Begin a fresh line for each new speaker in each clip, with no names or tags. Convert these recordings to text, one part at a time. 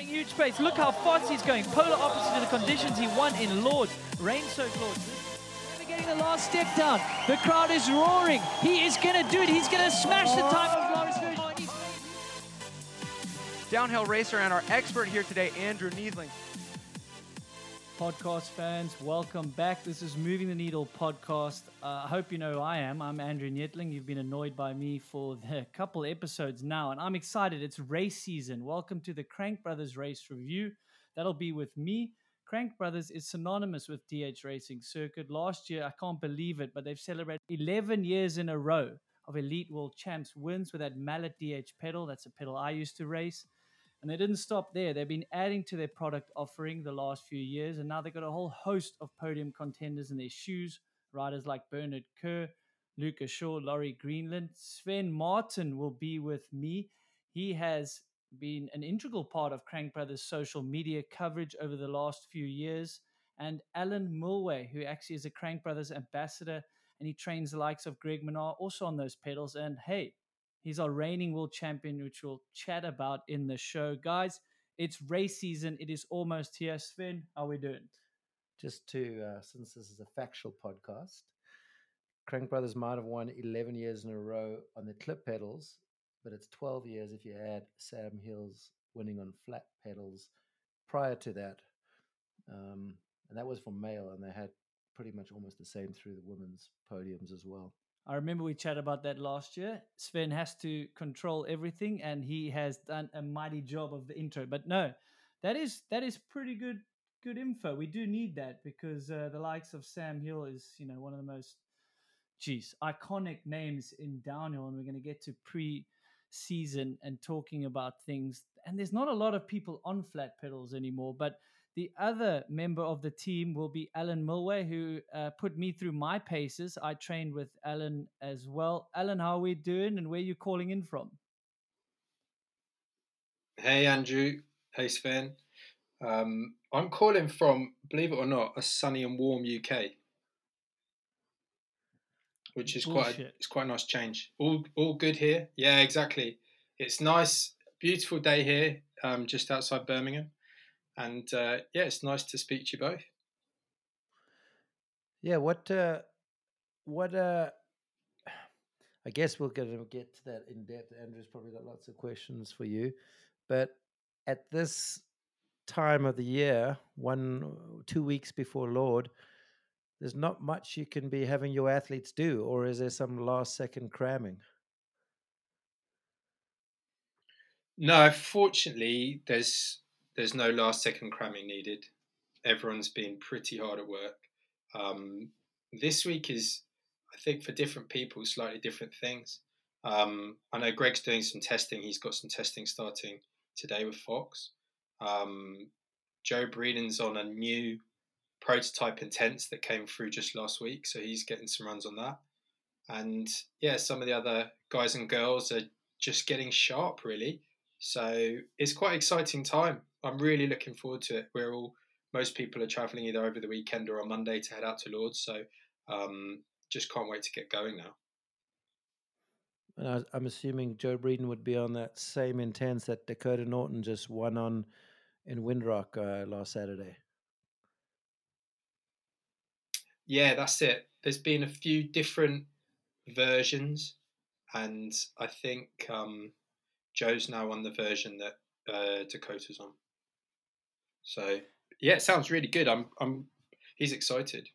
carrying huge space. Look how fast he's going. Polar opposite to the conditions he won in Lourdes. Rain-soaked
Lourdes. Getting the last step down. The crowd is roaring. He is going to do it. He's going to smash the time of
Downhill racer and our expert here today, Andrew Neethling.
Podcast fans, welcome back. This is Moving the Needle podcast. Uh, I hope you know who I am. I'm Andrew Neethling. You've been annoyed by me for a couple episodes now, and I'm excited. It's race season. Welcome to the Crank Brothers Race Review. That'll be with me. Crank Brothers is synonymous with DH Racing Circuit. Last year, I can't believe it, but they've celebrated 11 years in a row of Elite World Champs wins with that Mallet DH pedal. That's a pedal I used to race. And they didn't stop there. They've been adding to their product offering the last few years, and now they've got a whole host of podium contenders in their shoes. Riders like Bernard Kerr, Lucas Shaw, Laurie Greenland. Sven Martin will be with me. He has been an integral part of Crank Brothers' social media coverage over the last few years. And Alan Milway, who actually is a Crank Brothers ambassador, and he trains the likes of Greg Minnaar also on those pedals. And hey, He's our reigning world champion, which we'll chat about in the show. Guys, it's race season. It is almost here. Sven, how are we doing?
Just to, uh, since this is a factual podcast, Crank Brothers might have won 11 years in a row on the clip pedals, but it's 12 years if you add Sam Hill's winning on flat pedals prior to that. Um, and that was for male, and they had pretty much almost the same through the women's podiums as well.
I remember we chatted about that last year. Sven has to control everything, and he has done a mighty job of the intro. But no, that is that is pretty good good info. We do need that because uh, the likes of Sam Hill is you know one of the most, geez, iconic names in downhill, and we're going to get to pre season and talking about things. And there's not a lot of people on flat pedals anymore, but the other member of the team will be Alan Milway, who uh, put me through my paces. I trained with Alan as well. Alan, how are we doing and where are you calling in from?
Hey, Andrew. Hey, Sven. Um, I'm calling from, believe it or not, a sunny and warm UK, which is Bullshit. quite a, it's quite a nice change. All all good here. Yeah, exactly. It's nice, beautiful day here, um, just outside Birmingham. And uh, yeah, it's nice to speak to you both.
Yeah, what, uh, what, uh, I guess we're going to get to that in depth. Andrew's probably got lots of questions for you. But at this time of the year, one, two weeks before Lourdes, there's not much you can be having your athletes do, or is there some last second cramming?
No, fortunately, there's there's no last second cramming needed. Everyone's been pretty hard at work. Um, this week is, I think, for different people, slightly different things. Um, I know Greg's doing some testing. He's got some testing starting today with Fox. Um, Joe Breeden's on a new prototype intense that came through just last week, so he's getting some runs on that. And yeah, some of the other guys and girls are just getting sharp, really. So it's quite exciting time. I'm really looking forward to it. We're all most people are travelling either over the weekend or on Monday to head out to Lourdes. So um, just can't wait to get going now.
And I, am assuming Joe Breeden would be on that same intense that Dakota Norton just won on in Windrock uh, last Saturday.
Yeah, that's it. There's been a few different versions, and I think um, Joe's now on the version that uh, Dakota's on. So yeah, it sounds really good. I'm I'm he's excited.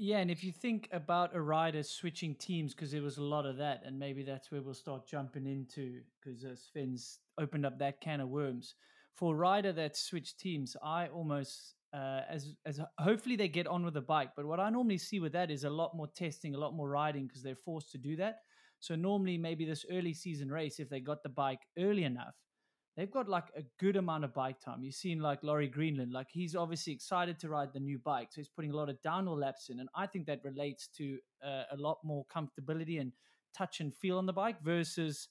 Yeah, and if you think about a rider switching teams, because there was a lot of that, and maybe that's where we'll start jumping into, because uh, Sven's opened up that can of worms. For a rider that switched teams, I almost uh, as as hopefully they get on with the bike. But what I normally see with that is a lot more testing, a lot more riding, because they're forced to do that. So normally, maybe this early season race, if they got the bike early enough, they've got like a good amount of bike time. You've seen like Laurie Greenland, like he's obviously excited to ride the new bike, so he's putting a lot of downhill laps in, and I think that relates to uh, a lot more comfortability and touch and feel on the bike versus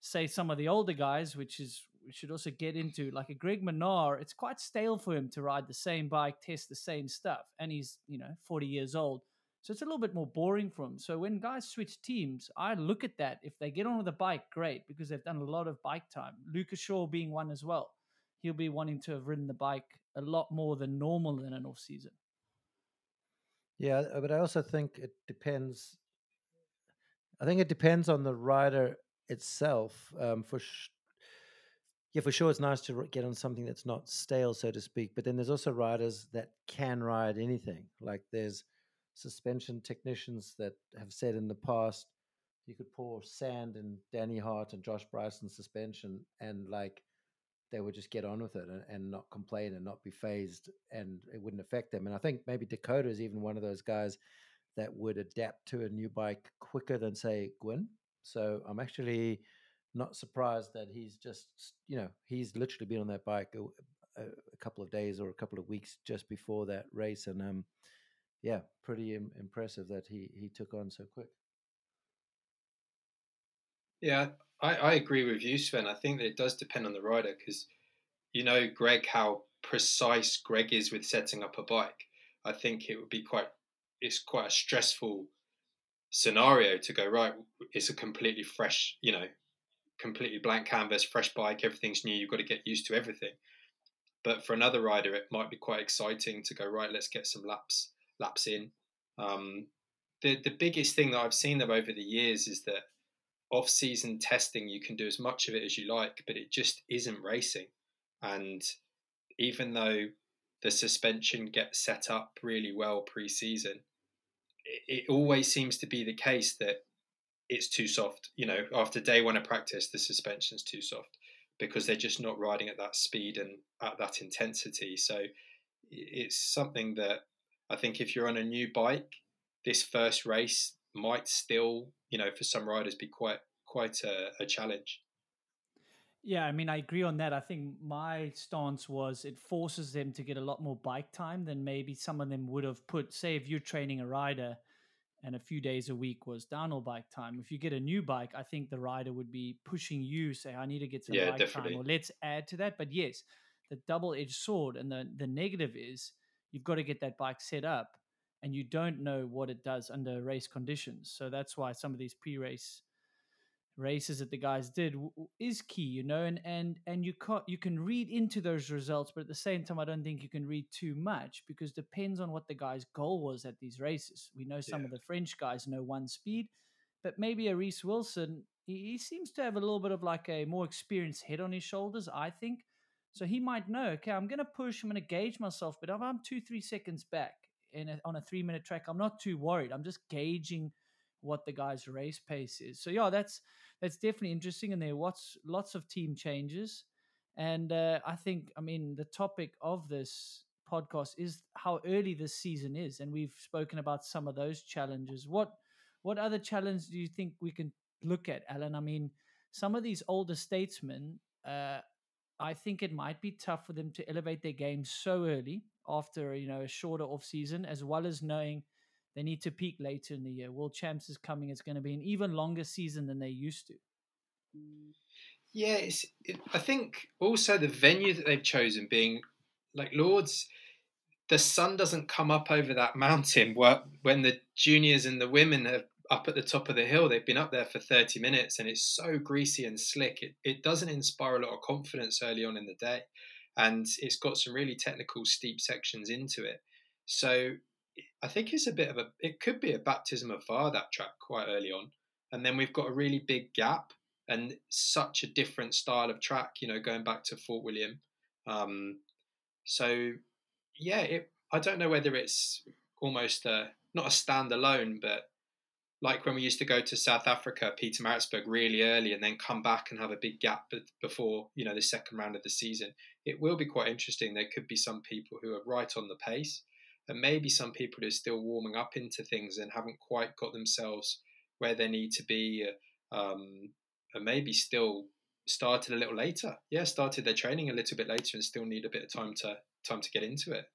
say some of the older guys, which is we should also get into like a Greg Minnaar. It's quite stale for him to ride the same bike, test the same stuff, and he's you know forty years old. So it's a little bit more boring for them. So when guys switch teams, I look at that. If they get on with the bike, great, because they've done a lot of bike time. Lucas Shaw being one as well. he'll be wanting to have ridden the bike a lot more than normal in an off season.
Yeah, uh, but I also think it depends. I think it depends on the rider itself. Um, for sh- yeah, for sure, it's nice to get on something that's not stale, so to speak. But then there's also riders that can ride anything. Like there's suspension technicians that have said in the past, you could pour sand in Danny Hart and Josh Bryceland's suspension, and like they would just get on with it and, and not complain and not be phased, and it wouldn't affect them. And I think maybe Dakota is even one of those guys that would adapt to a new bike quicker than say Gwin. So I'm actually not surprised that he's just you know he's literally been on that bike a, a, couple of days or a couple of weeks just before that race and um yeah pretty Im- impressive that he he took on so quick
yeah I, I agree with you sven i think that it does depend on the rider because you know greg how precise greg is with setting up a bike i think it would be quite it's quite a stressful scenario to go right it's a completely fresh you know completely blank canvas, fresh bike, everything's new. You've got to get used to everything. But for another rider, it might be quite exciting to go right. Let's get some laps laps in. Um, the the biggest thing that I've seen them over the years is that off season testing you can do as much of it as you like, but it just isn't racing. And even though the suspension gets set up really well pre season, it, it always seems to be the case that it's too soft. You know, after day one of practice, the suspension's too soft because they're just not riding at that speed and at that intensity. So it's something that I think if you're on a new bike, this first race might still, you know, for some riders be quite quite a, a challenge.
Yeah, I mean, I agree on that. I think my stance was it forces them to get a lot more bike time than maybe some of them would have put. Say, if you're training a rider and a few days a week was downhill bike time. If you get a new bike, I think the rider would be pushing you, say, I need to get some yeah, bike definitely. time, or let's add to that. But yes, the double edged sword and the, the negative is you've got to get that bike set up and you don't know what it does under race conditions. So that's why some of these pre race races that the guys did is key, you know, and and and you can you can read into those results, but at the same time, I don't think you can read too much because depends on what the guy's goal was at these races. We know some yeah. of the French guys know one speed, but maybe a Reece Wilson, he, he seems to have a little bit of like a more experienced head on his shoulders, I think. So he might know, okay, I'm going to push, I'm going to gauge myself, but if I'm two, three seconds back in a, on a three minute track, I'm not too worried. I'm just gauging what the guy's race pace is. So yeah, that's that's definitely interesting, and there what's lots of team changes, and uh, I think I mean the topic of this podcast is how early this season is, and we've spoken about some of those challenges. What what other challenge do you think we can look at, Alan? I mean, some of these older statesmen. Uh, I think it might be tough for them to elevate their game so early after you know a shorter off season, as well as knowing they need to peak later in the year. World Champs is coming. It's going to be an even longer season than they used to. Mm.
Yeah, it's, it, I think also the venue that they've chosen being like Lourdes, the sun doesn't come up over that mountain when the juniors and the women are up at the top of the hill. They've been up there for 30 minutes and it's so greasy and slick. It, it doesn't inspire a lot of confidence early on in the day. And it's got some really technical, steep sections into it. So I think it's a bit of a, it could be a baptism of fire that track quite early on. And then we've got a really big gap and such a different style of track, you know, going back to Fort William. Um, so, yeah, it, I don't know whether it's almost a, not a standalone, but like when we used to go to South Africa, Pietermaritzburg really early and then come back and have a big gap before, you know, the second round of the season. It will be quite interesting. There could be some people who are right on the pace and maybe some people who are still warming up into things and haven't quite got themselves where they need to be, uh, um, and maybe still started a little later. Yeah, started their training a little bit later and still need a bit of time to time to get into it.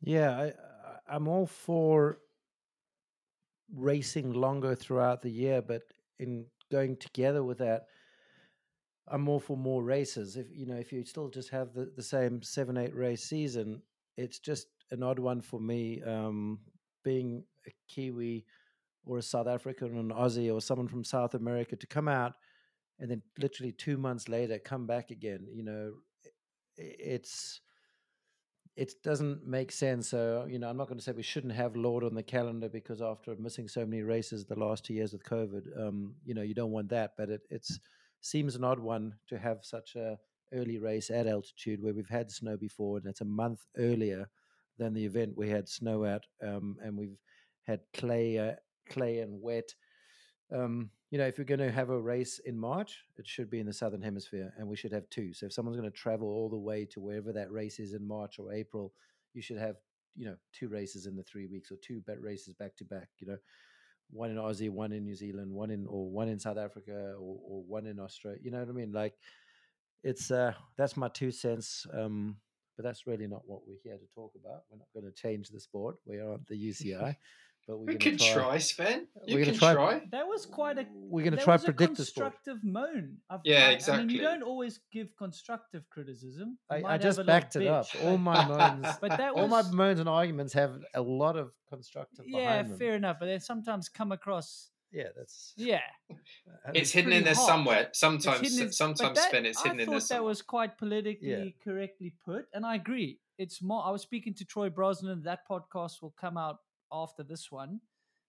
Yeah, I, I'm all for racing longer throughout the year, but in going together with that, I'm all for more races. If you know, if you still just have the, the same seven, eight race season, it's just an odd one for me. Um, being a Kiwi or a South African or an Aussie or someone from South America to come out and then literally two months later come back again. You know, it's it doesn't make sense. So you know, I'm not going to say we shouldn't have Lourdes on the calendar because after missing so many races the last two years with COVID, um, you know, you don't want that. But it it's seems an odd one to have such a early race at altitude where we've had snow before, and it's a month earlier than the event we had snow at, um, and we've had clay, uh, clay and wet. Um, you know, if you're going to have a race in March, it should be in the southern hemisphere, and we should have two. So if someone's going to travel all the way to wherever that race is in March or April, you should have you know two races in the three weeks or two bet races back to back. You know, one in Aussie, one in New Zealand, one in or one in South Africa, or, or one in Australia. You know what I mean? Like, it's uh that's my two cents. Um, but that's really not what we're here to talk about. We're not going to change the sport. We aren't the UCI, but we're
We can
to
try, Sven. You
We're
can try.
try-
That was quite a.
We're going to
that
try
was a
predict the sport.
constructive moan. I've-
Yeah,
I- I mean, you don't always give constructive criticism.
I, I just backed it up. All my moans,
But that
all my moans and arguments have a lot of constructive
Yeah,
behind them.
fair enough. But they sometimes come across.
Yeah, that's
Yeah,
and
It's hidden in there
harsh.
somewhere. Sometimes,
in-
sometimes,
that-
Sven, it's hidden in there I
thought that
somewhere.
was quite politically correctly put, and I agree. It's more. I was speaking to Troy Brosnan. That podcast will come out after this one,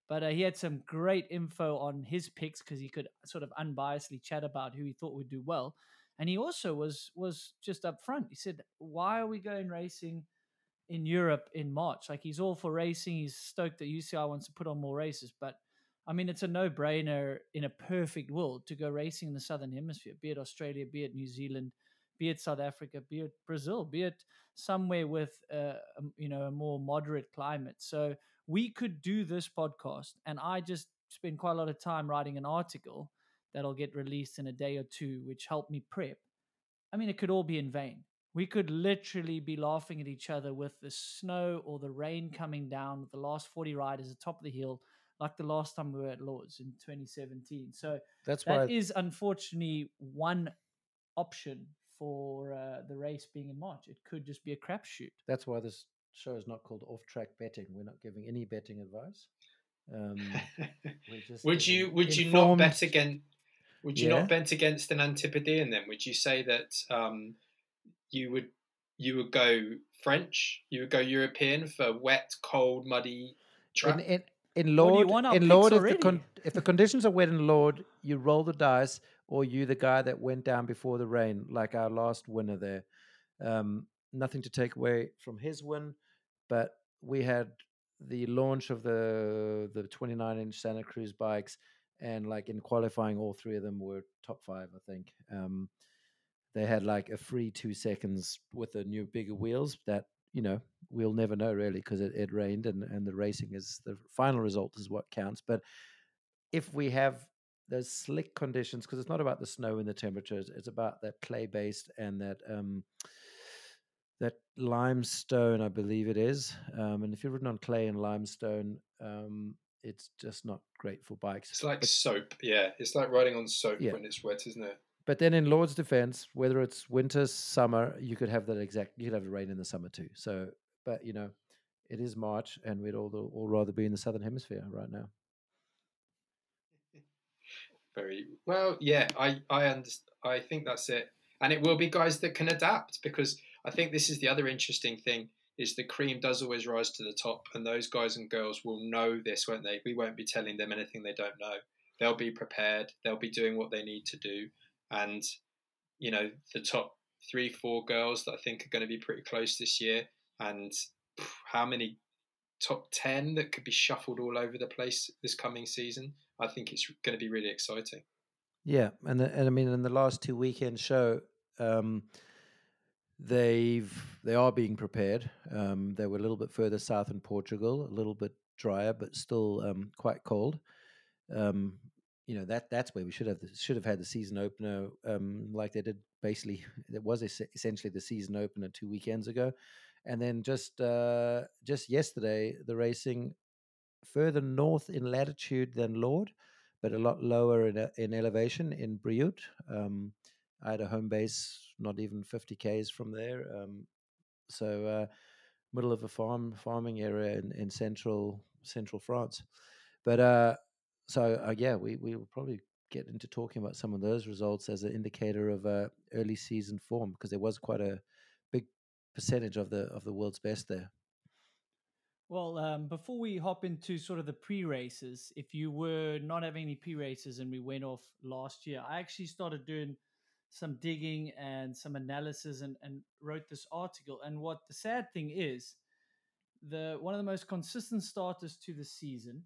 but uh, he had some great info on his picks because he could sort of unbiasedly chat about who he thought would do well, and he also was was just upfront. He said, "Why are we going racing?" in Europe in March. Like he's all for racing. He's stoked that UCI wants to put on more races. But I mean, it's a no brainer in a perfect world to go racing in the Southern Hemisphere, be it Australia, be it New Zealand, be it South Africa, be it Brazil, be it somewhere with, uh, you know, a more moderate climate. So we could do this podcast. And I just spend quite a lot of time writing an article that'll get released in a day or two, which helped me prep. I mean, it could all be in vain we could literally be laughing at each other with the snow or the rain coming down with the last 40 riders at the top of the hill like the last time we were at lourdes in 2017 so
that's
that is unfortunately one option for uh, the race being in march it could just be a crapshoot
that's why this show is not called off track betting. We're not giving any betting advice. Um, we're just
would you
giving
would you not bet against would you
Yeah.
not bet against an Antipodean then? Would you say that um, you would you would go French, you would go European for wet, cold, muddy track?
in, in, in
What do you
Lourdes,
want
in Lourdes, if the, con- if the conditions are wet in Lourdes, you roll the dice, or you the guy that went down before the rain, like our last winner there. Um, nothing to take away from his win, but we had the launch of the the 29 inch Santa Cruz bikes, and like in qualifying, all three of them were top five, I think. Um, they had like a free two seconds with the new bigger wheels that you know we'll never know really because it, it rained and, and the racing is the final result is what counts but if we have those slick conditions because it's not about the snow and the temperatures it's about that clay based and that um that limestone i believe it is um and if you're ridden on clay and limestone um it's just not great for bikes
It's like
But-
soap, yeah. It's like riding on soap
Yeah.
when it's wet, isn't it?
But then in Lourdes' defense, whether it's winter, summer, you could have that exact. You could have the rain in the summer too. So, but you know, it is March, and we'd all all rather be in the southern hemisphere right now.
Very well, yeah. I I understand. I think that's it, and it will be guys that can adapt because I think this is the other interesting thing is the cream does always rise to the top, and those guys and girls will know this, won't they? We won't be telling them anything they don't know. They'll be prepared. They'll be doing what they need to do, and you know the top three, four girls that I think are going to be pretty close this year, and how many top 10 that could be shuffled all over the place this coming season. I think it's going to be really exciting.
Yeah, and the, and I mean, in the last two weekends show, um, they've they are being prepared. Um, they were a little bit further south in Portugal, a little bit drier, but still um, quite cold. Um, you know that that's where we should have the, should have had the season opener, um, like they did. Basically, it was es- essentially the season opener two weekends ago, and then just uh, just yesterday, the racing further north in latitude than Lourdes, but a lot lower in, e- in elevation in Briut. I had a home base not even 50 k's from there. Um, so uh, middle of a farm farming area in, in central central France. But uh, so uh, yeah, we we will probably get into talking about some of those results as an indicator of uh, early season form because there was quite a big percentage of the of the world's best there.
Well, um, before we hop into sort of the pre races, if you were not having any pre races and we went off last year, I actually started doing some digging and some analysis and, and wrote this article. And what the sad thing is, the one of the most consistent starters to the season,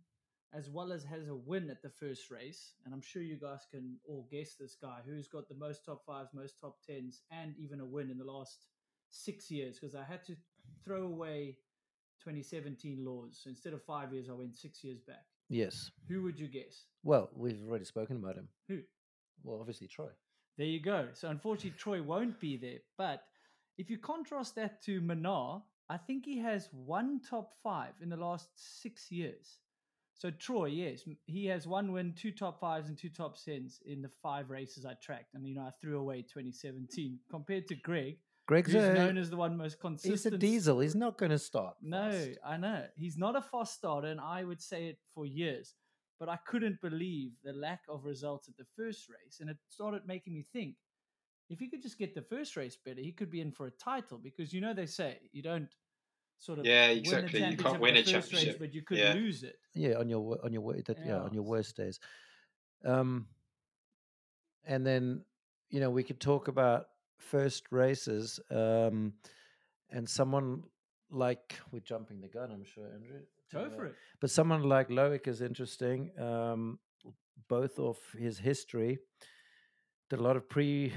as well as has a win at the first race, and I'm sure you guys can all guess this guy who's got the most top fives, most top tens, and even a win in the last six years. Because I had to throw away 2017 Lourdes. So instead of five years, I went six years back.
Yes.
Who would you guess?
Well, we've already spoken about him.
Who?
Well, obviously Troy.
There you go. So unfortunately, Troy won't be there. But if you contrast that to Minnaar, I think he has one top five in the last six years. So Troy, yes, he has one win, two top fives, and two top tens in the five races I tracked. And you know, I threw away 2017 compared to Greg.
Greg's
who's
a,
known as the one most consistent.
he's a diesel. He's not going to start.
No,
fast.
I know. He's not a fast starter, and I would say it for years. But I couldn't believe the lack of results at the first race. And it started making me think if he could just get the first race better, he could be in for a title because you know they say you don't sort of
Yeah, exactly. You can't win a
the first race,
championship.
but you could
Yeah.
lose it.
Yeah, on your on your wor- that, yeah on your worst days. Um, and then you know we could talk about first races. Um, and someone like we're jumping the gun, I'm sure, Andrew.
Go for it.
But someone like Loic is interesting, um, both of his history. Did a lot of pre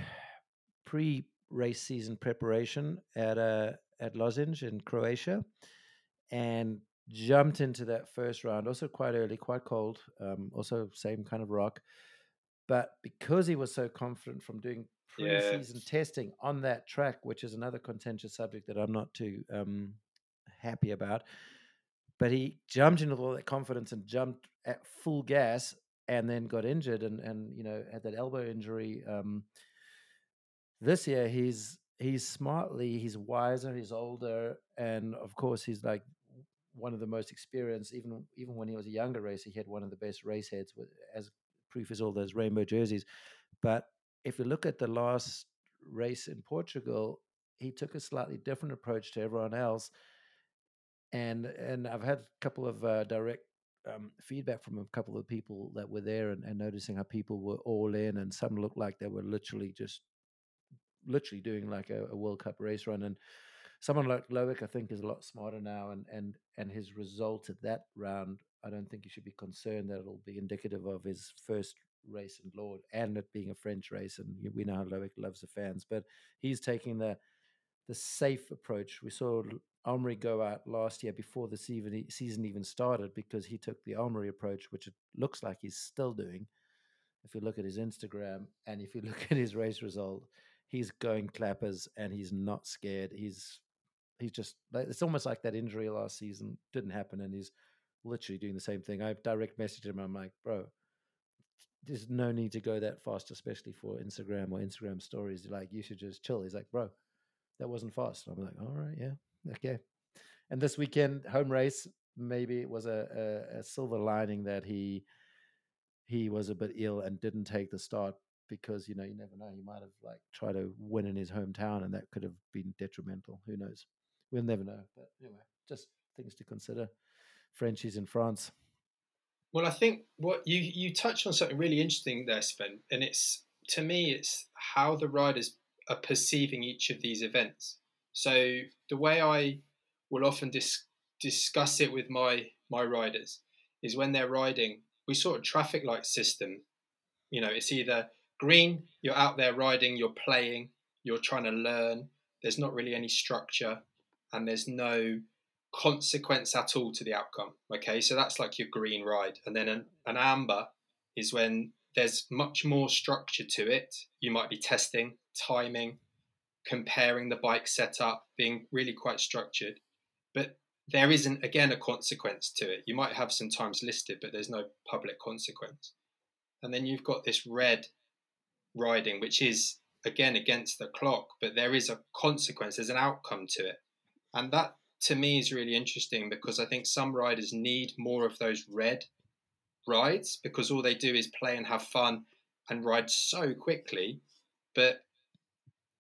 pre race season preparation at uh, at Lošinj in Croatia, and jumped into that first round. Also quite early, quite cold. Um, also same kind of rock, but because he was so confident from doing
Yeah.
pre-season testing on that track, which is another contentious subject that I'm not too um, happy about. But he jumped into all that confidence and jumped at full gas, and then got injured and and you know had that elbow injury. Um, this year he's he's smartly he's wiser he's older and of course he's like one of the most experienced even even when he was a younger racer he had one of the best race heads with as proof is all those rainbow jerseys but if you look at the last race in portugal he took a slightly different approach to everyone else and and i've had a couple of uh, direct um, feedback from a couple of people that were there and, and noticing how people were all in and some looked like they were literally just literally doing like a, a World Cup race run. And someone like Loic, I think, is a lot smarter now. And and and his result at that round, I don't think you should be concerned that it'll be indicative of his first race in Lourdes and it being a French race. And we know how Loic loves the fans, but he's taking the the safe approach. We saw Amaury go out last year before the season even started because he took the Amaury approach, which it looks like he's still doing. If you look at his Instagram and if you look at his race result, he's going clappers and he's not scared. He's he's just it's almost like that injury last season didn't happen and he's literally doing the same thing. I direct messaged him. I'm like, bro, there's no need to go that fast, especially for Instagram or Instagram stories. Like, you should just chill. He's like, bro, that wasn't fast. I'm like, all right, yeah, okay. And this weekend, home race, maybe it was a, a, a silver lining that he he was a bit ill and didn't take the start because you know you never know he might have like tried to win in his hometown and that could have been detrimental who knows we'll never know but anyway just things to consider frenchies in france
Well, I think what you you touched on something really interesting there, Sven, and it's to me it's how the riders are perceiving each of these events. So the way I will often dis- discuss it with my my riders is when they're riding, we sort of traffic light system. You know, it's either green, you're out there riding, you're playing, you're trying to learn. There's not really any structure, and there's no consequence at all to the outcome. Okay, so that's like your green ride, and then an, an amber is when there's much more structure to it. You might be testing, timing, comparing the bike setup, being really quite structured, but there isn't again a consequence to it. You might have some times listed, but there's no public consequence. And then you've got this red riding, which is again against the clock, but there is a consequence, there's an outcome to it. And that to me is really interesting because I think some riders need more of those red rides because all they do is play and have fun and ride so quickly. But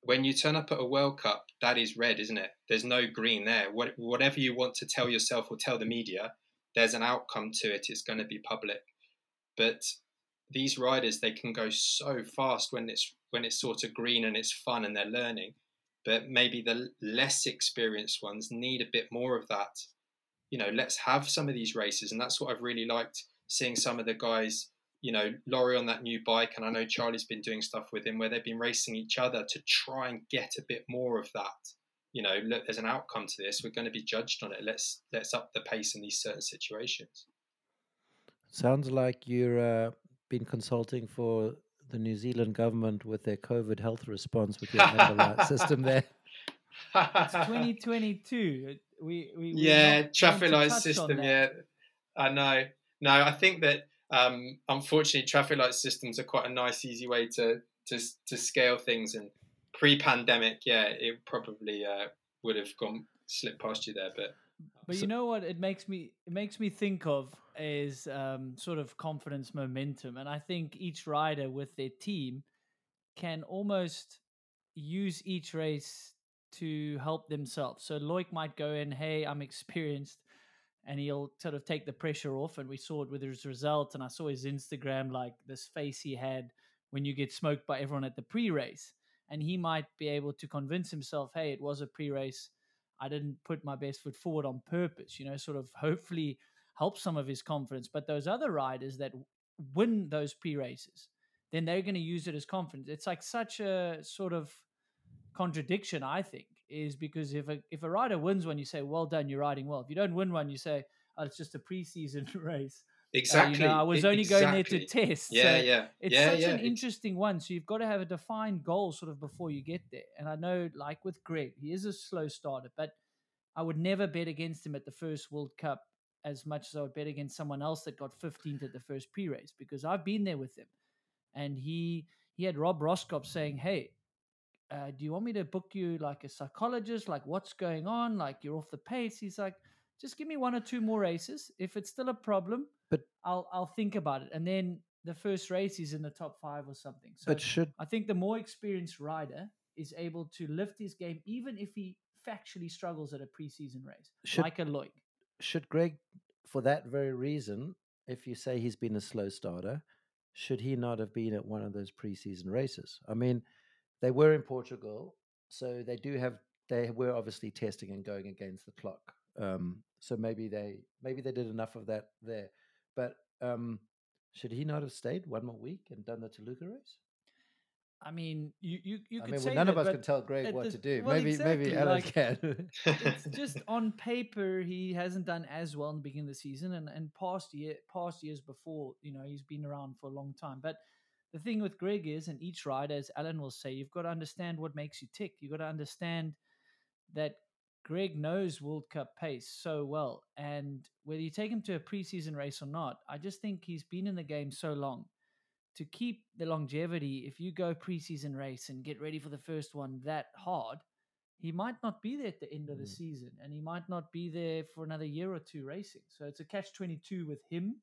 when you turn up at a World Cup, that is red, isn't it? There's no green there. What, whatever you want to tell yourself or tell the media, there's an outcome to it. It's going to be public. But these riders, they can go so fast when it's when it's sort of green and it's fun and they're learning. But maybe the less experienced ones need a bit more of that. You know, let's have some of these races, and that's what I've really liked seeing some of the guys you know, Laurie on that new bike, and I know Charlie's been doing stuff with him where they've been racing each other to try and get a bit more of that. You know, look, there's an outcome to this. We're going to be judged on it. Let's let's up the pace in these certain situations.
Sounds like you're uh, been consulting for the New Zealand government with their COVID health response with your amber light system there.
it's 2022. We, we
yeah, traffic light system. Yeah, I know. No, I think that um, unfortunately, traffic light systems are quite a nice, easy way to to, to scale things. And pre-pandemic, yeah, it probably uh, would have gone slipped past you there, but.
But you know what? It makes me it makes me think of is um, sort of confidence momentum, and I think each rider with their team can almost use each race to help themselves. So Loic might go in, hey, I'm experienced and he'll sort of take the pressure off. And we saw it with his results. And I saw his Instagram, like this face he had when you get smoked by everyone at the pre race. And he might be able to convince himself, hey, it was a pre race. I didn't put my best foot forward on purpose, you know, sort of hopefully help some of his confidence. But those other riders that win those pre races, then they're going to use it as confidence. It's like such a sort of contradiction, I think, is because if a if a rider wins one, you say, "Well done, you're riding well." If you don't win one, you say, "Oh, it's just a preseason race."
Exactly.
Uh, you know, I was only
exactly.
going there to test.
Yeah,
so
yeah.
It's
yeah,
such
yeah.
an interesting one. So you've got to have a defined goal sort of before you get there. And I know, like with Greg, he is a slow starter, but I would never bet against him at the first World Cup as much as I would bet against someone else that got 15th at the first pre-race because I've been there with him, and he he had Rob Roskopp saying, "Hey, uh, do you want me to book you like a psychologist? Like, what's going on? Like, you're off the pace. He's like, just give me one or two more races. If it's still a problem,
but
I'll I'll think about it. And then the first race is in the top five or something. So
but should
I think the more experienced rider is able to lift his game, even if he factually struggles at a preseason race,
should,
like a Loic.
Should Greg, for that very reason, if you say he's been a slow starter, should he not have been at one of those preseason races? I mean they were in Portugal, so they do have they were obviously testing and going against the clock. Um, so maybe they maybe they did enough of that there. But um, should he not have stayed one more week and done the Toluca race?
I mean, you you, you
I
could
mean,
say
well, none
that,
of us can tell Greg what
the,
to do.
well,
maybe
exactly,
maybe Alan
like,
can.
it's just on paper he hasn't done as well in the beginning of the season, and and past year past years before, you know, he's been around for a long time, but the thing with Greg is, and each rider, as Alan will say, you've got to understand what makes you tick. You've got to understand that Greg knows World Cup pace so well. And whether you take him to a preseason race or not, I just think he's been in the game so long. To keep the longevity, if you go preseason race and get ready for the first one that hard, he might not be there at the end of the
Mm.
season and he might not be there for another year or two racing. So it's a catch 22 with him.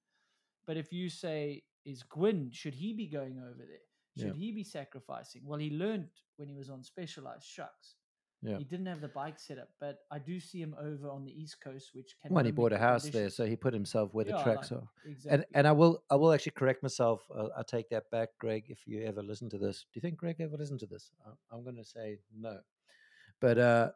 But if you say, is Gwin, should he be going over there? Should
Yeah.
he be sacrificing? Well, he learned when he was on specialized shucks.
Yeah.
He didn't have the bike set up, but I do see him over on the East Coast, which can.
When he bought a house there, so he put himself where the tracks
like,
are.
Exactly.
And and I will I will actually correct myself. Uh, I'll take that back, Greg. If you ever listen to this, do you think Greg ever listened to this? I- I'm going to say no. But uh,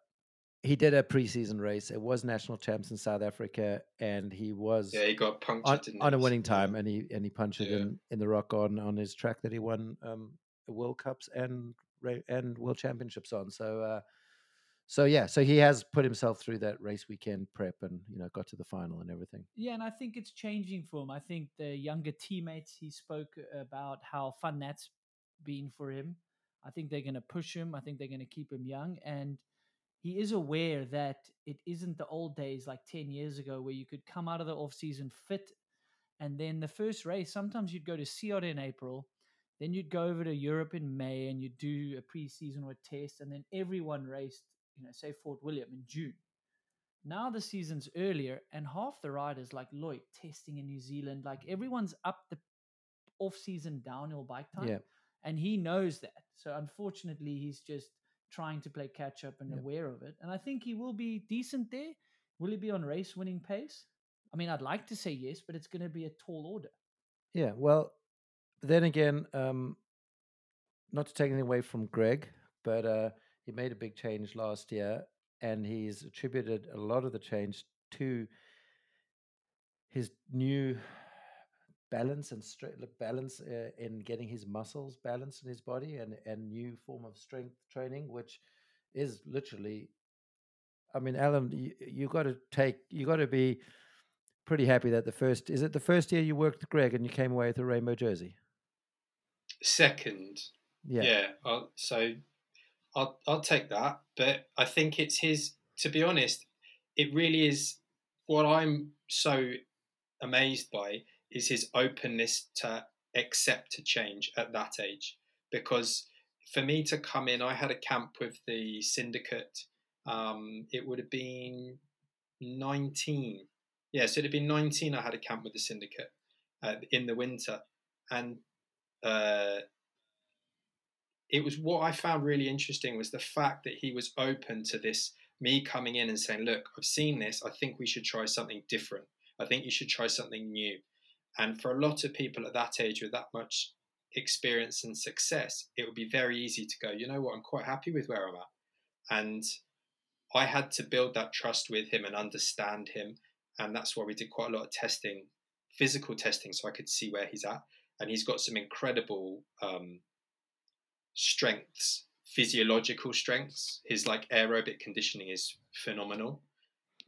he did a preseason race. It was national champs in South Africa, and he was
Yeah, he got punctured
on, on a winning
Yeah.
time, and he and he punched it
Yeah.
in, in the rock on on his track that he won um, World Cups and and World Championships on. So. Uh, so yeah, so he has put himself through that race weekend prep, and you know got to the final and everything.
Yeah, and I think it's changing for him. I think the younger teammates he spoke about how fun that's been for him. I think they're going to push him. I think they're going to keep him young, and he is aware that it isn't the old days like ten years ago where you could come out of the off season fit, and then the first race. Sometimes you'd go to Sea Otter in April, then you'd go over to Europe in May, and you'd do a preseason or a test, and then everyone raced. You know, say Fort William in June. Now the season's earlier, and half the riders like Lloyd testing in New Zealand, like everyone's up the off-season downhill bike time,
Yeah.
and he knows that. So unfortunately, he's just trying to play catch up and
Yep.
aware of it. And I think he will be decent there. Will he be on race winning pace? I mean, I'd like to say yes, but it's going to be a tall order.
Yeah, well, then again, um, not to take anything away from Greg, but uh, he made a big change last year, and he's attributed a lot of the change to his new balance and straight look balance uh, in getting his muscles balanced in his body and and new form of strength training which is literally i mean alan you, you got to take you got to be pretty happy that the first is it the first year you worked with greg and you came away with a rainbow jersey
Second,
yeah,
yeah. I'll, so I'll I'll take that, but I think it's his. To be honest, it really is what I'm so amazed by is his openness to accept a change at that age. Because for me to come in, I had a camp with the syndicate. Um, it would have been 19. Yeah, so it'd have been 19. I had a camp with the syndicate uh, in the winter, and uh, it was what I found really interesting was the fact that he was open to this me coming in and saying, "Look, I've seen this. I think we should try something different. I think you should try something new." And for a lot of people at that age with that much experience and success, it would be very easy to go, "You know what? I'm quite happy with where I'm at." And I had to build that trust with him and understand him, and that's why we did quite a lot of testing, physical testing, so I could see where he's at. And he's got some incredible um, strengths, physiological strengths. His like aerobic conditioning is phenomenal,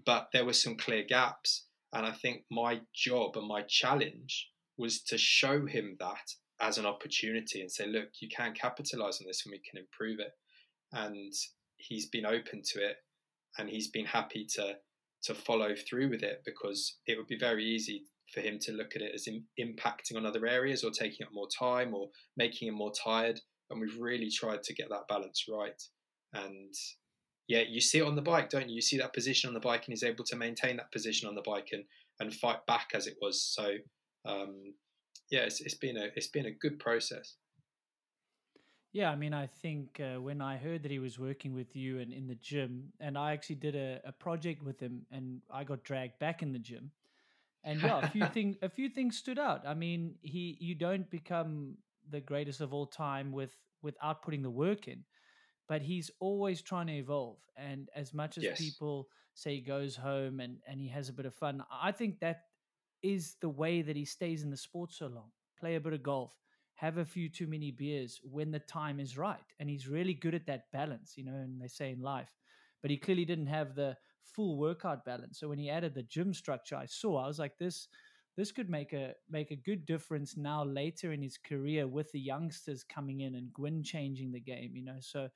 but there were some clear gaps. And I think my job and my challenge was to show him that as an opportunity and say, look, you can capitalize on this and we can improve it. And he's been open to it and he's been happy to to follow through with it because it would be very easy for him to look at it as in, impacting on other areas or taking up more time or making him more tired and we've really tried to get that balance right. And yeah you see it on the bike don't you? You see that position on the bike and he's able to maintain that position on the bike and and fight back as it was. So um, yeah it's, it's been a it's been a good process.
Yeah, I mean, I think uh, when I heard that he was working with you and in the gym, and I actually did a, a project with him, and I got dragged back in the gym, and yeah, a few things a few things stood out. I mean, he you don't become the greatest of all time with without putting the work in, but he's always trying to evolve. And as much as
Yes.
people say he goes home and and he has a bit of fun, I think that is the way that he stays in the sport so long. Play a bit of golf, have a few too many beers when the time is right. And he's really good at that balance, you know, and they say in life. But he clearly didn't have the full workout balance. So when he added the gym structure, I saw, I was like, this this could make a make a good difference now later in his career with the youngsters coming in and Gwin changing the game, you know. So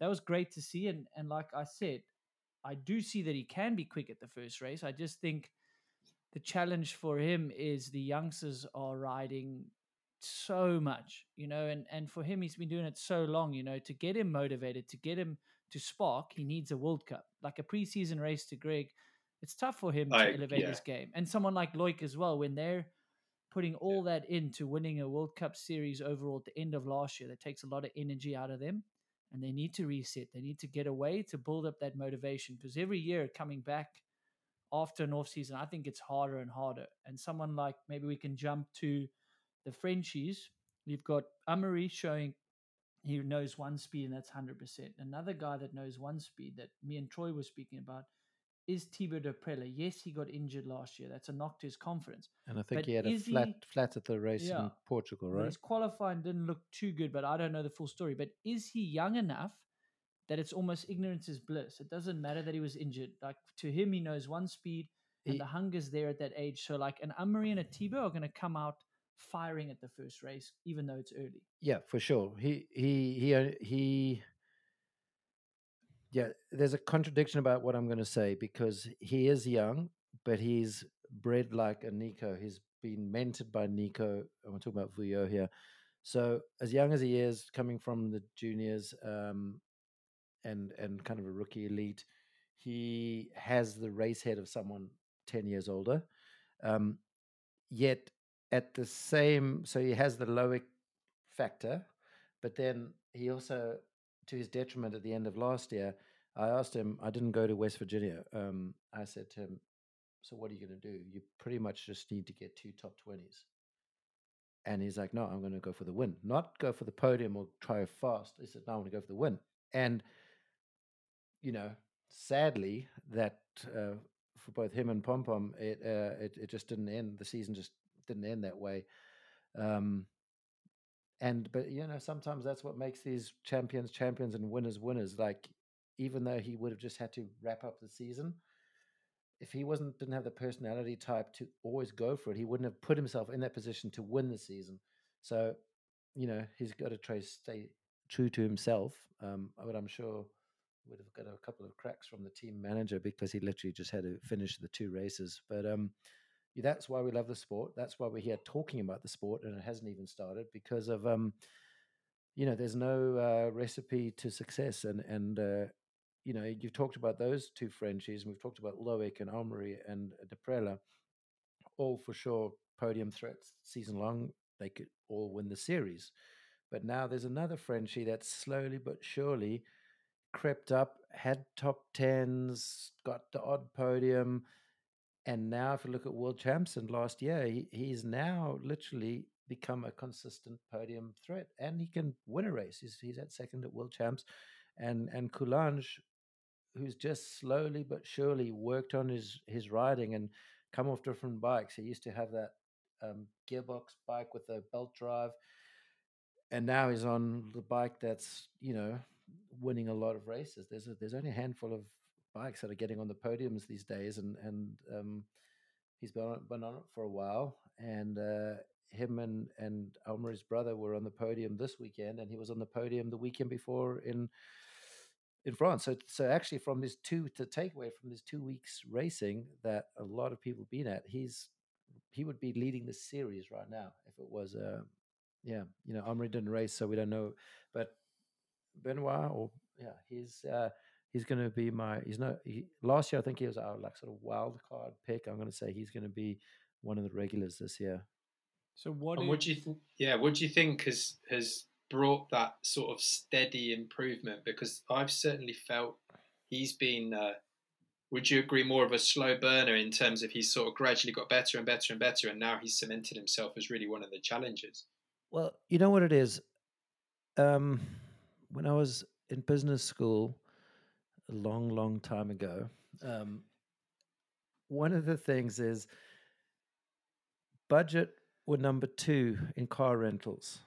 that was great to see. And and like I said, I do see that he can be quick at the first race. I just think the challenge for him is the youngsters are riding so much, you know, and and for him he's been doing it so long, you know, to get him motivated, to get him to spark, he needs a World Cup, like a preseason race to Greg. It's tough for him to elevate
yeah.
his game, and someone like Loic as well, when they're putting all that into winning a World Cup series overall at the end of last year, that takes a lot of energy out of them, and they need to reset. They need to get away to build up that motivation because every year coming back after an off season, I think it's harder and harder. And someone like maybe we can jump to the Frenchies. We've got Amaury showing he knows one speed and that's hundred percent. Another guy that knows one speed that me and Troy were speaking about is Thibaut Daprela. Yes, he got injured last year. That's a knock to his confidence.
and I think
But
he had a flat
he-
flat at the race
Yeah.
in Portugal, right?
His qualifying didn't look too good, but I don't know the full story. But is he young enough that it's almost ignorance is bliss? It doesn't matter that he was injured. Like to him, he knows one speed and
He-
the hunger's there at that age. So like an Amaury and a Thibaut are going to come out firing at the first race, even though it's early.
Yeah, for sure. He he he uh, he. Yeah, there's a contradiction about what I'm going to say because he is young, but he's bred like a Nico. He's been mentored by Nico. I'm talking about Vuyo here. So as young as he is, coming from the juniors, um, and and kind of a rookie elite, he has the race head of someone ten years older. Um, yet at the same, so he has the Loic factor, but then he also, to his detriment at the end of last year, I asked him, I didn't go to West Virginia. Um, I said to him, So what are you going to do? You pretty much just need to get two top 20s. And he's like, No, I'm going to go for the win, not go for the podium or try fast. He said, No, I want to go for the win. And, you know, sadly, that uh, for both him and Pom Pom, it, uh, it, it just didn't end. The season just didn't end that way. Um, and but you know sometimes that's what makes these champions champions and winners winners like even though he would have just had to wrap up the season if he wasn't didn't have the personality type to always go for it he wouldn't have put himself in that position to win the season. So you know he's got to try to stay true to himself um, but i'm sure would have got a couple of cracks from the team manager because he literally just had to finish the two races but um that's why we love the sport. That's why we're here talking about the sport, and it hasn't even started because of um, you know, there's no uh, recipe to success, and and uh, you know, you've talked about those two Frenchies, and we've talked about Loic and Amaury and Daprela, all for sure podium threats season long. They could all win the series, but now there's another Frenchie that's slowly but surely crept up, had top tens, got the odd podium and now, if you look at world champs and last year, he, he's now literally become a consistent podium threat, and he can win a race. He's he's at second at world champs, and and Coulanges, who's just slowly but surely worked on his his riding and come off different bikes. He used to have that um, gearbox bike with a belt drive, and now he's on the bike that's you know winning a lot of races. There's a, there's only a handful of bikes that are getting on the podiums these days, and and um, he's been on, been on it for a while. And uh, him and and Amaury's brother were on the podium this weekend, and he was on the podium the weekend before in in France. So so actually, from this two to take away from this two weeks racing that a lot of people been at, he's he would be leading the series right now if it was uh yeah you know Amaury didn't race so we don't know but Benoit or yeah he's uh he's going to be my he's not he, last year i think he was our like sort of wild card pick. I'm going to say he's going to be one of the regulars this year.
So what
and what do you think yeah what do you think has has brought that sort of steady improvement? Because i've certainly felt he's been uh, would you agree more of a slow burner in terms of he's sort of gradually got better and better and better and now he's cemented himself as really one of the challengers?
Well you know what it is? Um, when i was in business school a long, long time ago. Um, one of the things is budget were number two in car rentals,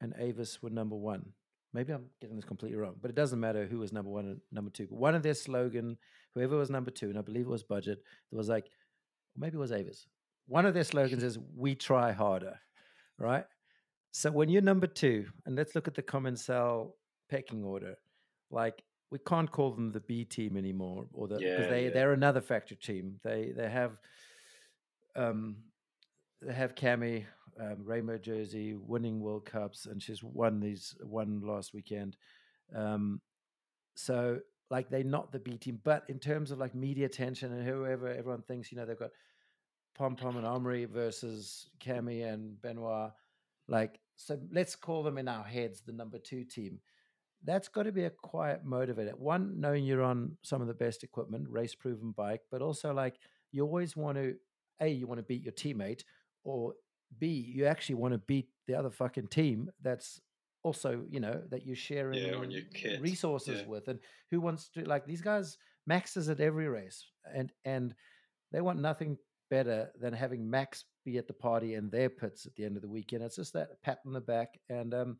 and Avis were number one. Maybe I'm getting this completely wrong, but it doesn't matter who was number one and number two. But one of their slogan, whoever was number two, and I believe it was budget, it was like, maybe it was Avis. One of their slogans is "We try harder," right? So when you're number two, and let's look at the Commensal pecking order, like we can't call them the B team anymore, or the because yeah, they yeah. they're another factory team. They they have um they have Cami um, rainbow jersey, winning World Cups, and she's won these one last weekend. Um, so like they're not the B team, but in terms of like media attention and whoever everyone thinks, you know, they've got Pom Pom and Amaury versus Cami and Benoit. Like, so let's call them in our heads the number two team that's got to be a quiet motivator. One, knowing you're on some of the best equipment, race proven bike, but also like you always want to, A, you want to beat your teammate, or B, you actually want to beat the other fucking team that's also, you know, that you're sharing
yeah,
resources
yeah.
with. And who wants to, like, these guys, Max is at every race, and and they want nothing better than having Max be at the party in their pits at the end of the weekend. It's just that pat on the back. And, um,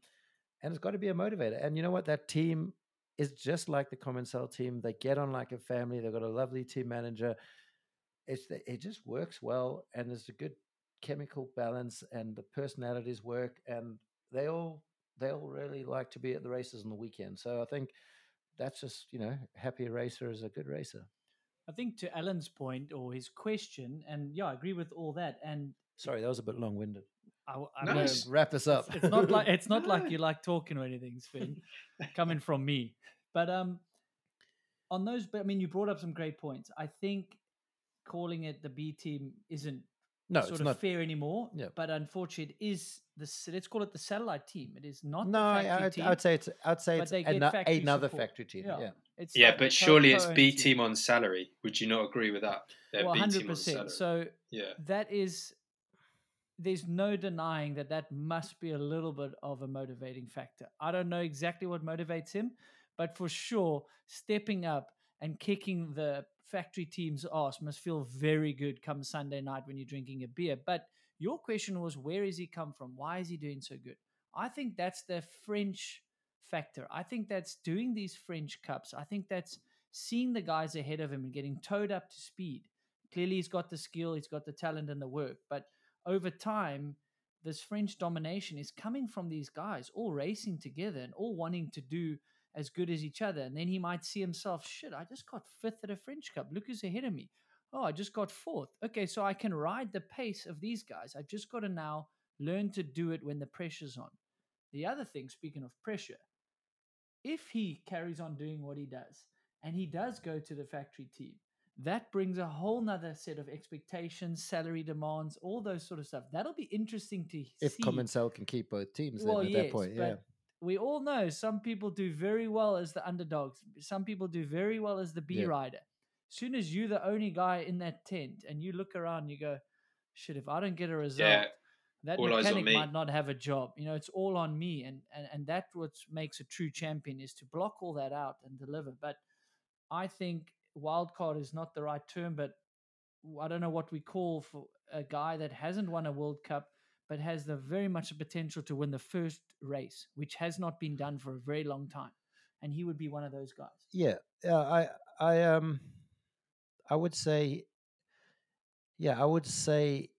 and it's got to be a motivator. And you know what? That team is just like the Commensal team. They get on like a family. They've got a lovely team manager. It's it just works well, and there's a good chemical balance, and the personalities work, and they all they all really like to be at the races on the weekend. So I think that's just you know, happy racer is a good racer.
I think to Alan's point or his question, and yeah, I agree with all that. And
sorry, that was a bit long winded.
I, I
nice. wrap this up.
It's, it's not like it's not like you like talking or anything, Sven, coming from me. But um, on those, but I mean, you brought up some great points. I think calling it the B team isn't
No,
sort
it's
of
not.
fair anymore.
Yeah.
But unfortunately, it is the Let's call it the satellite team. It is not.
No,
the
I,
factory
I'd,
team.
I'd say it's. I'd say it's
they get
ano-
factory
another
support.
factory team.
Yeah.
Yeah.
It's
Yeah,
like
but surely it's B
team.
team on salary. Would you not agree with that? They're
Well, hundred
team on salary.
percent. So
yeah.
that is. There's no denying that that must be a little bit of a motivating factor. I don't know exactly what motivates him, but for sure, stepping up and kicking the factory team's ass must feel very good come Sunday night when you're drinking a beer. But your question was, where has he come from? Why is he doing so good? I think that's the French factor. I think that's doing these French cups. I think that's seeing the guys ahead of him and getting towed up to speed. Clearly, he's got the skill, he's got the talent and the work. But over time, this French domination is coming from these guys all racing together and all wanting to do as good as each other. And then he might see himself, shit, I just got fifth at a French Cup. Look who's ahead of me. Oh, I just got fourth. Okay, so I can ride the pace of these guys. I've just got to now learn to do it when the pressure's on. The other thing, speaking of pressure, if he carries on doing what he does and he does go to the factory team, that brings a whole nother set of expectations, salary demands, all those sort of stuff. That'll be interesting to see.
If
see.
Commensal can keep both teams, then at
yes,
that point, yeah.
but we all know some people do very well as the underdogs. Some people do very well as the B
Yeah.
rider. Soon as you're the only guy in that tent and you look around, and you go, "Shit! If I don't get a result,
Yeah.
that
all
mechanic
me."
might not have a job. You know, it's all on me, and and and that what makes a true champion is to block all that out and deliver. But I think wild card is not the right term, but I don't know what we call for a guy that hasn't won a World Cup but has the very much potential to win the first race, which has not been done for a very long time, and he would be one of those guys.
Yeah, yeah. I, I, um, I would say, yeah, I would say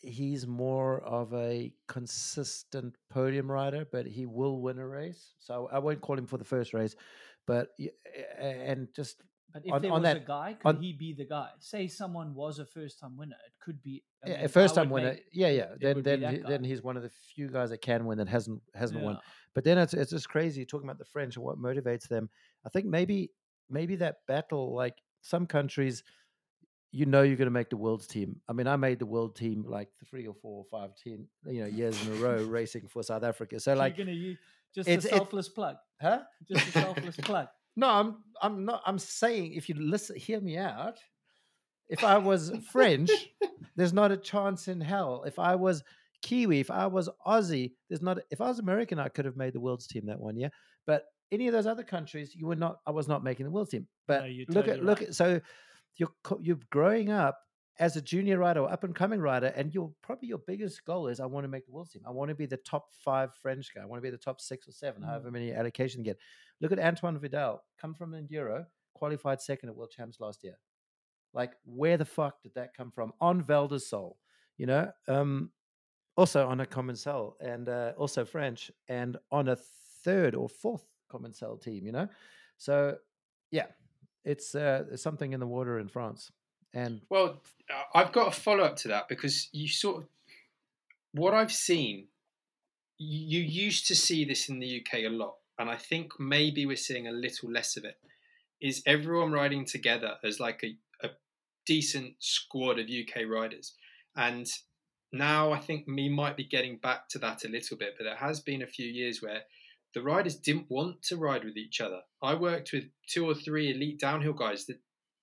he's more of a consistent podium rider, but he will win a race. So I won't call him for the first race, but and just
But if
On-
there
on
was a
that-
guy, could
on-
he be the guy? Say someone was a first-time winner, it could be I
yeah, a
first-time
winner.
make-
yeah, yeah. Then then he- then he's one of the few guys that can win that hasn't hasn't won. But then it's it's just crazy talking about the French and what motivates them. I think maybe maybe that battle, like some countries, you know, you're going to make the world's team. I mean, I made the world team like three or four or five team, you know, years in a row racing for South Africa. So
You're
like,
gonna use just
it's-
a
it-
selfless plug,
huh?
just a selfless plug.
No, I'm I'm not. I'm saying if you listen, hear me out. If I was French, there's not a chance in hell. If I was Kiwi, if I was Aussie, there's not. If I was American, I could have made the world's team that one year. But any of those other countries, you were not. I was not making the world's team. But
you're
look
totally
at look at so you're you're growing up as a junior rider or up and coming rider, and your probably your biggest goal is I want to make the world's team. I want to be the top five French guy. I want to be the top six or seven,
Mm.
however many allocation you get. Look at Antoine Vidal, come from Enduro, qualified second at World Champs last year. Like, where the fuck did that come from? On Val de you know, um, also on a Commensal and uh, also French, and on a third or fourth Commensal team, you know. So, yeah, it's uh, something in the water in France. And
Well, I- I've got a follow up to that because you sort of what I've seen. You used to see this in the UK a lot, and I think maybe we're seeing a little less of it. Is everyone riding together as like a, a decent squad of UK riders? And now I think me might be getting back to that a little bit, but there has been a few years where the riders didn't want to ride with each other. I worked with two or three elite downhill guys that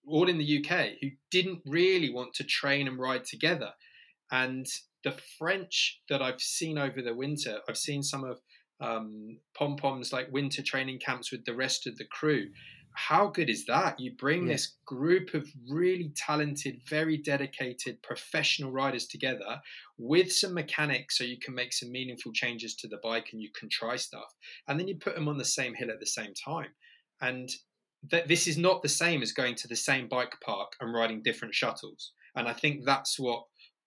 all in the UK who didn't really want to train and ride together. And the French that I've seen over the winter, I've seen some of um, Pom Pom's like winter training camps with the rest of the crew. How good is that? You bring
Yeah.
this group of really talented, very dedicated professional riders together with some mechanics so you can make some meaningful changes to the bike and you can try stuff. And then you put them on the same hill at the same time. And that this is not the same as going to the same bike park and riding different shuttles. And I think that's what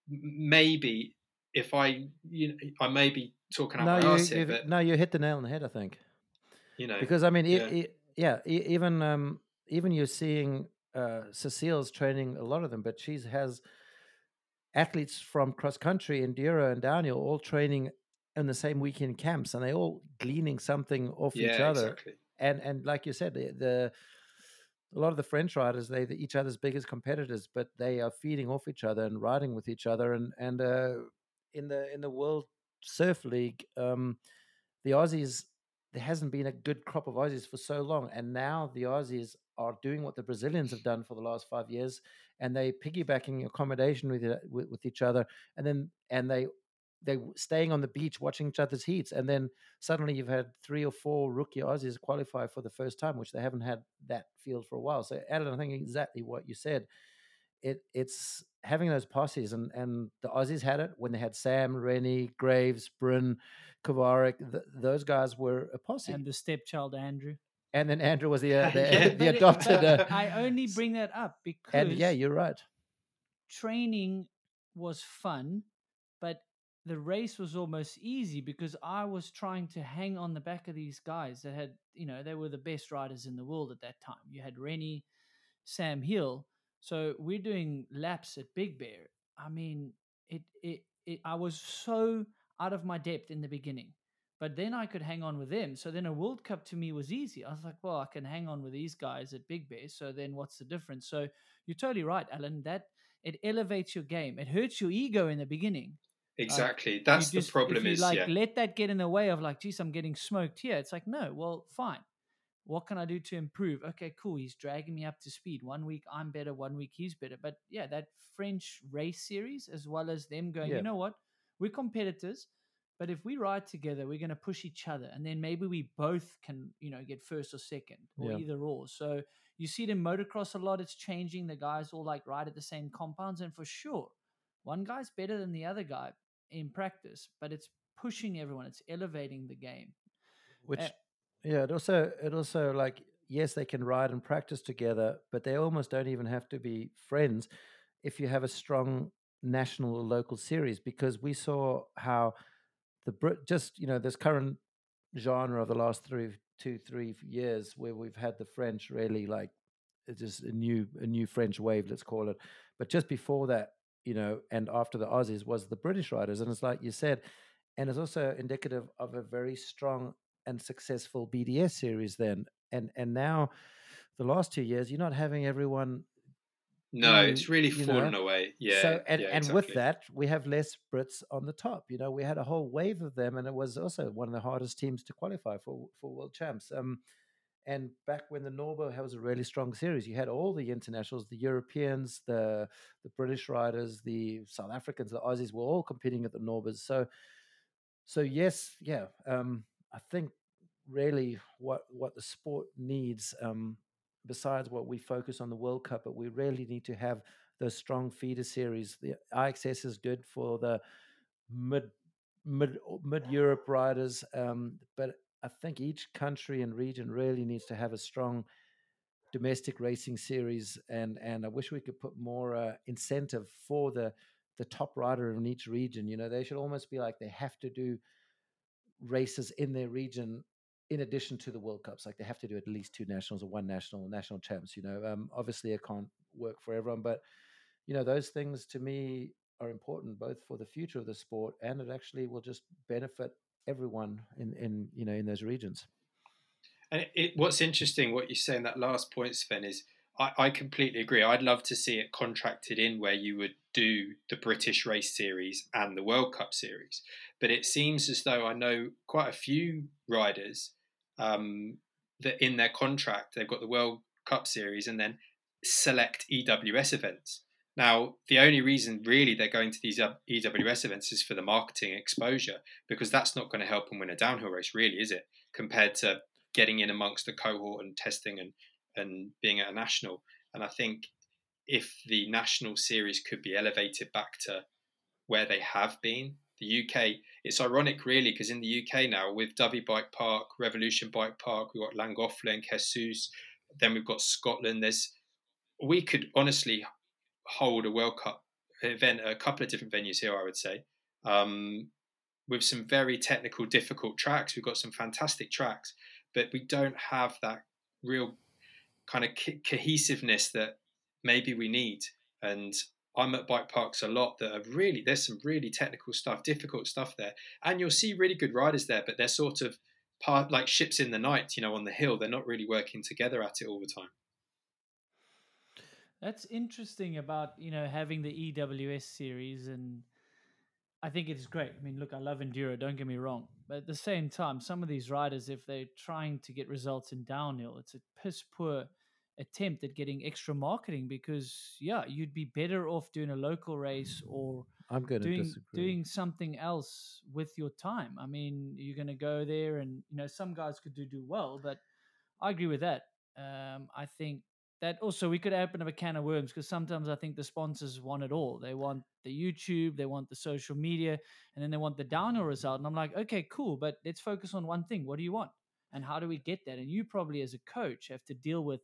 maybe if I you know I may be talking out
no,
my
you,
here, but
no, you hit the nail on the head. I think.
you know
because I mean, e-
yeah.
e- yeah, e- even um, even you're seeing uh, Cecile's training a lot of them, but she has athletes from cross country, enduro, and downhill all training in the same weekend camps, and they all gleaning something off
yeah
each other.
exactly.
And and like you said, the, the a lot of the French riders, they each other's biggest competitors, but they are feeding off each other and riding with each other. And and uh, in the in the World Surf League, um, the Aussies there hasn't been a good crop of Aussies for so long, and now the Aussies are doing what the Brazilians have done for the last five years, and they piggybacking accommodation with, with with each other, and then and they they staying on the beach watching each other's heats, and then suddenly you've had three or four rookie Aussies qualify for the first time, which they haven't had that field for a while. So, Alan, I think exactly what you said. It it's having those posses, and and the Aussies had it when they had Sam, Rennie, Graves, Bryn, Kovarik. Th- those guys were a posse,
and the stepchild Andrew.
And then Andrew was the uh, the, yeah. the adopted. Uh,
I only bring that up because
and yeah, you're right.
Training was fun, but the race was almost easy because I was trying to hang on the back of these guys that had, you know, they were the best riders in the world at that time. You had Rennie, Sam Hill. So we're doing laps at Big Bear. I mean, it, it, it, I was so out of my depth in the beginning, but then I could hang on with them. So then a World Cup to me was easy. I was like, well, I can hang on with these guys at Big Bear. So then what's the difference? So you're totally right, Alan. That it elevates your game. It hurts your ego in the beginning
Exactly. That's just, the problem. is
like
yeah.
let that get in the way of like, geez, I'm getting smoked here. It's like, no, well, fine. What can I do to improve? Okay, cool. He's dragging me up to speed. One week I'm better, one week he's better. But yeah, that French race series, as well as them going, yeah. you know what? We're competitors, but if we ride together, we're going to push each other, and then maybe we both can, you know, get first or second, or yeah. either or. So you see it in motocross a lot. It's changing. The guys all like ride at the same compounds, and for sure, one guy's better than the other guy in practice, but it's pushing everyone. It's elevating the game.
Which, uh, yeah, it also it also like yes, they can ride and practice together, but they almost don't even have to be friends if you have a strong national or local series. Because we saw how the Brit just you know this current genre of the last three two three years where we've had the French really like it's just a new a new French wave, let's call it. But just before that, you know, and after the Aussies was the British riders. And it's like you said, and it's also indicative of a very strong and successful BDS series then. And and now the last two years, you're not having everyone
no, it's really fallen know. away. Yeah.
So and,
yeah,
and
exactly.
with that, we have less Brits on the top. You know, we had a whole wave of them, and it was also one of the hardest teams to qualify for for world champs. Um, and back when the NORBA was a really strong series, you had all the internationals, the Europeans, the the British riders, the South Africans, the Aussies were all competing at the NORBAs. So, so yes, yeah, um, I think really what what the sport needs, um, besides what we focus on the World Cup, but we really need to have those strong feeder series. The IXS is good for the mid mid mid Europe riders, um, but I think each country and region really needs to have a strong domestic racing series, and and I wish we could put more uh, incentive for the the top rider in each region. You know, they should almost be like they have to do races in their region in addition to the World Cups. Like they have to do at least two nationals or one national national champs. You know, um, obviously it can't work for everyone, but you know those things to me are important both for the future of the sport and it actually will just benefit everyone in in you know in those regions.
And it, what's interesting, what you say in that last point, Sven, is I, I, completely agree. I'd love to see it contracted in where you would do the British Race Series and the World Cup Series. But it seems as though I know quite a few riders um, that in their contract they've got the World Cup Series and then select EWS events. Now, the only reason really they're going to these EWS events is for the marketing exposure because that's not going to help them win a downhill race, really, is it? Compared to getting in amongst the cohort and testing and, and being at a national. And I think if the national series could be elevated back to where they have been, the UK, it's ironic really because in the UK now with Dovey Bike Park, Revolution Bike Park, we've got Llangollen, Jesus, then we've got Scotland. There's we could honestly hold a World Cup event at a couple of different venues here, I would say, um, with some very technical, difficult tracks. We've got some fantastic tracks, but we don't have that real kind of co- cohesiveness that maybe we need. And I'm at bike parks a lot that are really, there's some really technical stuff, difficult stuff there. And you'll see really good riders there, but they're sort of part like ships in the night, you know, on the hill. They're not really working together at it all the time.
That's interesting about you know having the EWS series, and I think it is great. I mean, look, I love enduro. Don't get me wrong, but at the same time, some of these riders, if they're trying to get results in downhill, it's a piss poor attempt at getting extra marketing because yeah, you'd be better off doing a local race or
I'm going to
doing
disagree.
doing something else with your time. I mean, you're going to go there, and you know some guys could do do well, but I agree with that. Um, I think that also we could open up a can of worms because sometimes I think the sponsors want it all. They want the YouTube, they want the social media, and then they want the downhill result. And I'm like, okay, cool, but let's focus on one thing. What do you want? And how do we get that? And you probably, as a coach, have to deal with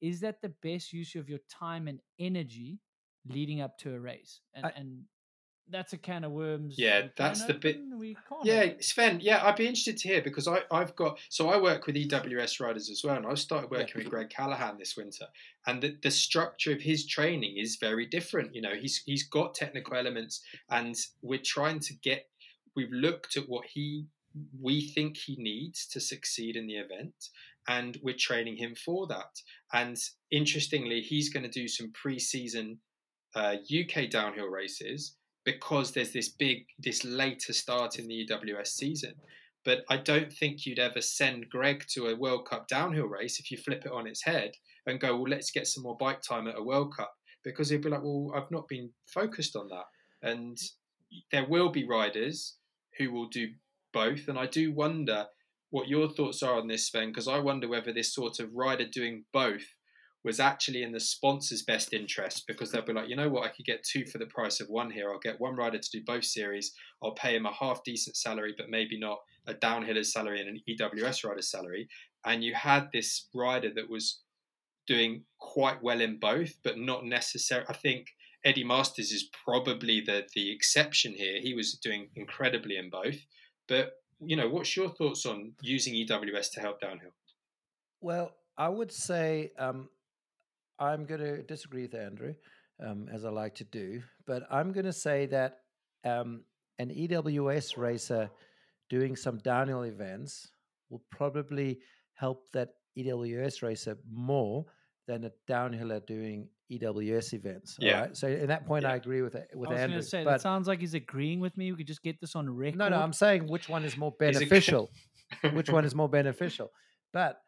is that the best use of your time and energy leading up to a race? And,
I-
and that's a can of worms.
Yeah, that's the bit-
We can't
Yeah. Sven. Yeah, I'd be interested to hear because I, I've got so I work with EWS riders as well, and I started
Yeah.
working with Greg Callaghan this winter, and the, the structure of his training is very different. You know, he's he's got technical elements, and we're trying to get. We've looked at what he we think he needs to succeed in the event, and we're training him for that. And interestingly, he's going to do some pre-season uh, UK downhill races because there's this big, this later start in the EWS season. But I don't think you'd ever send Greg to a World Cup downhill race if you flip it on its head and go, well, let's get some more bike time at a World Cup. Because he'd be like, well, I've not been focused on that. And there will be riders who will do both. And I do wonder what your thoughts are on this, Sven, because I wonder whether this sort of rider doing both was actually in the sponsor's best interest because they'll be like, you know what, I could get two for the price of one here. I'll get one rider to do both series. I'll pay him a half decent salary, but maybe not a downhiller's salary and an EWS rider's salary. And you had this rider that was doing quite well in both, but not necessarily. I think Eddie Masters is probably the the exception here. He was doing incredibly in both. But you know, what's your thoughts on using EWS to help downhill?
Well, I would say um, I'm going to disagree with Andrew, um, as I like to do, but I'm going to say that um, an EWS racer doing some downhill events will probably help that EWS racer more than a downhiller doing EWS events.
Yeah.
right? So in that point, I agree with with
I was
Andrew.
going to say
but
that sounds like he's agreeing with me. We could just get this on record.
no, no, I'm saying which one is more beneficial. which one is more beneficial? But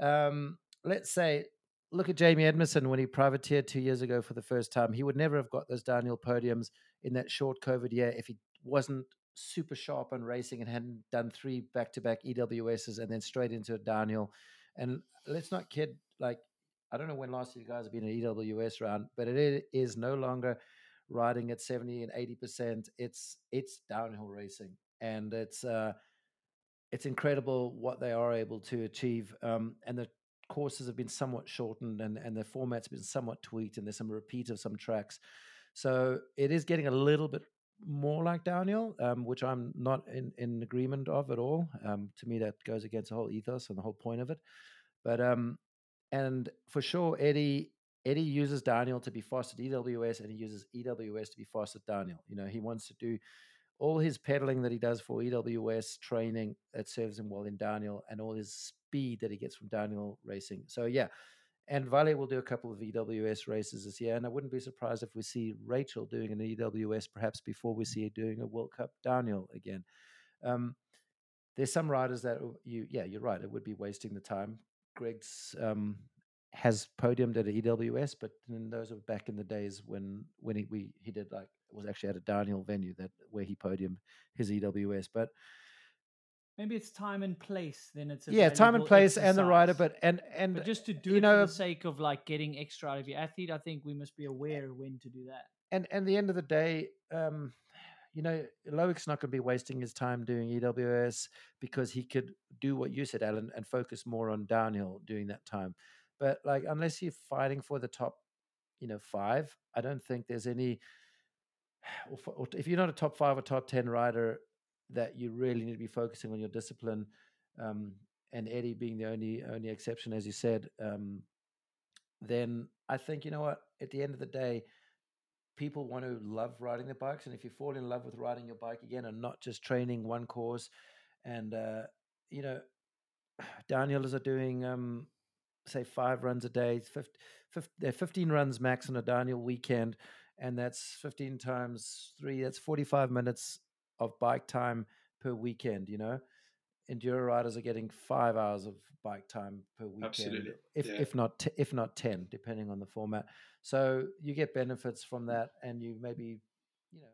um, let's say, look at Jamie Edmondson when he privateered two years ago for the first time. He would never have got those downhill podiums in that short COVID year if he wasn't super sharp on racing and hadn't done three back-to-back EWSs and then straight into a downhill. And let's not kid, like I don't know when last you guys have been an EWS round, but it is no longer riding at 70 and 80 percent. It's it's downhill racing, and it's uh, it's incredible what they are able to achieve. Um, and the courses have been somewhat shortened, and and the format's been somewhat tweaked, and there's some repeat of some tracks. So it is getting a little bit more like downhill, um, which I'm not in, in agreement of at all. Um, to me, that goes against the whole ethos and the whole point of it. But um, and for sure, Eddie Eddie uses Daniel to be fast at EWS, and he uses EWS to be fast at downhill. You know, he wants to do all his pedaling that he does for EWS training that serves him well in Daniel, and all his speed that he gets from Daniel racing. So yeah, and Vali will do a couple of EWS races this year, and I wouldn't be surprised if we see Rachel doing an EWS perhaps before we see her doing a World Cup Daniel again. Um, there's some riders that you, yeah, you're right. It would be wasting the time. Greg's um, has podiumed at EWS, but then those were back in the days when when he we he did like it was actually at a downhill venue that where he podiumed his EWS. But
Maybe it's time and place. Then it's a
yeah, time and place and the rider, but and and
but just to do
you
it
know
for the sake of like getting extra out of your athlete, I think we must be aware when to do that.
and and the end of the day, um, you know, Loic's not going to be wasting his time doing EWS because he could do what you said, Alan, and focus more on downhill during that time. But like, unless you're fighting for the top, you know, five, I don't think there's any. Or if you're not a top five or top ten rider, that you really need to be focusing on your discipline. Um, and Eddie being the only only exception, as you said, um, then I think you know what. At the end of the day, people want to love riding their bikes and if you fall in love with riding your bike again and not just training one course and uh, you know downhillers are doing um, say five runs a day. 50, 50, they're 15 runs max on a Daniel weekend, and that's 15 times three. That's 45 minutes of bike time per weekend. You know, enduro riders are getting five hours of bike time per weekend,
Absolutely.
if
Yeah.
if not t- if not ten, depending on the format. So you get benefits from that, and you maybe, you know,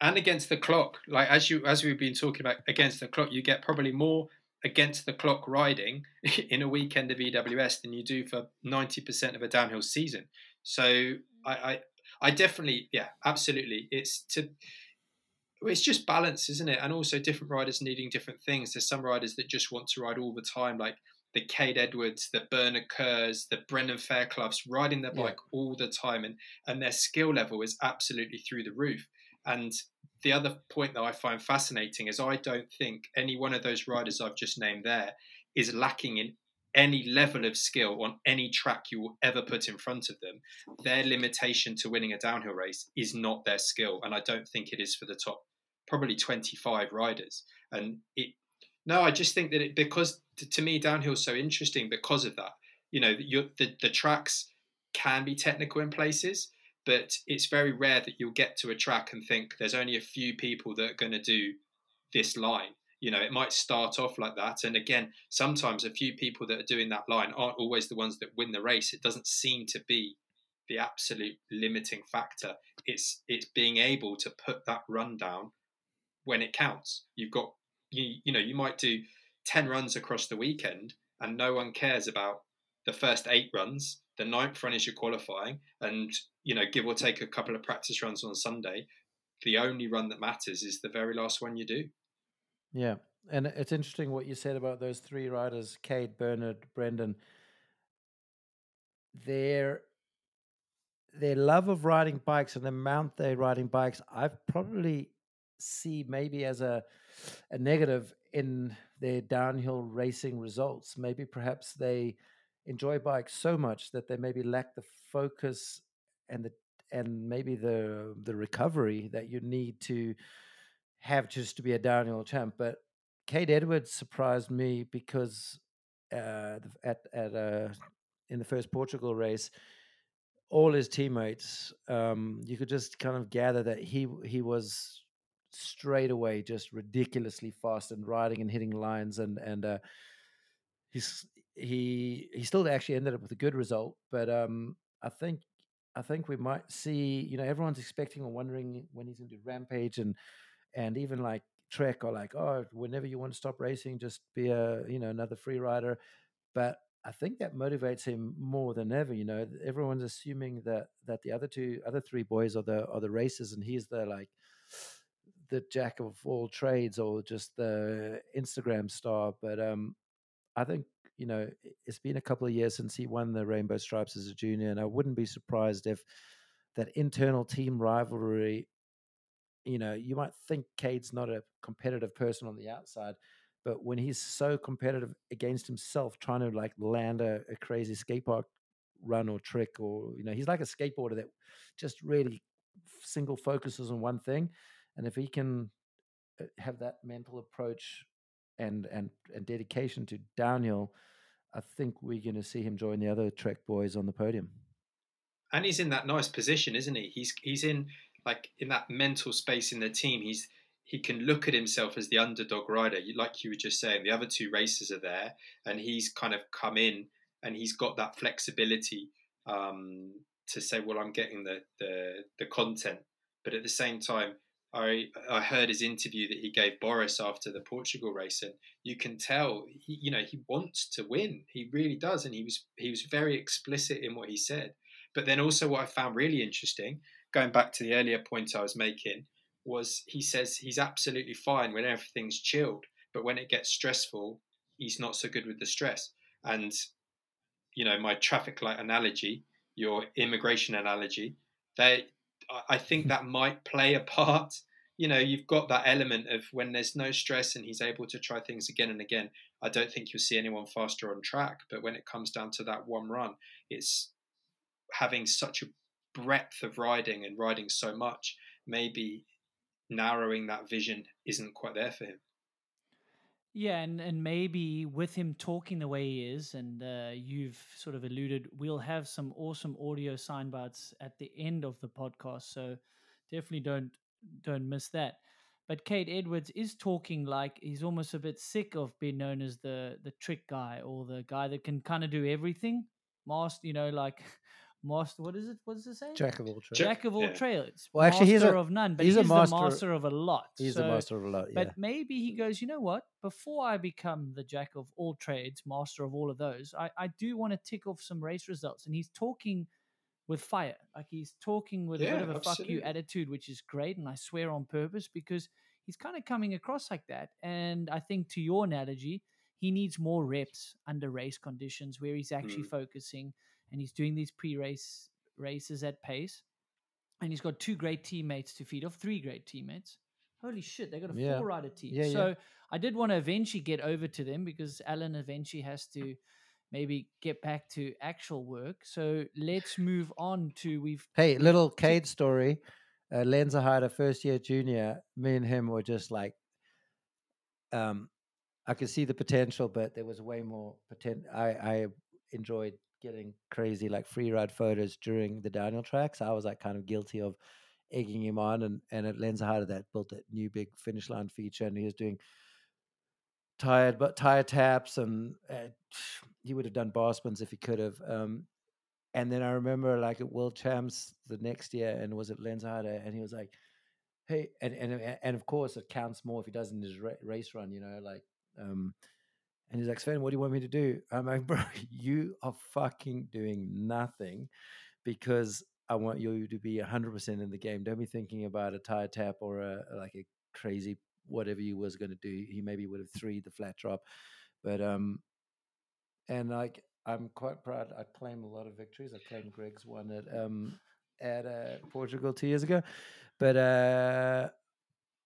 and against the clock like as you as we've been talking about against the clock you get probably more against the clock riding in a weekend of ews than you do for 90% of a downhill season. So mm. i i, I definitely yeah absolutely it's to it's just balance isn't it? And also different riders needing different things. There's some riders that just want to ride all the time like the Cade Edwards, the Bernard Kerrs, the Brendan Faircloughs riding their
Yeah.
bike all the time and and their skill level is absolutely through the roof. And the other point that I find fascinating is I don't think any one of those riders I've just named there is lacking in any level of skill on any track you will ever put in front of them. Their limitation to winning a downhill race is not their skill, and I don't think it is for the top probably 25 riders. And it no, I just think that it because to, me downhill's so interesting because of that. You know, the the tracks can be technical in places, but it's very rare that you'll get to a track and think there's only a few people that are going to do this line. You know, it might start off like that. And again, sometimes a few people that are doing that line aren't always the ones that win the race. It doesn't seem to be the absolute limiting factor. It's it's being able to put that run down when it counts. You've got you you know, you might do 10 runs across the weekend and no one cares about the first eight runs. The ninth run is your qualifying, and you know, give or take a couple of practice runs on Sunday. The only run that matters is the very last one you do.
Yeah, and it's interesting what you said about those three riders: Cade, Bernard, Brendan. Their their love of riding bikes and the amount they're riding bikes, i've probably see maybe as a a negative in their downhill racing results. Maybe perhaps they enjoy bikes so much that they maybe lack the focus and the and maybe the the recovery that you need to have just to be a downhill champ. But Cade Edwards surprised me because uh, at at uh, in the first Portugal race, all his teammates, um, you could just kind of gather that he he was straight away just ridiculously fast and riding and hitting lines and and uh, he's he he still actually ended up with a good result. But um, I think I think we might see you know everyone's expecting or wondering when he's going to do Rampage and and even like Trek are like oh whenever you want to stop racing just be a you know another free rider. But I think that motivates him more than ever. You know, everyone's assuming that that the other two, other three boys are the are the racers, and he's the like the jack of all trades or just the Instagram star. But um, I think you know it's been a couple of years since he won the Rainbow Stripes as a junior, and I wouldn't be surprised if that internal team rivalry. You know, you might think Cade's not a competitive person on the outside, but when he's so competitive against himself, trying to like land a, a crazy skate park run or trick, or you know, he's like a skateboarder that just really single focuses on one thing, and if he can uh, have that mental approach and and and dedication to downhill, I think we're going to see him join the other Trek boys on the podium.
And he's in that nice position, isn't he? He's he's in like in that mental space in the team. He's he can look at himself as the underdog rider. Like you were just saying, the other two racers are there, and he's kind of come in and he's got that flexibility um, to say, well, I'm getting the, the the content, but at the same time, I I heard his interview that he gave Boris after the Portugal race, and you can tell, he, you know, he wants to win. He really does, and he was he was very explicit in what he said. But then also, what I found really interesting, going back to the earlier point I was making, was he says he's absolutely fine when everything's chilled, but when it gets stressful, he's not so good with the stress. And you know, my traffic light analogy, your immigration analogy, they, I- think that might play a part. You know, you've got that element of when there's no stress and he's able to try things again and again. I don't think you'll see anyone faster on track, but when it comes down to that one run, it's having such a breadth of riding and riding so much, maybe narrowing that vision isn't quite there for him.
Yeah, and, and maybe with him talking the way he is, and uh, you've sort of alluded, we'll have some awesome audio sign at the end of the podcast. So definitely don't don't miss that. But Cade Edwards is talking like he's almost a bit sick of being known as the the trick guy or the guy that can kind of do everything. Master, you know, like master. What is it? What does it say?
Jack of all trades.
Jack of all
yeah.
trades.
Well, actually, he's a-
master of none, but
he's
he's,
a
the
master-
master of a lot.
He's
so,
the master of a lot. Yeah.
but maybe he goes, you know what? Before I become the jack of all trades, master of all of those, I, I do want to tick off some race results. And he's talking with fire. Like he's talking with a bit of a fuck you attitude, which is great. And I swear on purpose because he's kind of coming across like that. And I think to your analogy, he needs more reps under race conditions where he's actually
Mm.
focusing and he's doing these pre-race races at pace. And he's got two great teammates to feed off, three great teammates. Holy shit, they got a
Yeah.
four rider team.
Yeah, yeah.
so I did want to eventually get over to them because Alan eventually has to maybe get back to actual work. So let's move on to we've
Hey, little Cade story. Uh, Lenzerheide a first year junior. Me and him were just like, um, I could see the potential, but there was way more potential. I, I enjoyed getting crazy like free ride photos during the downhill tracks. I was like kind of guilty of egging him on, and and at Lenzerheide that built that new big finish line feature, and he was doing tired but tire taps, and uh, he would have done bar spins if he could have. Um, and then I remember like at World Champs the next year, and was at Lenzerheide, and he was like, "Hey," and and and of course it counts more if he does in his ra- race run, you know, like. um and he's like, Sven, what do you want me to do? I'm like, bro, you are fucking doing nothing because I want you to be 100% in the game. Don't be thinking about a tire tap or a like a crazy whatever you was going to do. He maybe would have three the flat drop, but um, and like I'm quite proud. I claim a lot of victories. I claim Greg's one at um at uh, Portugal two years ago, but uh,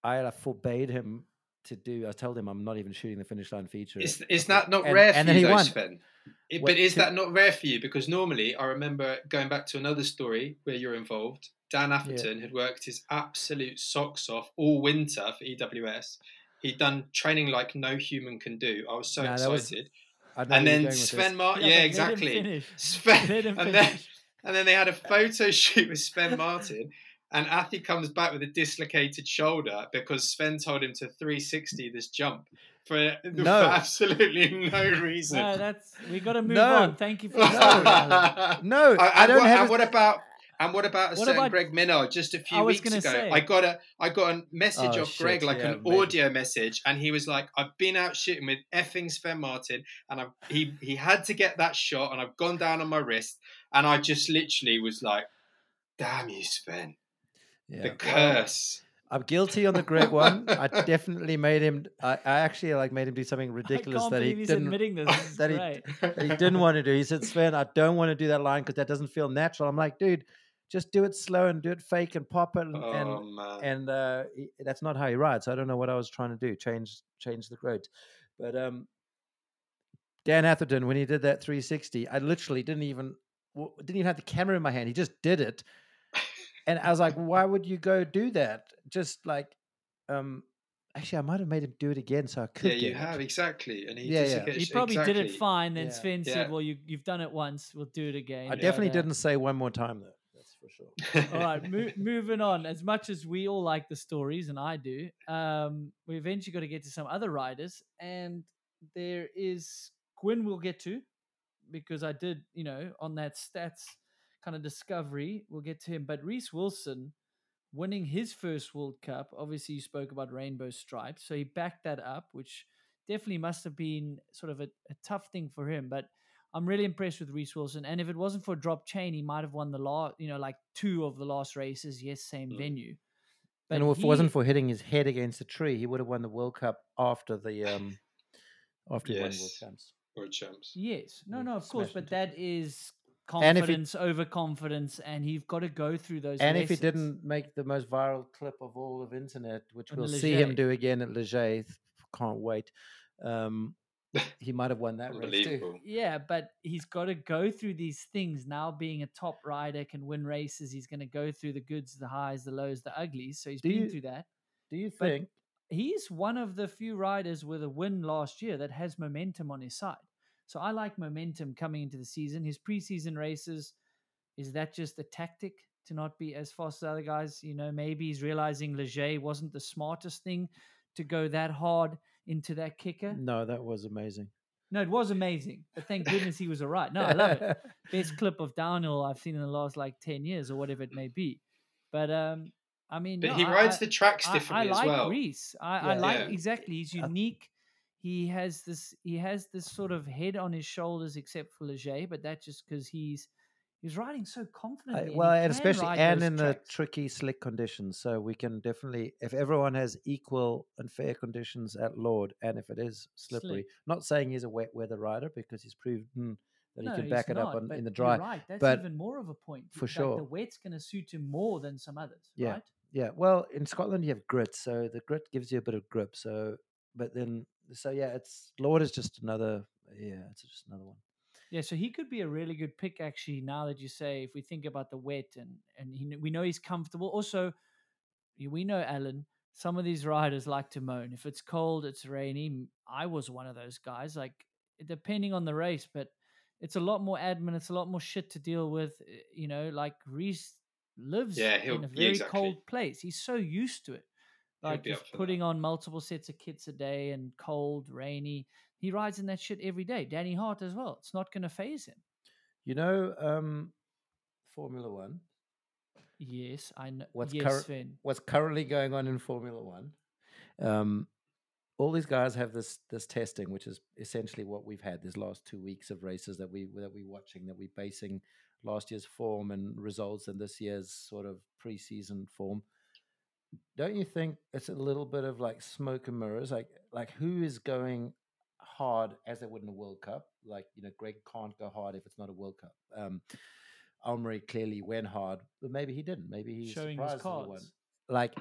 I forbade him to do. I told him I'm not even shooting the finish line feature.
Is, is that not
And-
rare for
and then
you,
he
though. Sven? It- but is
to-
that not rare for you? Because normally, I remember going back to another story where you're involved. Dan Atherton had worked his absolute socks off all winter for EWS. He'd done training like no human can do. I was so
No, that was-
excited. And then Sven. Martin,
Yeah,
yeah,
but let him
exactly. Sven, and then and then they had a photo shoot with Sven Martin, and Athy comes back with a dislocated shoulder because Sven told him to 360 this jump for, for absolutely no reason.
No, that's we got to move
No.
on. Thank you for the story,
No,
And-
I don't
what,
have.
And
a-
what about and what about a
What
certain
about-
Greg Minnaar just a few
I
weeks ago?
say.
I got a I got a message
Oh,
off Greg, like
yeah,
an
maybe.
audio message, and he was like, "I've been out shooting with effing Sven Martin, and I've, he he had to get that shot, and I've gone down on my wrist, and I just literally was like, damn you, Sven,
Yeah.
the curse."
I'm guilty on the Greg one. I definitely made him. I, I actually like made him do something ridiculous that he didn't.
this.
That he- that he didn't want to do. He said, Sven, I don't want to do that line because that doesn't feel natural. I'm like, dude, just do it slow and do it fake and pop it. And,
Oh
and, and uh, he- that's not how he rides. So I don't know what I was trying to do. Change change the road. But um, Dan Atherton, when he did that 360, I literally didn't even didn't even have the camera in my hand. He just did it, and I was like, why would you go do that? Just like, um, actually, I might have made him do it again so I could.
yeah, you
get
have
It.
exactly, and he
Yeah, yeah.
dislocated-
He probably did it fine. Then
Yeah.
Sven
Yeah.
said, "Well, you you've done it once. We'll do it again."
I
But,
definitely
uh,
didn't say one more time though. That's for sure.
All right, mo- moving on. As much as we all like the stories, and I do, um, we eventually got to get to some other riders, and there is Gwin. We'll get to because I did, you know, on that stats kind of discovery. We'll get to him, but Reece Wilson winning his first World Cup. Obviously, you spoke about rainbow stripes, so he backed that up, which definitely must have been sort of a, a tough thing for him, but. I'm really impressed with Reece Wilson, and if it wasn't for drop chain, he might have won the last, you know, like two of the last races. Yes, same
Mm.
venue.
and if it wasn't for hitting his head against a tree, he would have won the World Cup after the um after he won World Champs.
World champs.
yes, no, no, of course, but that is
And if he-
confidence, overconfidence, and you've got to go through those.
And if he didn't make the most viral clip of all of internet, which
On the
we'll see him do again at Leger, can't wait. Um, he might have won that race too.
Yeah, but he's got to go through these things now. Being a top rider, can win races. He's going to go through the goods, the highs, the lows, the uglies. So he's
Do
been
you-
through that.
Do you
But
think?
he's one of the few riders with a win last year that has momentum on his side. So I like momentum coming into the season. His preseason races, is that just a tactic to not be as fast as other guys? You know, maybe he's realizing Leger wasn't the smartest thing to go that hard into that kicker.
No, that was amazing.
No, it was amazing. But thank goodness he was all right. No, I love it. Best clip of downhill I've seen in the last like 10 years or whatever it may be. But um I mean,
But
no,
he rides
I-
the tracks
I, I
differently
like
as well.
Reece. I, I like
Yeah.
exactly. He's unique. He has this. He has this sort of head on his shoulders, except for Leger. But that's just because he's he's riding so confidently.
well,
he
and especially and in
tracks.
the tricky, slick conditions. So we can definitely, if everyone has equal and fair conditions at Lourdes, and if it is slippery,
Slick.
not saying he's a wet weather rider because he's proven hmm, that
No,
he can back it up on, in the dry.
Right, that's
but
even more of a point.
for
Like,
sure.
the wet's going to suit him more than some others.
Yeah.
right?
Yeah, well, in Scotland you have grit, so the grit gives you a bit of grip. So, but then, so yeah, it's Lourdes is just another. Yeah, it's just another one.
Yeah, so he could be a really good pick actually. Now that you say, if we think about the wet and and he, we know he's comfortable. Also, we know Alan. Some of these riders like to moan. If it's cold, it's rainy. I was one of those guys. Like depending on the race, but it's a lot more admin. It's a lot more shit to deal with. uh, You know, like Reece lives
Yeah,
in a
yeah,
very
exactly.
cold place. He's so used to it. Like just
for that.
putting on multiple sets of kits a day and cold, rainy. He rides in that shit every day. Danny Hart as well. It's not going to phase him.
You know, um, Formula One.
Yes, I know.
What's
yes, Sven.
What's currently going on in Formula One? Um, all these guys have this this testing, which is essentially what we've had these last two weeks of races that we that we're watching, that we're basing last year's form and results and this year's sort of preseason form. Don't you think it's a little bit of like smoke and mirrors? Like like who is going hard as they would in a World Cup? Like you know, Greg can't go hard if it's not a World Cup. Um, Amaury clearly went hard, but maybe he didn't. Maybe he
Showing his
surprised
cards.
Like,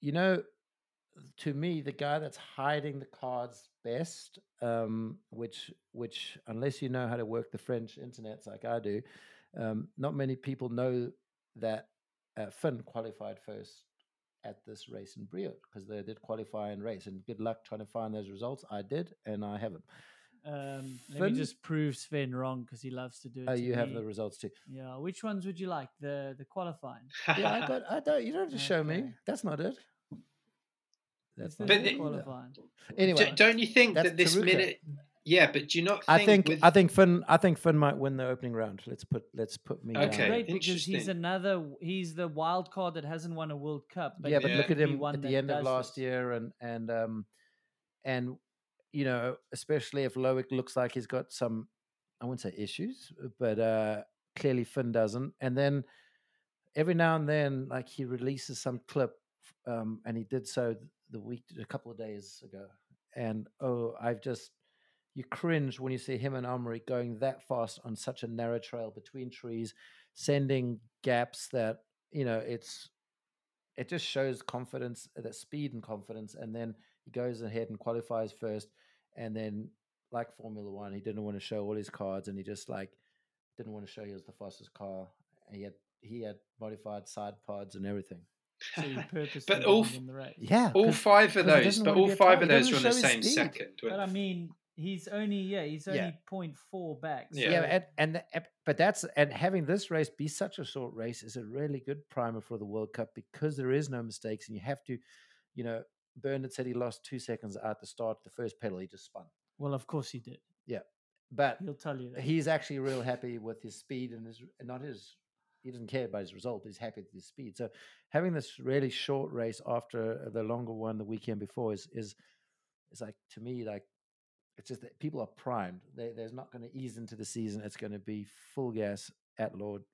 you know, to me, the guy that's hiding the cards best, um, which which unless you know how to work the French internets like I do, um, not many people know that uh, Finn qualified first at this race in Brioude because they did qualify and race. And good luck trying to find those results. I did, and I haven't.
Um, let me just prove Sven wrong because he loves to do it.
Oh,
to
you have the results too.
Yeah, which ones would you like? The the qualifying.
Yeah, I got. I don't. You don't have to show me. That's not it.
Is
That's not
But
the
it-
qualifying?
Anyway,
don't you think that this
Taruka.
minute? Yeah, but do you not? Think
I think
with,
I think Finn I think Finn might win the opening round. Let's put let's put me.
Okay.
down.
Great because he's another. He's the wild card that hasn't won a World Cup. But
yeah, but
Yeah.
look at him at the end of last
this.
year, and and um and you know especially if Loic looks like he's got some I wouldn't say issues, but uh clearly Finn doesn't. And then every now and then, like he releases some clip, um, and he did so the week a couple of days ago, and oh, I've just you cringe when you see him and Amaury going that fast on such a narrow trail between trees, sending gaps that you know it's it just shows confidence, uh, that speed and confidence, and then he goes ahead and qualifies first, and then like Formula One, he didn't want to show all his cards, and he just like didn't want to show he was the fastest car. And he had he had modified side pods and everything.
So
But all
didn't
f-
win the race.
Yeah,
all
'cause-
five of those, but all five of those
doesn't
are on the same
speed.
second.
But I mean, he's only yeah, he's only
Yeah.
0.4 back. so-
Yeah.
yeah, and and the- but that's and having this race be such a short race is a really good primer for the World Cup because there is no mistakes and you have to, you know, Bernard said he lost two seconds at the start. The first pedal he just spun,
Well, of course he did.
Yeah, but
He'll tell you that.
he's actually real happy with his speed and his not his. He doesn't care about his result. He's happy with his speed. So having this really short race after the longer one the weekend before is is is like to me like it's just that people are primed. They, there's not going to ease into the season. It's going to be full gas at Lourdes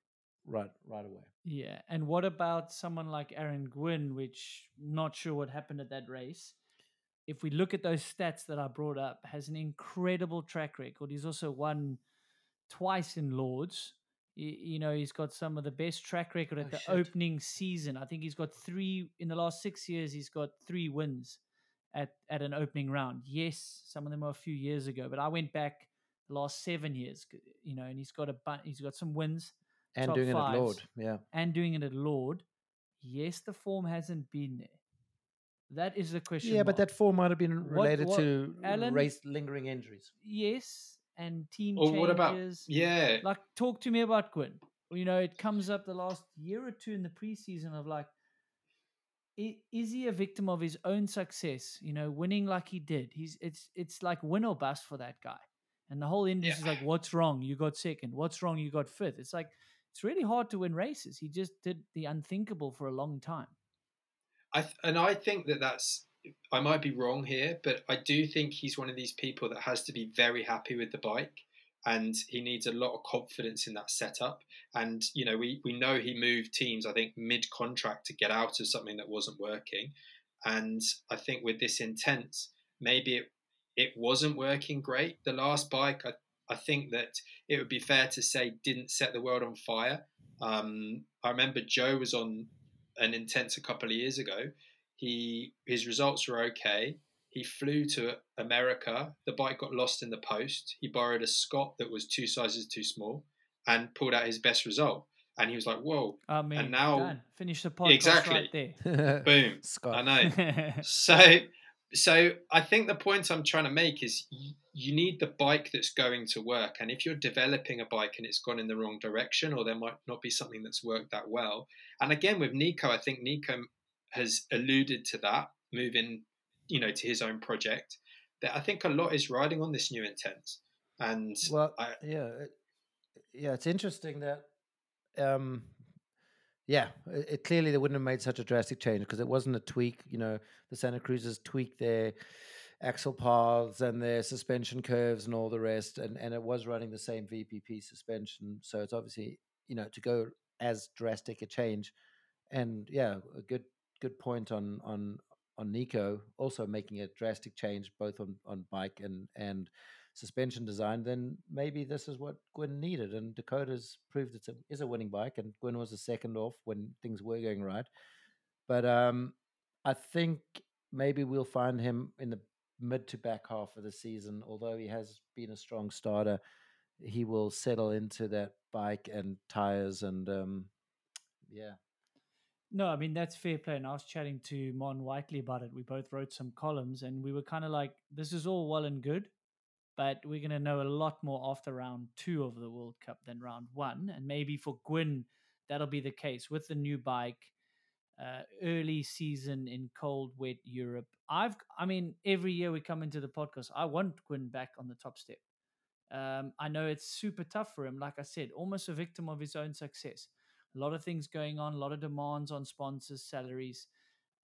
right right away.
Yeah, and what about someone like Aaron Gwin, which not sure what happened at that race. If we look at those stats that I brought up, has an incredible track record. He's also won twice in Lourdes. Y- You know, he's got some of the best track record at
Oh,
the
shit.
opening season. I think he's got three in the last six years. He's got three wins at at an opening round. Yes, some of them were a few years ago, but I went back the last seven years. You know, and he's got a bu- he's got some wins
And
Top
doing it at. Lourdes, yeah.
and doing it at Lourdes, yes, the form hasn't been there. That is the question.
Yeah, but that form might have been related
what-
to
Alan?
race lingering injuries.
yes, and team
Or
changes.
what about yeah?
like talk to me about Gwin. You know, it comes up the last year or two in the preseason of like, i- is he a victim of his own success? You know, winning like he did. He's it's it's like win or bust for that guy. And the whole industry is like, what's wrong? You got second. What's wrong? You got fifth. It's like it's really hard to win races. He just did the unthinkable for a long time.
I th- and I think that that's I might be wrong here, but I do think he's one of these people that has to be very happy with the bike, and he needs a lot of confidence in that setup. And you know, we we know he moved teams. I think mid contract to get out of something that wasn't working, and I think with this Intense, maybe it it wasn't working great. The last bike, I I think that it would be fair to say didn't set the world on fire. Um, I remember Joe was on an intense a couple of years ago. He his results were okay. He flew to America. The bike got lost in the post. He borrowed a Scott that was two sizes too small, and pulled out his best result. And he was like, "Whoa,
I mean,
now-
done. finish the podcast
Exactly.
right there.
boom!"
Scott.
I know.
know.
So, so I think the point I'm trying to make is y- you need the bike that's going to work. And if you're developing a bike and it's gone in the wrong direction, or there might not be something that's worked that well. And again, with Nico, I think Nico has alluded to that moving, you know, to his own project. That I think a lot is riding on this new Intense. And
Well,
I,
yeah, it, yeah, it's interesting that, um, yeah, it, it clearly they wouldn't have made such a drastic change because it wasn't a tweak. You know, the Santa Cruzes tweaked their axle paths and their suspension curves and all the rest, and and it was running the same VPP suspension. So it's obviously you know to go as drastic a change, and yeah, a good good point on on on Nico also making a drastic change both on on bike and and suspension design, then maybe this is what Gwin needed. And Dakota's proved it is a winning bike, and Gwin was a second off when things were going right. But um, I think maybe we'll find him in the mid to back half of the season. Although he has been a strong starter, he will settle into that bike and tires, and um, yeah,
No, I mean that's fair play. And I was chatting to Mon Whiteley about it. We both wrote some columns, and we were kind of like, "This is all well and good, but we're going to know a lot more after round two of the World Cup than round one, and maybe for Gwin that'll be the case with the new bike." Uh, early season in cold, wet Europe. I've, I mean, every year we come into the podcast, I want Gwin back on the top step. Um, I know it's super tough for him. Like I said, almost a victim of his own success. A lot of things going on, a lot of demands on sponsors' salaries.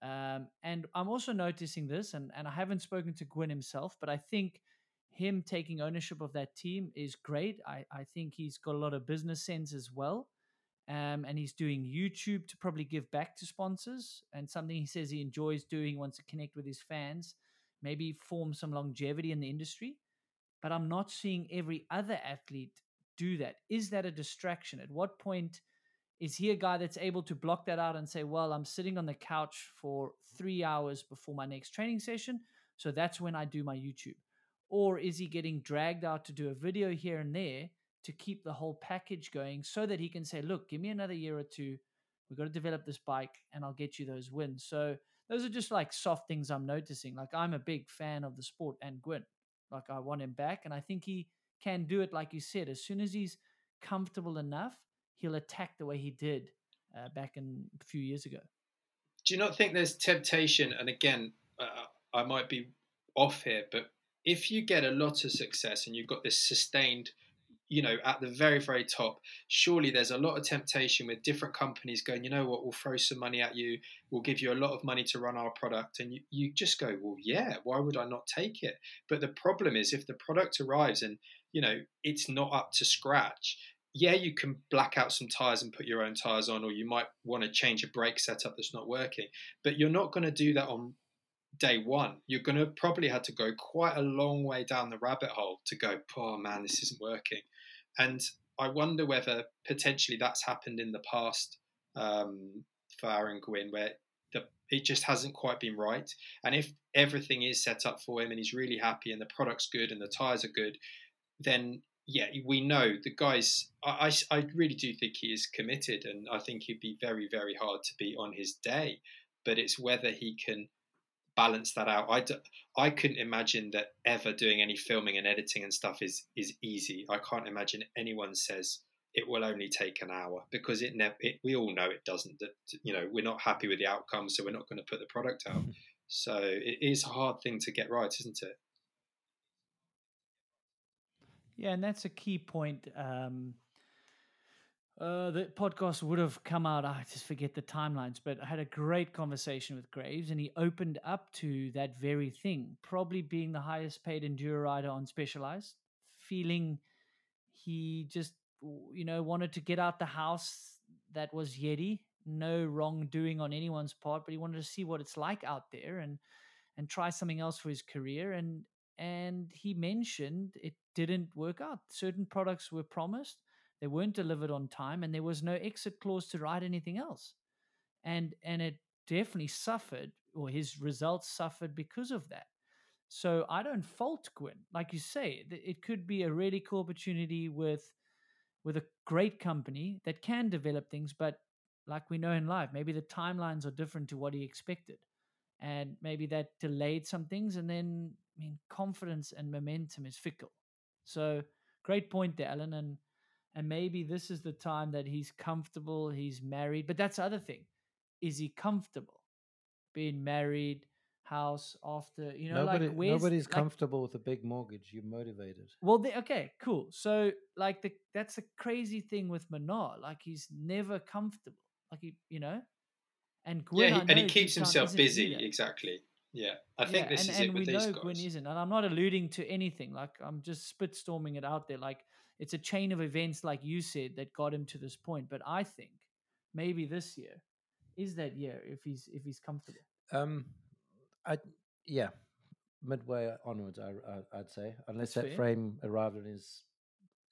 Um, and I'm also noticing this, and, and I haven't spoken to Gwin himself, but I think him taking ownership of that team is great. I, I think he's got a lot of business sense as well. Um, and he's doing YouTube to probably give back to sponsors and something he says he enjoys doing, wants to connect with his fans, maybe form some longevity in the industry. But I'm not seeing every other athlete do that. Is that a distraction? At what point is he a guy that's able to block that out and say, well, I'm sitting on the couch for three hours before my next training session. So that's when I do my YouTube. Or is he getting dragged out to do a video here and there to keep the whole package going so that he can say, look, give me another year or two. We've got to develop this bike and I'll get you those wins. So those are just like soft things I'm noticing. Like I'm a big fan of the sport and Gwin. Like I want him back. And I think he can do it, like you said, as soon as he's comfortable enough, he'll attack the way he did uh, back in a few years ago.
do you not think there's temptation? And again, uh, I might be off here, but if you get a lot of success and you've got this sustained, you know, at the very, very top, surely there's a lot of temptation with different companies going, you know what, we'll throw some money at you, we'll give you a lot of money to run our product. And you, you just go, well, yeah, why would I not take it? But the problem is if the product arrives and, you know, it's not up to scratch, yeah, you can black out some tires and put your own tires on, or you might want to change a brake setup that's not working. But you're not going to do that on day one. You're going to probably have to go quite a long way down the rabbit hole to go, oh man, this isn't working. And I wonder whether potentially that's happened in the past um, for Aaron Gwin, where the, it just hasn't quite been right. And if everything is set up for him and he's really happy and the product's good and the tires are good, then yeah, we know the guys. I, I, I really do think he is committed, and I think he'd be very, very hard to beat on his day. But it's whether he can balance that out. I, do, I couldn't imagine that ever doing any filming and editing and stuff is is easy. I can't imagine anyone says it will only take an hour because it never. It, we all know it doesn't. That you know we're not happy with the outcome, so we're not going to put the product out. Mm-hmm. So it is a hard thing to get right, isn't it?
Yeah, and that's a key point. Um, uh, the podcast would have come out. I just forget the timelines, but I had a great conversation with Graves, and he opened up to that very thing. Probably being the highest paid enduro rider on Specialized, feeling he just you know wanted to get out the house that was Yeti. No wrongdoing on anyone's part, but he wanted to see what it's like out there and and try something else for his career. And and he mentioned it didn't work out. Certain products were promised they weren't delivered on time, and there was no exit clause to write anything else. And and it definitely suffered, or his results suffered because of that. So I don't fault Gwin. Like you say, it could be a really cool opportunity with with a great company that can develop things, but like we know in life, maybe the timelines are different to what he expected. And maybe that delayed some things. And then, I mean, confidence and momentum is fickle. So great point there, Alan. And and maybe this is the time that he's comfortable, he's married. But that's the other thing. Is he comfortable being married, house after, you know,
Nobody,
like
nobody's
like,
comfortable with a big mortgage. You're motivated.
Well, they, okay, cool. So like the that's a crazy thing with Minnaar. Like he's never comfortable. Like he, you know, and
yeah, he, and he keeps himself busy. Exactly. Yeah, I think
yeah,
this
and,
is
and
it
we
these
know
guys.
Gwin isn't, and I'm not alluding to anything. Like I'm just spitstorming it out there. Like it's a chain of events, like you said, that got him to this point. But I think maybe this year is that year if he's if he's comfortable.
Um, I yeah, midway onwards, I, I would say, unless
That's
that
fair.
frame arrived at his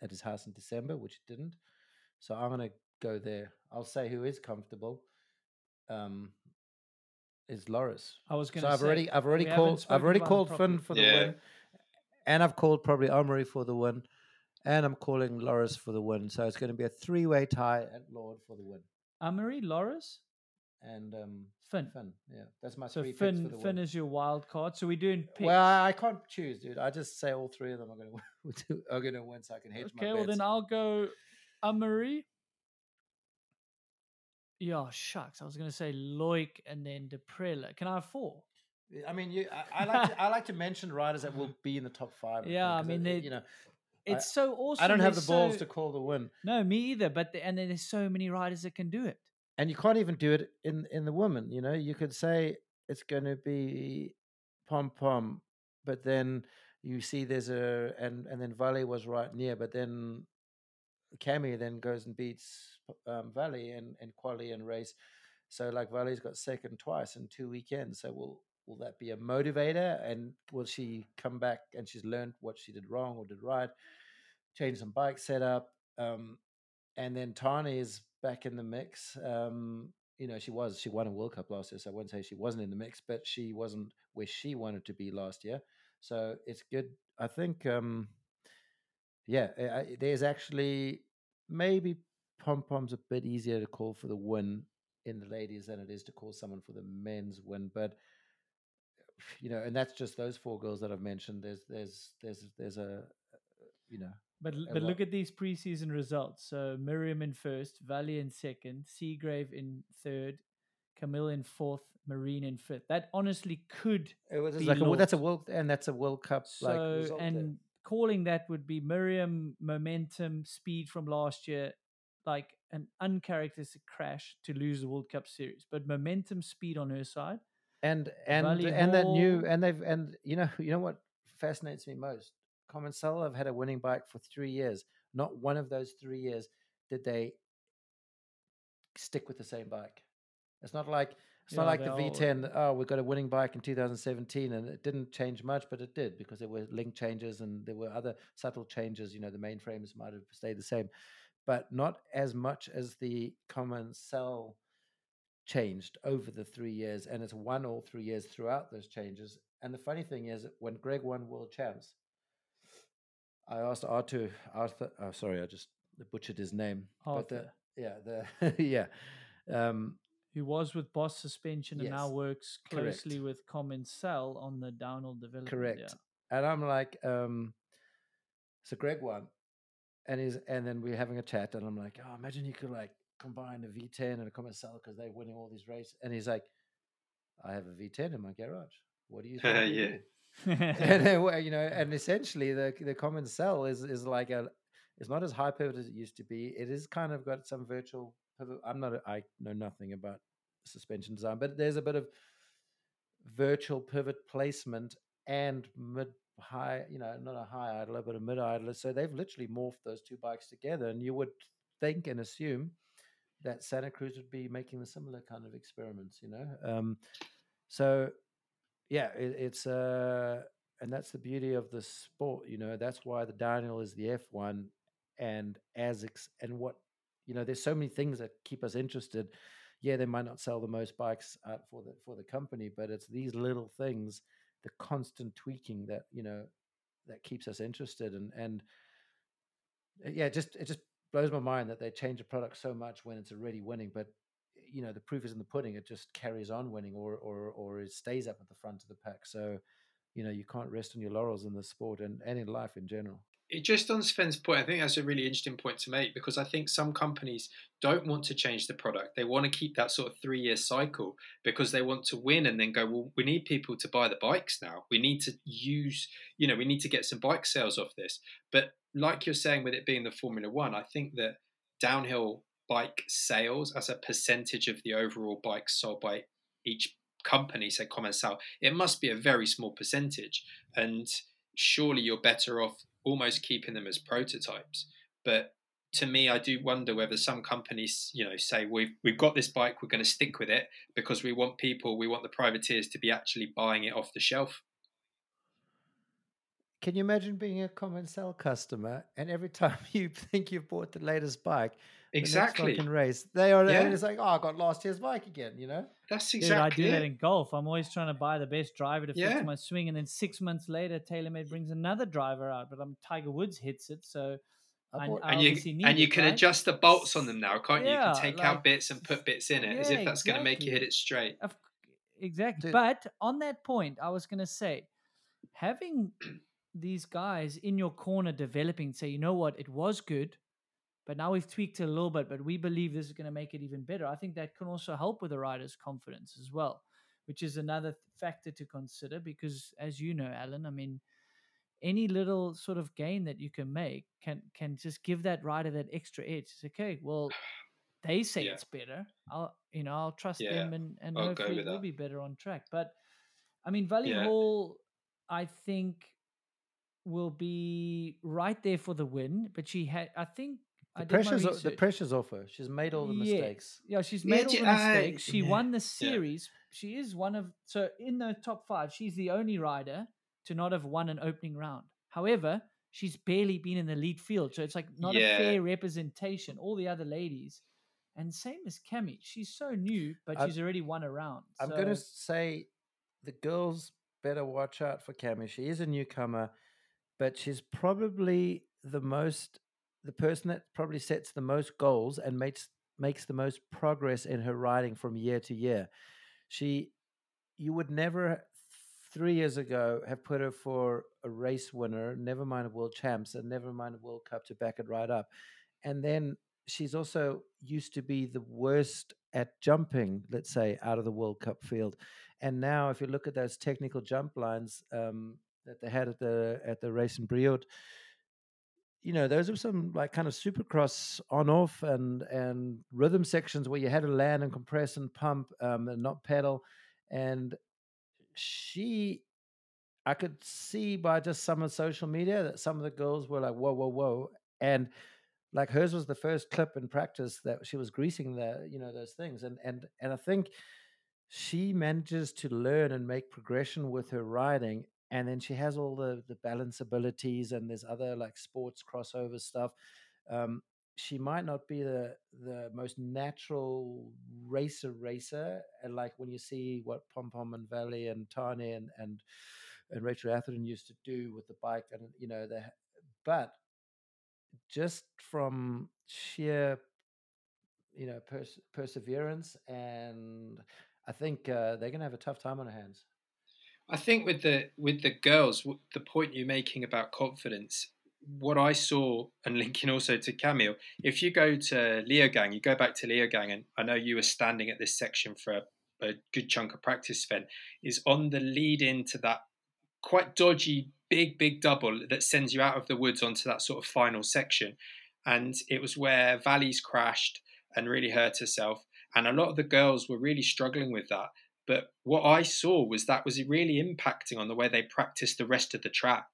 at his house in December, which it didn't. So I'm gonna go there. I'll say who is comfortable. Um, is Loris.
I was going to.
So
to
I've already I've already called I've already called. Finn for the
Yeah.
win, and I've called probably Amaury for the win, and I'm calling Loris for the win. So it's going to be a three way tie at Lourdes for the win,
Amaury, Loris,
and um,
Finn.
Finn. Yeah, that's my
So
three picks
Finn
for the
Finn
win.
is your wild card. So we're doing picks.
Well, I I can't choose, dude. I just say all three of them are going to are going to win, so I can hedge
okay,
my
well
bets.
then I'll go Amaury. Yeah, shucks. I was going to say Loic and then Daprela. Can I have four?
I mean, you. I, I like to, I like to mention riders that will be in the top five. I
Yeah, I mean, they-
you know,
It's so awesome.
I don't have the balls
so-
to call the win,
No, me either. But the, and then there's so many riders that can do it.
and you can't even do it in in the women. You know, you could say it's going to be pom pom, but then you see there's a and and then Vali was right near, but then Cami then goes and beats um, Vali and and quali and race. So like Vali's got second twice in two weekends. So will will that be a motivator? And will she come back and she's learned what she did wrong or did right? Change some bike setup. Um, and then Tahnée is back in the mix. Um, you know, she was she won a World Cup last year, so I wouldn't say she wasn't in the mix, but she wasn't where she wanted to be last year. So it's good. I think, um, yeah, I, there's actually maybe pom pom's a bit easier to call for the win in the ladies than it is to call someone for the men's win, but you know, and that's just those four girls that I've mentioned. There's there's there's there's a uh, you know
But but look at these preseason results. So Myriam in first, Vali in second, Seagrave in third, Camille in fourth, Marine in fifth. That honestly could
it was
be
like a, that's a world and that's a World Cup like
so
result there.
and calling that would be Myriam momentum speed from last year, like an uncharacteristic crash to lose the World Cup series. But momentum speed on her side.
and and
Vali
and that new and they've and you know you know what fascinates me most Commensal have had a winning bike for three years not one of those three years did they stick with the same bike it's not like it's not like the v10 oh we got a winning bike in 2017 and it didn't change much but it did because there were link changes and there were other subtle changes you know the mainframes might have stayed the same but not as much as the Commensal changed over the three years, and it's won all three years throughout those changes. And the funny thing is, when Greg won world champs, I asked Arthur, Arthur, oh, sorry, I just butchered his name. But the,
Arthur.
yeah, the yeah, um,
who was with BOS Suspension and now
Yes,
works
correct.
closely with Commensal on the downhill development.
Correct.
Yeah.
And I'm like, um, so Greg won, and he's and then we're having a chat, and I'm like, oh, imagine you could like combine a V10 and a Commensal because they're winning all these races. And he's like, I have a V10 in my garage. What do you think? we
Yeah.
and then, you know, and essentially the the Commensal is is like a it's not as high pivot as it used to be. It is kind of got some virtual pivot. I'm not a, I know nothing about suspension design, but there's a bit of virtual pivot placement and mid high, you know, not a high idler, but a mid idler. So they've literally morphed those two bikes together, and you would think and assume that Santa Cruz would be making the similar kind of experiments, you know. Um, so yeah, it, it's uh, and that's the beauty of the sport, you know. That's why the Daniel is the F1, and as ex- and what you know, there's so many things that keep us interested. Yeah, they might not sell the most bikes out for the for the company, but it's these little things, the constant tweaking that you know that keeps us interested, and and uh, yeah, just it just blows my mind that they change a product so much when it's already winning, but you know the proof is in the pudding. It just carries on winning, or or or it stays up at the front of the pack. So you know you can't rest on your laurels in the sport and and in life in general.
It just on Sven's point, I think that's a really interesting point to make because I think some companies don't want to change the product. They want to keep that sort of three year cycle because they want to win and then go, well, we need people to buy the bikes now. We need to use, you know, we need to get some bike sales off this. But like you're saying, with it being the Formula One, I think that downhill bike sales as a percentage of the overall bikes sold by each company, say Commencal, it must be a very small percentage. And surely you're better off almost keeping them as prototypes. But to me, I do wonder whether some companies, you know, say we've we've got this bike, we're going to stick with it because we want people, we want the privateers to be actually buying it off the shelf.
Can you imagine being a Commencal customer and every time you think you've bought the latest bike,
Exactly.
the next race, they are
Yeah.
and it's like, oh, I got last year's bike again, you know?
That's
Dude,
exactly
I do
it.
that in golf. I'm always trying to buy the best driver to
Yeah.
fix my swing, and then six months later, TaylorMade brings another driver out. But I'm Tiger Woods hits it, so
I
I, I
and you
need
and you
it,
can
right?
adjust the bolts on them now, can't you? You can take
like-
out bits and put bits in it as if that's going to make you hit it straight.
Of, exactly.
Dude.
But on that point, I was going to say, having these guys in your corner developing, say, you know what, it was good, but now we've tweaked it a little bit, but we believe this is going to make it even better. I think that can also help with the rider's confidence as well, which is another th- factor to consider because, as you know, Alan, I mean, any little sort of gain that you can make can can just give that rider that extra edge. It's okay, well, they say
Yeah.
it's better. I'll you know I'll trust
Yeah,
them and and
I'll
hopefully we'll be better on track. But I mean, Vali
Yeah.
Höll, I think will be right there for the win. But she had, I think,
The
did
pressure's o- the pressure's off her. She's made all the
Yeah.
mistakes.
Yeah, she's
Yeah,
made all the
I-
mistakes. She
yeah,
won the
yeah.
series. She is one of so in the top five. She's the only rider to not have won an opening round. However, she's barely been in the lead field, so it's like not
Yeah.
a fair representation. All the other ladies, and same as Cami, she's so new, but
I'm-
she's already won a round.
I'm
so,
going to say the girls better watch out for Cami. She is a newcomer, but she's probably the most the person that probably sets the most goals and makes makes the most progress in her riding from year to year. She you would never 3 years ago have put her for a race winner, never mind a world champs and never mind a world cup to back it right up. And then she's also used to be the worst at jumping, let's say, out of the World Cup field. And now, if you look at those technical jump lines um, that they had at the at the race in Brioude, you know, those were some like kind of supercross on off and and rhythm sections where you had to land and compress and pump um, and not pedal. And she, I could see by just some of social media that some of the girls were like, whoa, whoa, whoa. And like hers was the first clip in practice that she was greasing the, you know, those things. And and and I think she manages to learn and make progression with her riding. And then she has all the the balance abilities and there's other like sports crossover stuff. Um, she might not be the the most natural racer racer, and like when you see what Pom Pom and Vali and Tahnée and and and Rachel Atherton used to do with the bike, and you know, the but just from sheer you know pers- perseverance, and I think uh, they're going to have a tough time on their hands.
I think with the with the girls, the point you're making about confidence, what I saw, and linking also to Camille, if you go to Leogang, you go back to Leogang, and I know you were standing at this section for a, a good chunk of practice, Sven, is on the lead into that quite dodgy big, big double that sends you out of the woods onto that sort of final section. And it was where Vali's crashed and really hurt herself. And a lot of the girls were really struggling with that. But what I saw was that was really impacting on the way they practiced the rest of the track.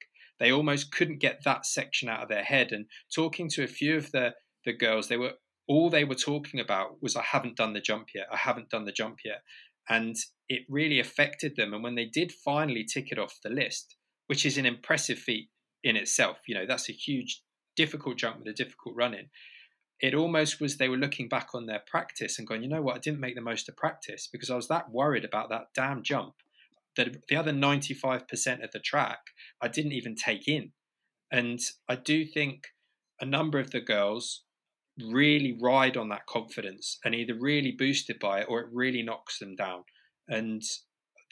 They almost couldn't get that section out of their head. And talking to a few of the, the girls, they were all they were talking about was I haven't done the jump yet. I haven't done the jump yet. And it really affected them. And when they did finally tick it off the list, which is an impressive feat in itself. You know, that's a huge, difficult jump with a difficult run in. It almost was they were looking back on their practice and going, you know what, I didn't make the most of practice because I was that worried about that damn jump that the other 95% of the track I didn't even take in. And I do think a number of the girls really ride on that confidence and either really boosted by it or it really knocks them down. And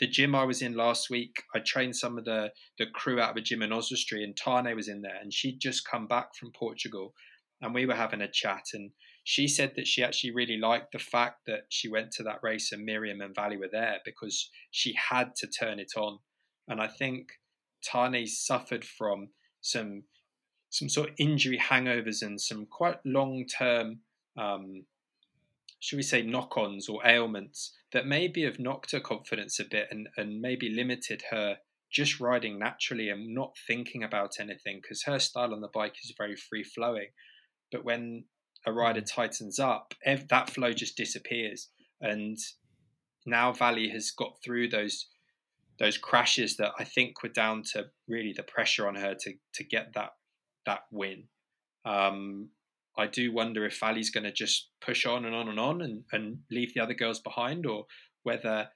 the gym I was in last week, I trained some of the the crew out of a gym in Oswestry, and Tahnée was in there, and she'd just come back from Portugal, and we were having a chat, and she said that she actually really liked the fact that she went to that race and Myriam and Vali were there because she had to turn it on, and I think Tahnée suffered from some some sort of injury hangovers and some quite long term um, should we say knock ons or ailments that maybe have knocked her confidence a bit and, and maybe limited her just riding naturally and not thinking about anything because her style on the bike is very free flowing. But when a rider mm. tightens up, that flow just disappears. And now Vali has got through those those crashes that I think were down to really the pressure on her to to get that that win. Um, I do wonder if Vali's going to just push on and on and on and, and leave the other girls behind, or whether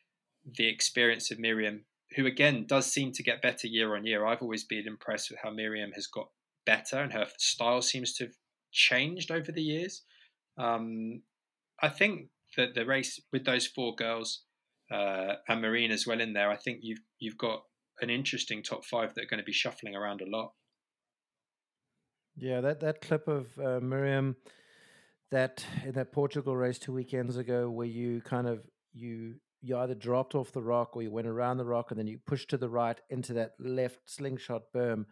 the experience of Myriam, who again does seem to get better year on year. I've always been impressed with how Myriam has got better and her style seems to have changed over the years. Um, I think that the race with those four girls uh, and Marine as well in there, I think you've you've got an interesting top five that are going to be shuffling around a lot.
Yeah, that that clip of uh, Myriam that in that Portugal race two weekends ago, where you kind of you you either dropped off the rock or you went around the rock and then you pushed to the right into that left slingshot berm.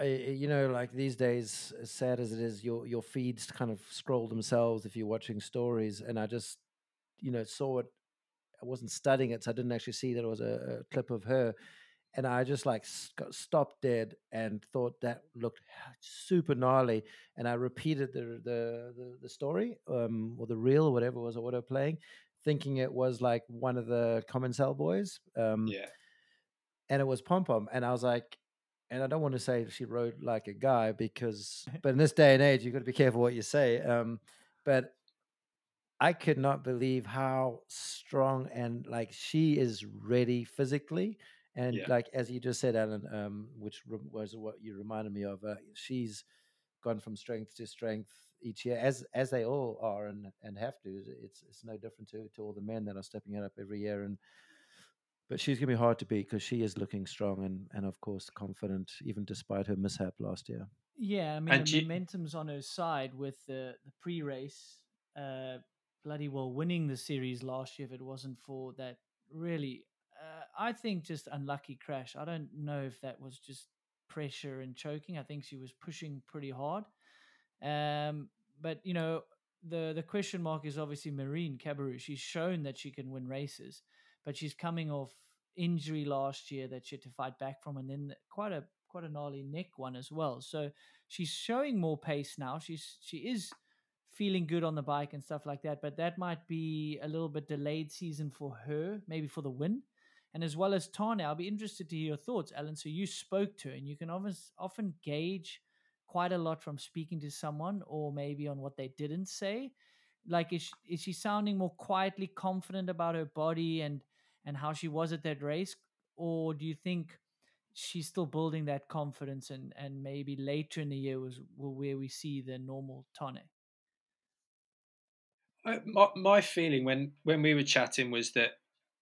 I, you know, like these days, as sad as it is, your your feeds kind of scroll themselves if you're watching stories, and I just, you know, saw it. I wasn't studying it, so I didn't actually see that it was a, a clip of her and I just like stopped dead and thought that looked super gnarly. And I repeated the the the, the story um, or the reel or whatever it was whatever playing, thinking it was like one of the Commensal boys. Um,
yeah.
And it was Pom Pom, and I was like, and I don't want to say she rode like a guy because, but in this day and age, you've got to be careful what you say. Um, but I could not believe how strong and like she is ready physically and yeah. like as you just said, Alan, um, which re- was what you reminded me of, uh, she's gone from strength to strength each year, as as they all are and and have to. It's it's no different to to all the men that are stepping it up every year. And but she's gonna be hard to beat because she is looking strong and and of course confident, even despite her mishap last year.
Yeah, I mean and the she... momentum's on her side with the the pre-race. Uh, bloody well winning the series last year if it wasn't for that really uh, I think just unlucky crash. I don't know if that was just pressure and choking. I think she was pushing pretty hard. Um, but you know, the the question mark is obviously Marine Cabirou. She's shown that she can win races, but she's coming off injury last year that she had to fight back from, and then quite a quite a gnarly neck one as well. So she's showing more pace now. She's she is feeling good on the bike and stuff like that. But that might be a little bit delayed season for her, maybe for the win and as well as Tahnée. I'll be interested to hear your thoughts, Alan. So you spoke to, her, and you can often often gauge quite a lot from speaking to someone, or maybe on what they didn't say. Like, is she, is she sounding more quietly confident about her body and and how she was at that race, or do you think? she's still building that confidence and and maybe later in the year was where we see the normal
Tahnée. My, my feeling when when we were chatting was that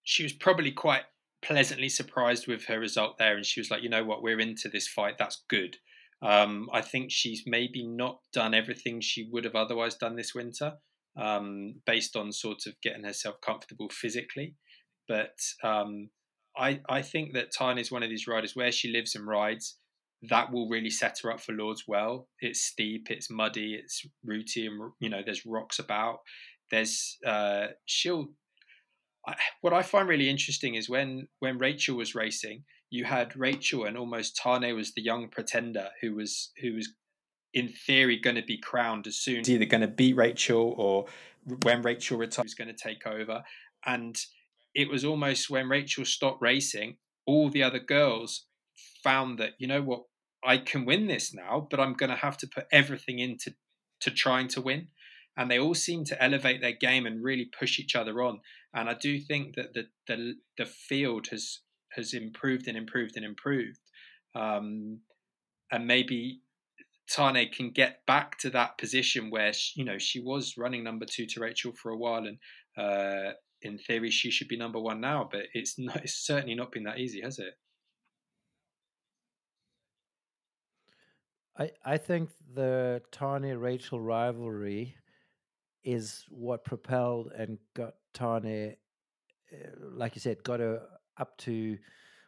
she was probably quite pleasantly surprised with her result there, and she was like, you know what, we're into this fight. That's good. Um, I think she's maybe not done everything she would have otherwise done this winter, um, based on sort of getting herself comfortable physically. But um, I I think that Tahnée is one of these riders where she lives and rides. That will really set her up for Lourdes well. It's steep, it's muddy, it's rooty, and you know there's rocks about. There's uh, she'll what I find really interesting is when when Rachel was racing, you had Rachel and almost Tahnée was the young pretender who was who was in theory going to be crowned as soon as either going to beat Rachel or when Rachel retires going to take over. And it was almost when Rachel stopped racing, all the other girls found that you know what? I can win this now, but I'm going to have to put everything into to trying to win. And they all seem to elevate their game and really push each other on. And I do think that the the, the field has has improved and improved and improved, um, and maybe Tahnée can get back to that position where she, you know she was running number two to Rachel for a while, and uh, in theory she should be number one now. But it's not, it's certainly not been that easy, has it?
I I think the Tahnée Rachel rivalry is what propelled and got Tahnée, uh, like you said, got her up to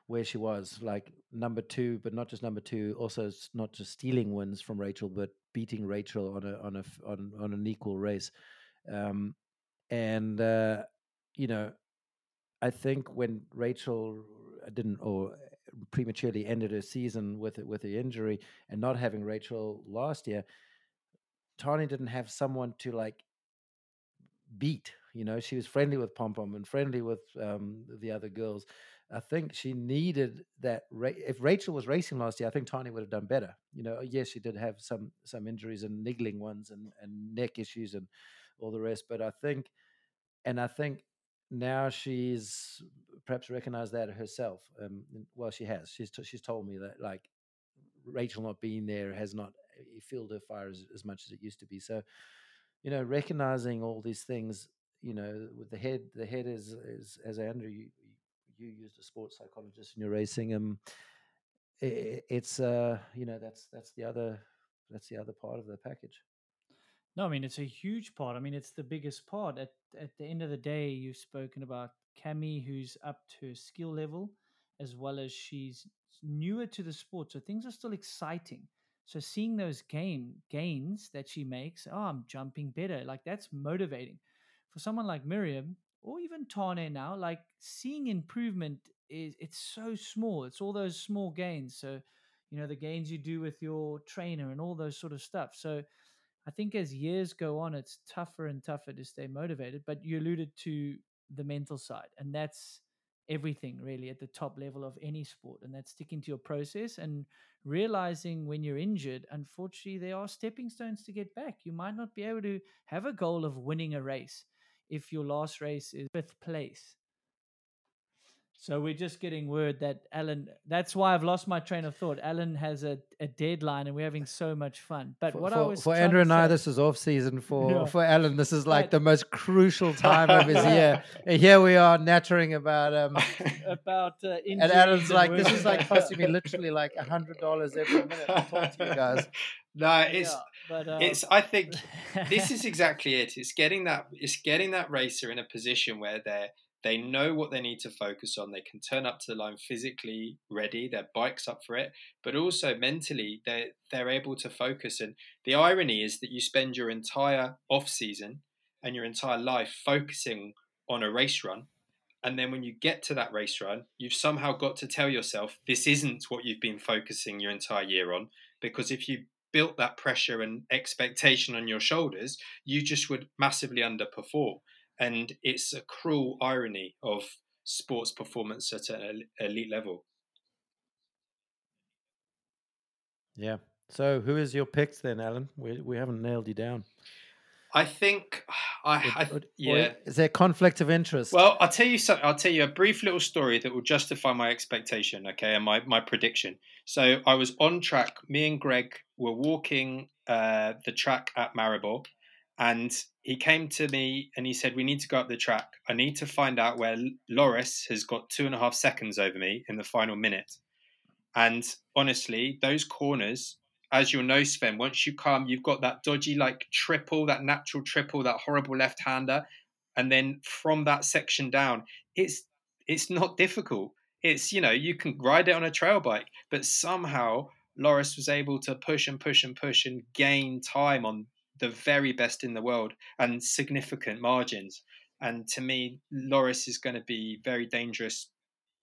where she was, like number two, but not just number two, also not just stealing wins from Rachel, but beating Rachel on a on a on on an equal race. Um, and uh, you know, I think when Rachel didn't or prematurely ended her season with with the injury and not having Rachel last year, Tahnée didn't have someone to like beat. You know, she was friendly with Pom Pom and friendly with um, the other girls. I think she needed that. Ra- if Rachel was racing last year, I think Tahnée would have done better. You know, yes, she did have some some injuries and niggling ones and and neck issues and all the rest. But I think, and I think now she's perhaps recognized that herself. Um, well, she has. She's t- she's told me that like Rachel not being there has not eh, filled her fire as, as much as it used to be. So you know, recognizing all these things, you know, with the head, the head is, is as Andrew, you, you used a sports psychologist in your racing. Um, it, it's, uh, you know, that's, that's the other, that's the other part of the package.
No, I mean, it's a huge part. I mean, it's the biggest part. At, at the end of the day, you've spoken about Cami, who's up to her skill level, as well as she's newer to the sport. So things are still exciting. So seeing those gain gains that she makes, oh, I'm jumping better. Like that's motivating. For someone like Myriam or even Tahnée now, like seeing improvement is it's so small. It's all those small gains. So, you know, the gains you do with your trainer and all those sort of stuff. So I think as years go on, it's tougher and tougher to stay motivated. But you alluded to the mental side, and that's everything really at the top level of any sport and that's sticking to your process and realizing when you're injured unfortunately there are stepping stones to get back you might not be able to have a goal of winning a race if your last race is fifth place so we're just getting word that Alan. That's why I've lost my train of thought. Alan has a, a deadline, and we're having so much fun. But
for,
what
for,
I was
for Andrew and
say,
I, this is off season. For
Yeah.
for Alan, this is like
But-
the most crucial time of his year. And here we are nattering about um,
about uh,
and
injuries
Alan's like, this is like costing me literally like a hundred dollars every minute to talk to you guys.
no, it's
Yeah, but, uh,
it's. I think this is exactly it. It's getting that. It's getting that racer in a position where they're they know what they need to focus on. They can turn up to the line physically ready. Their bike's up for it, but also mentally they they're able to focus. And the irony is that you spend your entire off season and your entire life focusing on a race run. And then when you get to that race run, you've somehow got to tell yourself this isn't what you've been focusing your entire year on. Because if you built that pressure and expectation on your shoulders, you just would massively underperform. And it's a cruel irony of sports performance at an elite level.
Yeah. So who is your picks then, Alan? We we haven't nailed you down.
I think I, I
Or-
yeah.
Is there conflict of interest?
Well, I'll tell you something. I'll tell you a brief little story that will justify my expectation, okay, and my, my prediction. So I was on track. Me and Greg were walking uh, the track at Maribor, And he came to me and he said, We need to go up the track. I need to find out where Loris has got two and a half seconds over me in the final minute. And honestly, those corners, as you'll know, Sven, once you come, you've got that dodgy like triple, that natural triple, that horrible left hander. And then from that section down, it's it's not difficult. It's, you know, you can ride it on a trail bike, but somehow Loris was able to push and push and push and gain time on the very best in the world and significant margins. And to me, Loris is going to be very dangerous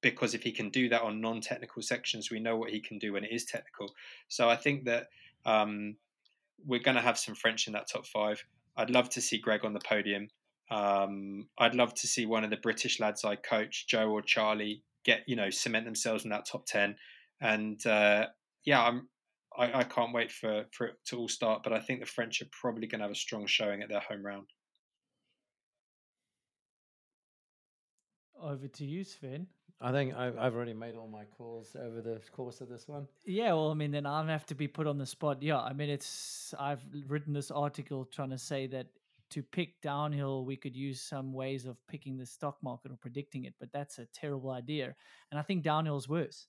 because if he can do that on non-technical sections, we know what he can do when it is technical. So I think that um, we're going to have some French in that top five. I'd love to see Greg on the podium. Um, I'd love to see one of the British lads I coach, Joe or Charlie, get you know cement themselves in that top ten. And uh, yeah, I'm I, I can't wait for for it to all start. But I think the French are probably going to have a strong showing at their home round.
Over to you, Sven.
I think I've, I've already made all my calls over the course of this one.
Yeah, well, I mean, then I'll have to be put on the spot. Yeah, I mean, it's I've written this article trying to say that to pick downhill, we could use some ways of picking the stock market or predicting it, but that's a terrible idea. And I think downhill is worse.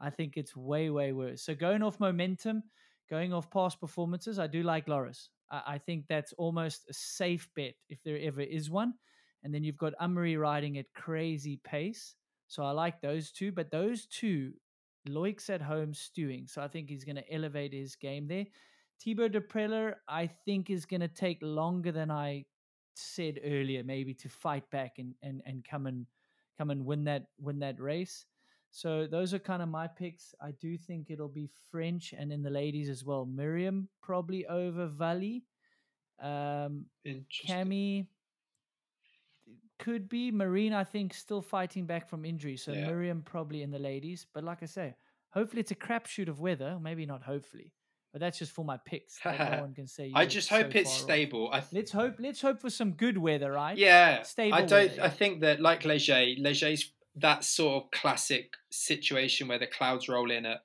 I think it's way, way worse. So going off momentum, going off past performances, I do like Loris. I, I think that's almost a safe bet if there ever is one. And then you've got Amaury riding at crazy pace. So I like those two, but those two, Loic's at home stewing. So I think he's going to elevate his game there. Thibaut Daprela, I think, is going to take longer than I said earlier, maybe to fight back and, and, and come and come and win that win that race. So those are kind of my picks. I do think it'll be French and in the ladies as well. Myriam probably over Vali. Um, Cami could be Marine. I think still fighting back from injury. So yeah. Myriam probably in the ladies. But like I say, hopefully it's a crapshoot of weather. Maybe not. Hopefully. But that's just for my picks. no one can say.
I just hope so it's stable.
I th- let's hope. Let's hope for some good weather, right?
Yeah, stable. I don't. Weather. I think that like Leger, Leger's that sort of classic situation where the clouds roll in at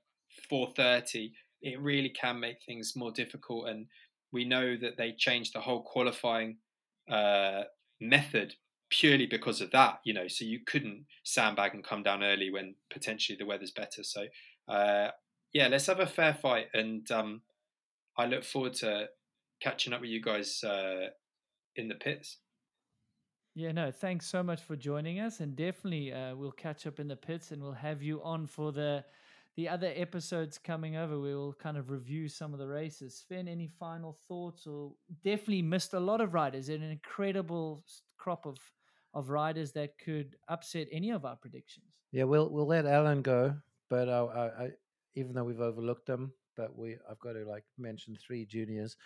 four thirty. It really can make things more difficult, and we know that they changed the whole qualifying uh, method purely because of that. You know, so you couldn't sandbag and come down early when potentially the weather's better. So uh, yeah, let's have a fair fight, and um, I look forward to catching up with you guys uh, in the pits.
Yeah, no, thanks so much for joining us, and definitely uh, we'll catch up in the pits, and we'll have you on for the the other episodes coming over. We will kind of review some of the races. Sven, any final thoughts? Or definitely missed a lot of riders. An incredible crop of of riders that could upset any of our predictions.
Yeah, we'll we'll let Alan go, but I, I, even though we've overlooked them, but we I've got to like mention three juniors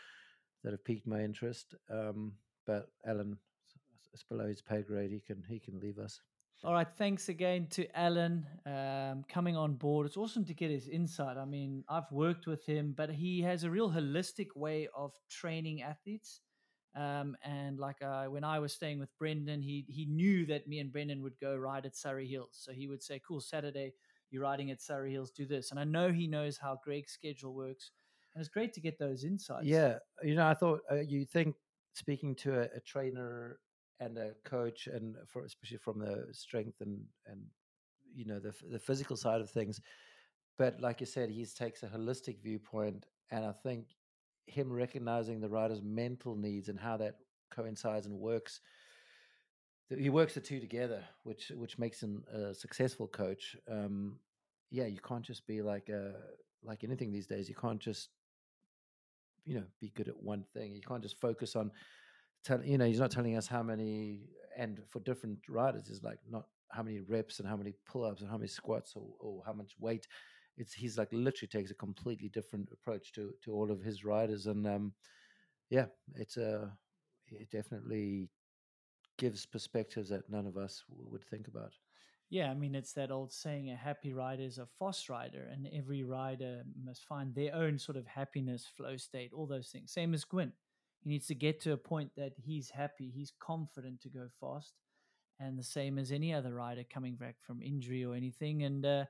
that have piqued my interest. Um, but Alan, it's below his pay grade. He can he can leave us.
All right, thanks again to Alan um, coming on board. It's awesome to get his insight. I mean, I've worked with him, but he has a real holistic way of training athletes. Um, and like uh, when I was staying with Brendan, he he knew that me and Brendan would go ride at Surrey Hills, so he would say, "Cool, Saturday you're riding at Surrey Hills, do this. And I know he knows how Greg's schedule works. And it's great to get those insights.
Yeah. You know, I thought uh, you think speaking to a, a, trainer and a coach, and for especially from the strength and, and you know, the, the physical side of things. But like you said, he takes a holistic viewpoint. And I think him recognizing the rider's mental needs and how that coincides and works he works the two together, which which makes him a successful coach. Um, yeah, you can't just be like a like anything these days. You can't just you know be good at one thing. You can't just focus on. Tell, you know, he's not telling us how many, and for different riders, is like not how many reps and how many pull-ups and how many squats or, or how much weight. It's he's like literally takes a completely different approach to to all of his riders, and um, yeah, it's a it definitely gives perspectives that none of us would think about.
Yeah, I mean, it's that old saying a happy rider is a FOSS rider, and every rider must find their own sort of happiness, flow state, all those things. Same as Gwin. He needs to get to a point that he's happy, he's confident to go fast. And the same as any other rider coming back from injury or anything. And uh,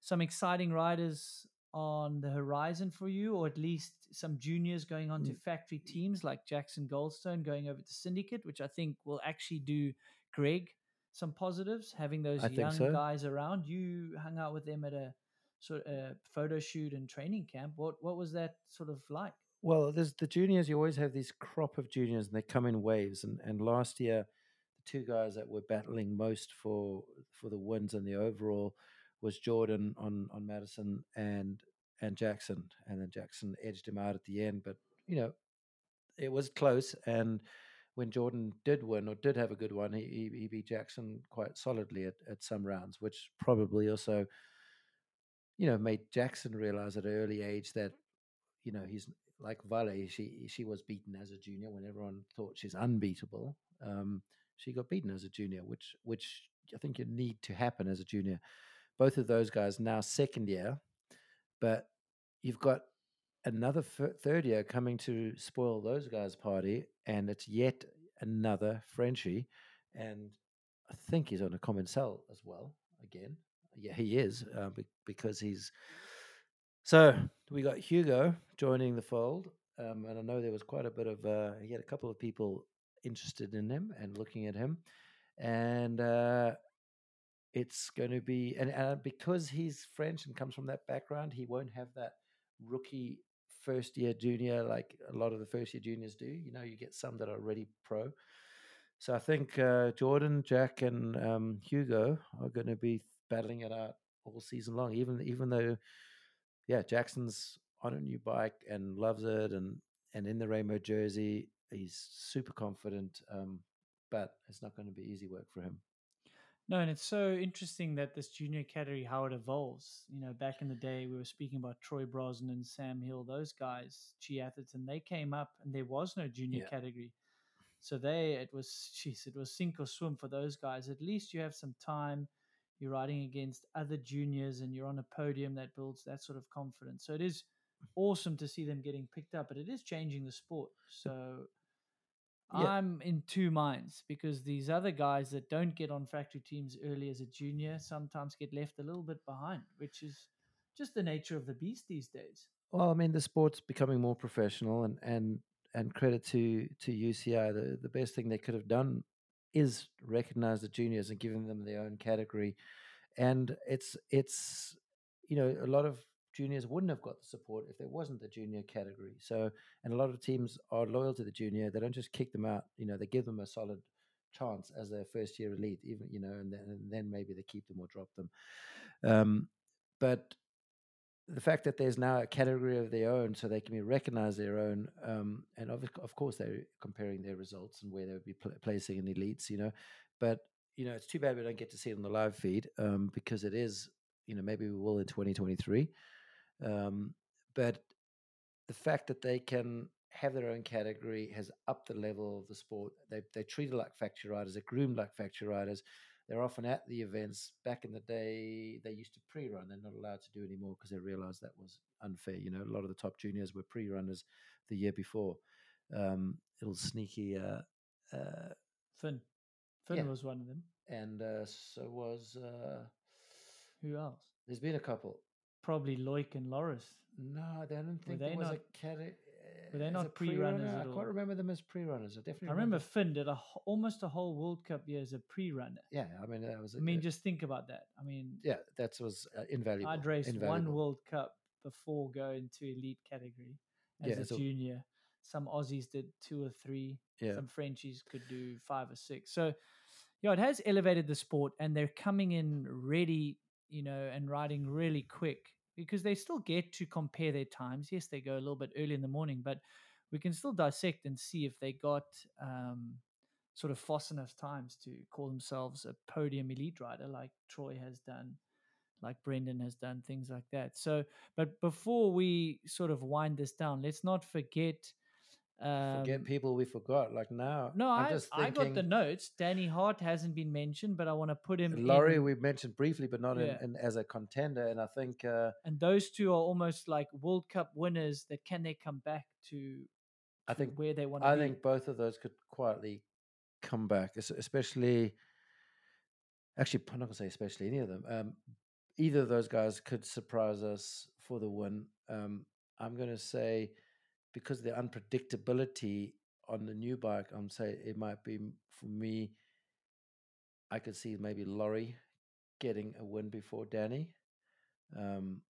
some exciting riders on the horizon for you, or at least some juniors going on to
Mm.
factory teams like Jackson Goldstone going over to Syndicate, which I think will actually do Greg some positives, having those
I
young
so.
guys around. You hung out with them at a sort of photo shoot and training camp. What what was that sort of like?
Well, there's the juniors. You always have these crop of juniors, and they come in waves. And and last year, the two guys that were battling most for for the wins and the overall was Jordan on on Madison and and Jackson, and then Jackson edged him out at the end. But you know, it was close. And when Jordan did win or did have a good one, he he, he beat Jackson quite solidly at, at some rounds, which probably also, you know, made Jackson realize at an early age that you know, he's like Vali. She she was beaten as a junior when everyone thought she's unbeatable. Um, she got beaten as a junior, which which I think you need to happen as a junior. Both of those guys now second year, but you've got another f- third year coming to spoil those guys' party, and it's yet another Frenchie, and I think he's on a Commensal as well. Again, yeah, he is uh, be- because he's so we got Hugo joining the fold, um, and I know there was quite a bit of uh, he had a couple of people interested in him and looking at him, and uh, it's going to be and uh, because he's French and comes from that background, he won't have that rookie first year junior like a lot of the first year juniors do. You know, you get some that are already pro. So I think uh, Jordan, Jack, and um, Hugo are going to be battling it out all season long. Even even though yeah, Jackson's on a new bike and loves it, and and in the rainbow jersey, he's super confident. Um, but it's not going to be easy work for him.
No, and it's so interesting that this junior category how it evolves. You know, back in the day, we were speaking about Troy Brosnan, and Sam Hill, those guys, G and they came up, and there was no junior
Yeah.
category. So they, it was, jeez, it was sink or swim for those guys. At least you have some time. You're riding against other juniors, and you're on a podium that builds that sort of confidence. So it is mm-hmm. awesome to see them getting picked up, but it is changing the sport. So
Yeah.
I'm in two minds because these other guys that don't get on factory teams early as a junior sometimes get left a little bit behind, which is just the nature of the beast these days.
Well, I mean, the sport's becoming more professional, and and and credit to to UCI. The the best thing they could have done is recognize the juniors and giving them their own category. And it's it's you know a lot of juniors wouldn't have got the support if there wasn't the junior category. So and a lot of teams are loyal to the junior. They don't just kick them out. You know, they give them a solid chance as their first year elite, even you know, and then and then maybe they keep them or drop them. Um, but the fact that there's now a category of their own, so they can be recognized their own, um, and of of course they're comparing their results and where they would be pl- placing in elites, you know. But you know, it's too bad we don't get to see it on the live feed um, because it is, you know, maybe we will in 2023. Um, but the fact that they can have their own category has upped the level of the sport. They they treated like factory riders, they're groomed like factory riders. They're often at the events. Back in the day, they used to pre-run. They're not allowed to do anymore because they realized that was unfair. You know, a lot of the top juniors were pre-runners the year before. Um, little sneaky, uh, uh,
Finn. Finn
Yeah.
was one of them.
and uh, so was. Uh,
Who else?
there's been a couple.
Probably Loic and Loris.
No, I don't think
they
there was
not-
a category.
Were they not pre-runners at
I can't remember them as pre-runners. I definitely
I remember Finn did a almost a whole World Cup year as a pre-runner.
Yeah, I mean that was.
I
a-
mean,
a-
just think about that. I mean,
yeah, that was uh, invaluable.
I'd raced one. World Cup before going to elite category as
Yeah,
a
so-
junior. Some Aussies did two or three.
Yeah.
Some Frenchies could do five or six. So, yeah, it has elevated the sport, and they're coming in ready, you know, and riding really quick because they still get to compare their times. Yes, they go a little bit early in the morning, but we can still dissect and see if they got um, sort of fast enough times to call themselves a podium elite rider, like Troy has done, like Brendan has done, things like that. So, but before we sort of wind this down, let's not forget. Um,
Forget people we forgot. Like now,
no,
I'm
I,
just
I got the notes. Danny Hart hasn't been mentioned, but I want to put him.
Laurie,
in.
we mentioned briefly, but not
Yeah.
in, in, as a contender. And I think uh,
and those two are almost like World Cup winners. That can they come back to?
I
to
think
where they want to
I
be.
think both of those could quietly come back, especially. Actually, I'm not gonna say especially any of them. Um, either of those guys could surprise us for the win. Um, I'm going to say because of the unpredictability on the new bike, I'm say it might be for me. I could see maybe Laurie getting a win before Danny. Um,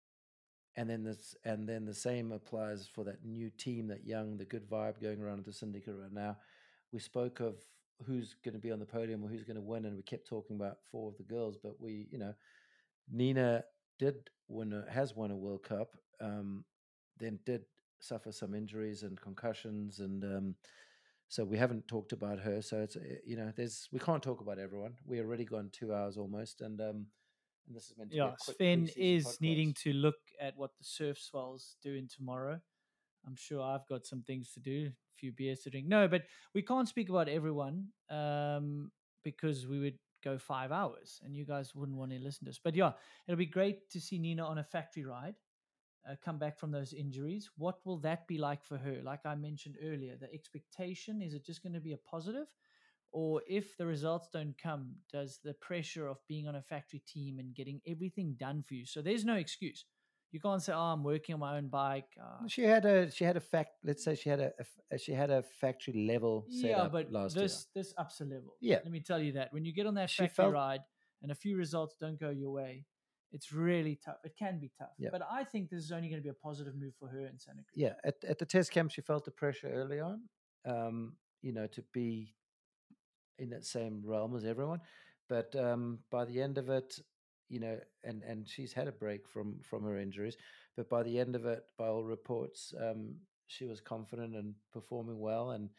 and then this and then the same applies for that new team, that young, the good vibe going around the syndicate right now. We spoke of who's going to be on the podium or who's going to win, and we kept talking about four of the girls, but we, you know, Nina did win, a, has won a World Cup, um, then did suffer some injuries and concussions, and um, so we haven't talked about her. So it's uh, you know, there's we can't talk about everyone. We already gone two hours almost, and um, and this is meant to
Yeah, Sven is needing to look at what the surf swell's doing tomorrow. I'm sure I've got some things to do, a few beers to drink. No, but we can't speak about everyone um, because we would go five hours and you guys wouldn't want to listen to us. But yeah, it'll be great to see Nina on a factory ride, uh, come back from those injuries. What will that be like for her? Like I mentioned earlier, the expectation is it just going to be a positive? Or if the results don't come, does the pressure of being on a factory team and getting everything done for you? So there's no excuse. You can't say, "Oh, I'm working on my own bike." Uh,
She had a she had a fact. Let's say she had a she had a factory level
yeah, but
last
this this ups a level.
Yeah.
let me tell you that when you get on that
She
factory
felt-
ride and a few results don't go your way, it's really tough. It can be tough.
Yeah.
But I think this is only going to be a positive move for her in Santa Cruz.
Yeah, at at the test camp, she felt the pressure early on. Um, you know, to be in that same realm as everyone, but um, by the end of it, you know, and and she's had a break from from her injuries, but by the end of it, by all reports, um, she was confident and performing well and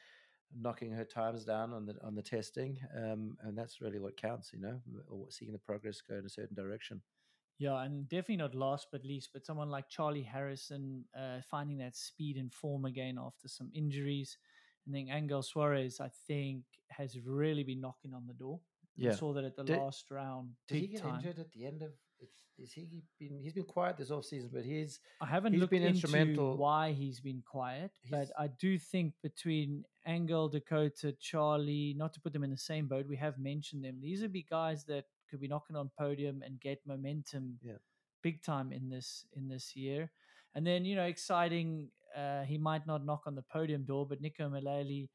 knocking her times down on the on the testing, um, and that's really what counts, you know, or seeing the progress go in a certain direction.
Yeah, and definitely not last but least, but someone like Charlie Harrison uh, finding that speed and form again after some injuries. And then Angel Suarez, I think, has really been knocking on the door. I saw that at the
Did-
last round.
Did he get
time.
injured at the end of? Is he been? He's been quiet this off season, but he's
I haven't
He's
looked
been
into
instrumental-
why he's been quiet, but I do think between Angel, Dakota, Charlie, not to put them in the same boat, we have mentioned them. These would be guys that could be knocking on podium and get momentum
Yeah.
big time in this in this year. And then you know, exciting. Uh, he might not knock on the podium door, but Neko Mulally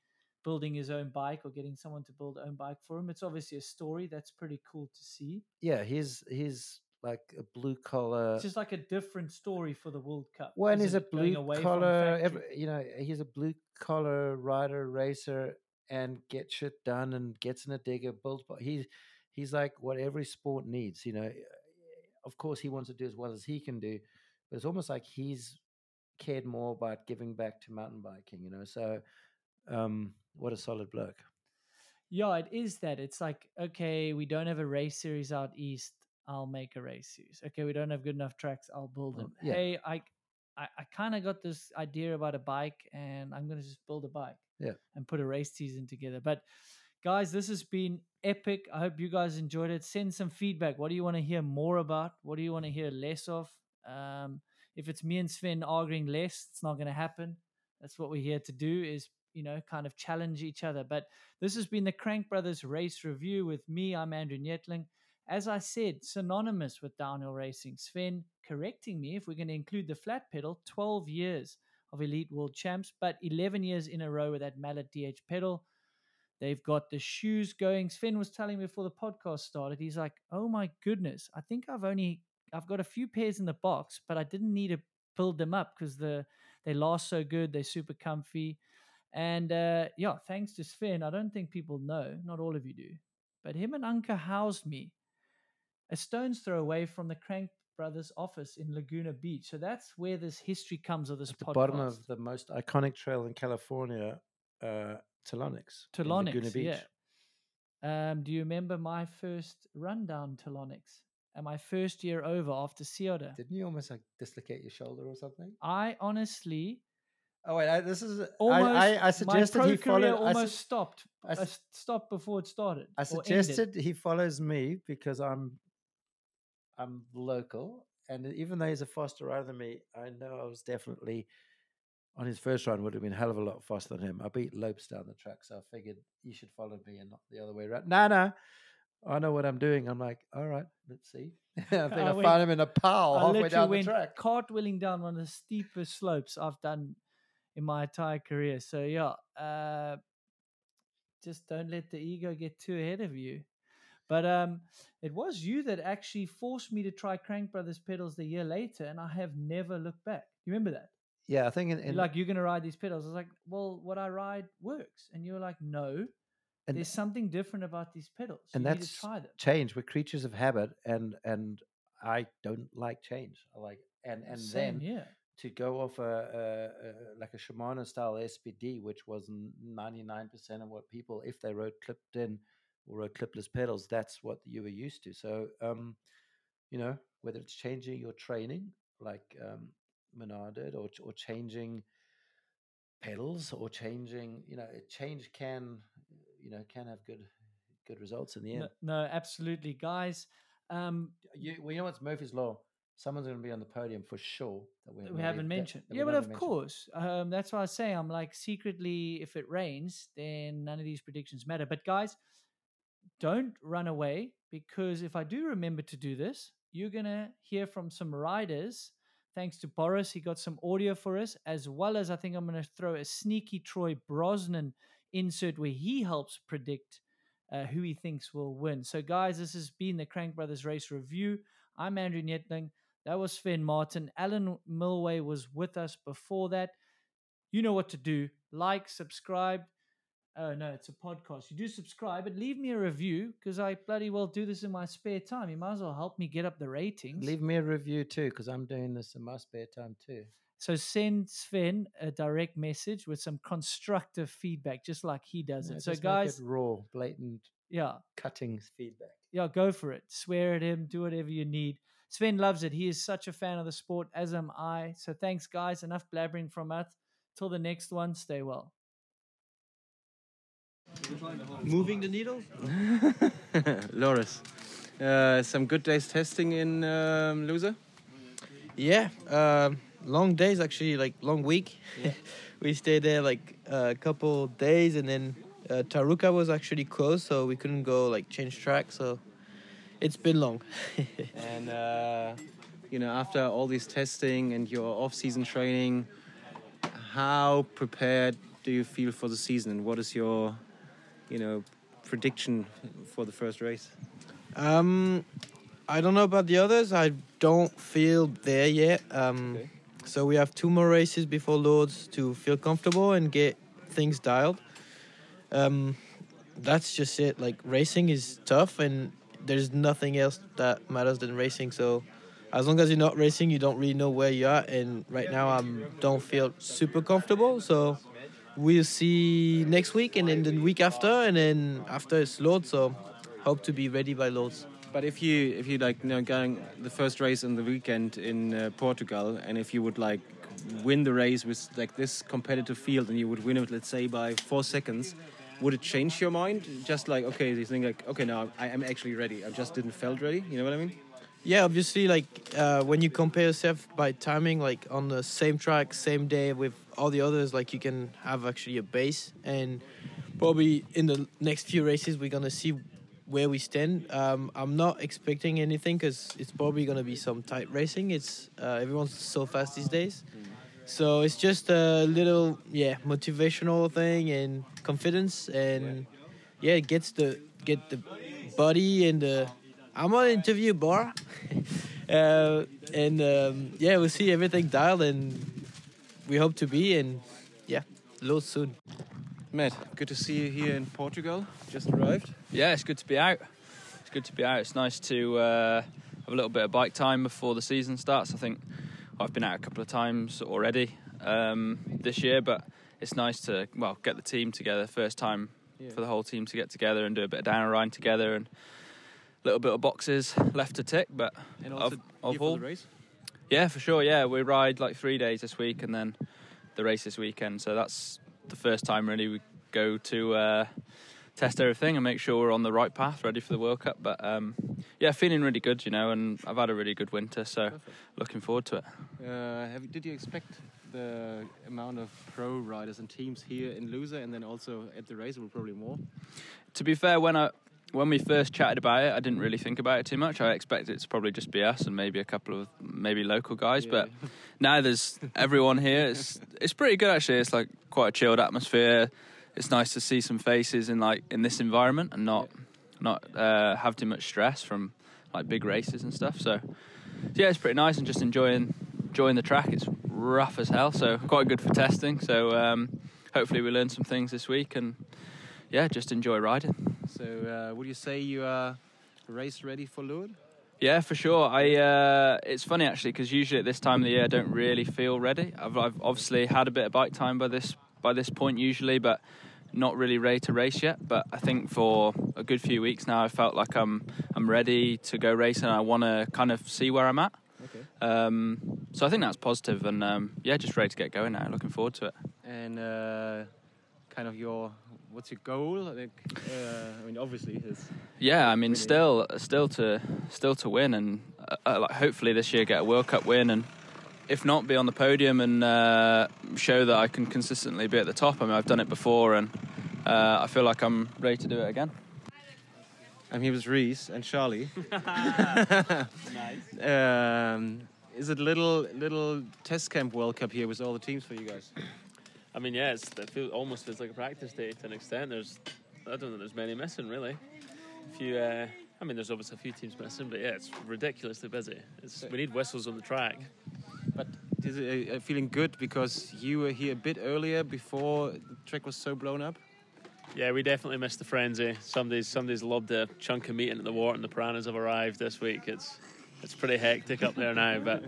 building his own bike or getting someone to build own bike for him. It's obviously a story that's pretty cool to see.
yeah, he's he's like a blue collar.
It's just like a different story for the World Cup.
Well, and he's a blue collar. Every, you know, he's a blue collar rider, racer, and gets shit done and gets in a digger. Builds. bi- He's he's like what every sport needs. You know, of course he wants to do as well as he can do, but it's almost like he's cared more about giving back to mountain biking. You know, so um, what a solid bloke.
Yeah, it is that. It's like, okay, we don't have a race series out east. I'll make a race series. Okay, we don't have good enough tracks. I'll build them.
yeah.
Hey, I, I, I kind of got this idea about a bike, and I'm gonna just build a bike.
Yeah.
And put a race season together. But guys, this has been epic. I hope you guys enjoyed it. Send some feedback. What do you want to hear more about? What do you want to hear less of? Um, if it's me and Sven arguing less, it's not gonna happen. That's what we're here to do. Is you know, kind of challenge each other. But this has been the Crank Brothers Race Review with me. I'm Andrew Neethling. As I said, synonymous with downhill racing. Sven correcting me if we're going to include the flat pedal, 12 years of elite world champs, but 11 years in a row with that Mallet DH pedal. They've got the shoes going. Sven was telling me before the podcast started, he's like, oh my goodness, I think I've only, I've got a few pairs in the box, but I didn't need to build them up because the, they last so good. They're super comfy. And uh, yeah, thanks to Sven, I don't think people know, not all of you do, but him and Anka housed me a stone's throw away from the Crank Brothers office in Laguna Beach. So that's where this history comes of this
At the bottom of the most iconic trail in California, uh, Telonics. in Laguna
Telonics,
Beach.
yeah. Um, do you remember my first run down Telonics and my first year over after Sea Otter?
Didn't you almost like dislocate your shoulder or something?
I honestly
Oh wait, I, this is
almost
I, I, I suggested
my pro
he
career
followed. I,
almost
su-
stopped.
I
I
su-
stopped before it started.
I suggested he follows me because I'm I'm local, and even though he's a faster rider than me, I know I was definitely on his first run would have been a hell of a lot faster than him. I beat Lopes down the track, so I figured you should follow me and not the other way around. No, no, I know what I'm doing. I'm like, all right, let's see. I think I,
I went-
found him in a pile
I
halfway down the track.
cartwheeling down one of the steepest slopes I've done in my entire career. So yeah, uh, just don't let the ego get too ahead of you. But um, it was you that actually forced me to try Crank Brothers pedals the year later, and I have never looked back. You remember that?
Yeah, I think in,
You're
in
like, you're going to ride these pedals. I was like, well, what I ride works. And you were like, no,
and,
there's something different about these pedals.
and
you need
that's
them.
change. We're creatures of habit, and and I don't like change. I like and and
Same
then
here.
to go off a, a, a like a Shimano style SPD, which was ninety nine percent of what people, if they rode clipped in or rode clipless pedals, that's what you were used to. So, um, you know, whether it's changing your training, like um, Minnaar did, or or changing pedals, or changing, you know, a change can, you know, can have good good results in the end.
No, no, absolutely, guys. Um,
You, well, you know what's Murphy's law? Someone's going to be on the podium for sure. That we,
that we haven't
that-
mentioned.
that
Yeah, but of
mentioned.
course. Um, that's why I say I'm like secretly, if it rains, then none of these predictions matter. But guys, don't run away because if I do remember to do this, you're gonna hear from some riders. Thanks to Boris, he got some audio for us, as well as I think I'm gonna throw a sneaky Troy Brosnan insert where he helps predict uh, who he thinks will win. So, guys, this has been the Crank Brothers Race Review. I'm Andrew Neethling. That was Sven Martin. Alan Milway was with us before that. You know what to do. Like, subscribe. Oh, no, it's a podcast. You do subscribe, but leave me a review because I bloody well do this in my spare time. You might as well help me get up the ratings.
Leave me a review too, because I'm doing this in my spare time too.
So send Sven a direct message with some constructive feedback, just like he does
No,
it. So,
just make it
guys,
raw, blatant,
yeah,
cutting feedback.
yeah, go for it. Swear at him, do whatever you need. Sven loves it. He is such a fan of the sport, as am I. So thanks, guys. Enough blabbering from us. Till the next one, stay well.
Moving the needle? Loris. Uh, some good days testing in um, Lousã?
Yeah, um long days actually, like long week. we stayed there like a couple days, and then uh, Taruka was actually closed, so we couldn't go like change track. So it's been long.
And, uh, you know, after all this testing and your off season training, how prepared do you feel for the season? And what is your, you know, prediction for the first race?
um, I don't know about the others. I don't feel there yet. Um,
Okay.
So we have two more races before Lourdes to feel comfortable and get things dialed. Um, that's just it. Like racing is tough, and there's nothing else that matters than racing. So as long as you're not racing, you don't really know where you're. And right now, I don't feel super comfortable. So we'll see next week, and then the week after, and then after it's Lourdes. So hope to be ready by Lourdes.
But if you if you like you know going the first race on the weekend in uh, Portugal, and if you would like win the race with like this competitive field, and you would win it, let's say by four seconds, would it change your mind? Just like okay, you think like okay, now I am actually ready. I just didn't felt ready. You know what I mean?
Yeah, obviously, like uh, when you compare yourself by timing, like on the same track, same day with all the others, like you can have actually a base. And probably in the next few races, we're gonna see where we stand. Um, I'm not expecting anything because it's probably gonna be some tight racing. It's uh, everyone's so fast these days, so it's just a little yeah motivational thing and confidence and yeah, it gets the get the body and the. I'm on interview bar, uh, and um, yeah, we'll see everything dialed, and we hope to be, and yeah, loads soon.
Matt, good to see you here in Portugal. Just arrived.
Yeah, it's good to be out. It's good to be out. It's nice to uh, have a little bit of bike time before the season starts. I think I've been out a couple of times already um, this year, but it's nice to well get the team together. First time
Yeah.
for the whole team to get together and do a bit of down and ride together and a little bit of boxes left to tick. But
And
Of-
also
of all?
the race.
yeah, for sure. Yeah, we ride like three days this week and then the race this weekend. So that's the first time really we go to uh, test everything and make sure we're on the right path, ready for the World Cup. But um, yeah, feeling really good, you know, and I've had a really good winter, so looking forward to it.
Uh, have, did you expect the amount of pro riders and teams here in Lousã and then also at the race? will probably more.
To be fair, when I when we first chatted about it, I didn't really think about it too much. I expected it to probably just be us and maybe a couple of maybe local guys.
Yeah.
But now there's everyone here. It's it's pretty good actually. It's like quite a chilled atmosphere. It's nice to see some faces in like in this environment and not not uh, have too much stress from like big races and stuff. So yeah, it's pretty nice and just enjoying enjoying the track. It's rough as hell, so quite good for testing. So um, hopefully we learn some things this week and yeah, just enjoy riding.
So, uh, would you say you are race ready for Lourdes?
Yeah, for sure. I uh, it's funny actually because usually at this time of the year I don't really feel ready. I've, I've obviously had a bit of bike time by this by this point usually, but not really ready to race yet. But I think for a good few weeks now, I felt like I'm I'm ready to go racing. And I want to kind of see where I'm at.
Okay.
Um, so I think that's positive, and um, yeah, just ready to get going now. Looking forward to it.
And uh, kind of your what's your goal? Like, uh, I mean, obviously, it's
Yeah, I mean,
Really?
still, still to, still to win, and uh, like hopefully this year get a World Cup win, and if not, be on the podium and uh, show that I can consistently be at the top. I mean, I've done it before, and uh, I feel like I'm ready to do it again.
I'm here with Reece and Charlie.
Nice.
Um, is it little little test camp World Cup here with all the teams for you guys?
I mean, yeah, it's, it feel, almost feels like a practice day to an extent. There's, I don't think there's many missing really. If you, uh, I mean, there's obviously a few teams missing, but yeah, it's ridiculously busy. It's, we need whistles on the track.
But is it uh, feeling good because you were here a bit earlier before the track was so blown up?
Yeah, we definitely missed the frenzy. Somebody's somebody's lobbed a chunk of meat into the water, and the piranhas have arrived this week. It's it's pretty hectic up there now, but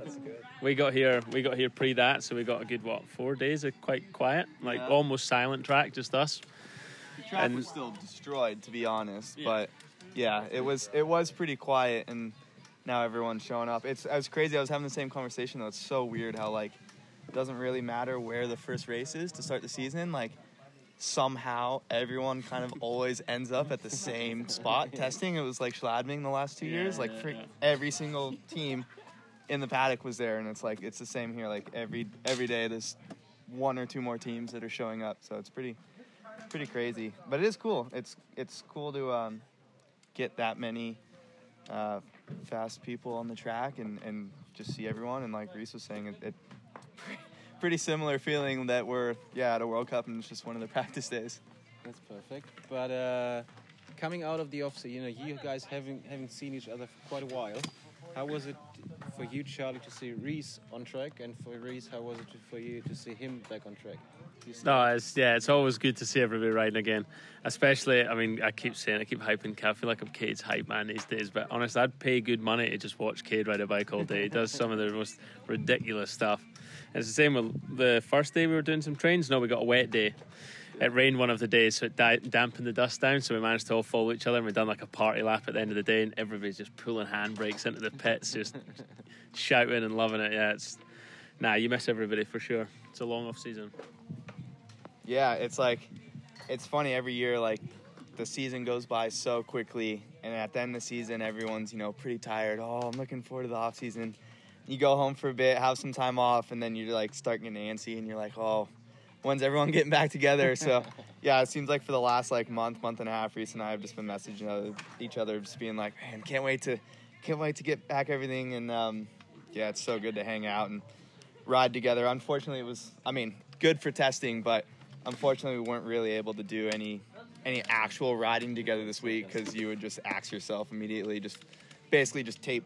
we got here we got here pre that, so we got a good what four days of quite quiet, like
Yeah.
almost silent track, just us.
The track
And-
was still destroyed, to be honest.
Yeah.
But yeah, it was it was pretty quiet, and now everyone's showing up. It's it was crazy. I was having the same conversation though. It's so weird how like it doesn't really matter where the first race is to start the season. Like somehow everyone kind of always ends up at the same spot testing. It was like Schladming the last two years. Like
yeah, yeah.
every single team in the paddock was there, and it's like it's the same here. Like every every day, there's one or two more teams that are showing up. So it's pretty pretty crazy, but it is cool. It's it's cool to um, get that many uh, fast people on the track and, and just see everyone. And like Reese was saying, it, it pretty similar feeling that we're yeah at a World Cup and it's just one of the practice days.
That's perfect. But uh, coming out of the off you know, you guys having haven't seen each other for quite a while. How was it for you, Charlie, to see Reece on track, and for Reece, how was it for you to see him back on track?
No, it's yeah, it's always good to see everybody riding again. Especially, I mean, I keep saying, I keep hyping Cade. I feel like I'm Cade's hype man these days. But honest, I'd pay good money to just watch Cade ride a bike all day. He does some of the most ridiculous stuff. It's the same with the first day we were doing some trains. No, we got a wet day. It rained one of the days, so it dampened the dust down. So we managed to all follow each other, and we done like a party lap at the end of the day, and everybody's just pulling handbrakes into the pits, just shouting and loving it. Yeah, it's nah, you miss everybody for sure. It's a long off season.
Yeah, it's like it's funny every year. Like the season goes by so quickly, and at the end of the season, everyone's you know pretty tired. Oh, I'm looking forward to the off season. You go home for a bit, have some time off, and then you're like start getting antsy, and you're like, oh, when's everyone getting back together? So yeah, it seems like for the last like month, month and a half, Reece and I have just been messaging each other, just being like, man, can't wait to, can't wait to get back everything, and um, yeah, it's so good to hang out and ride together. Unfortunately, it was, I mean, good for testing, but unfortunately, we weren't really able to do any any actual riding together this week because you would just axe yourself immediately. Just basically just tape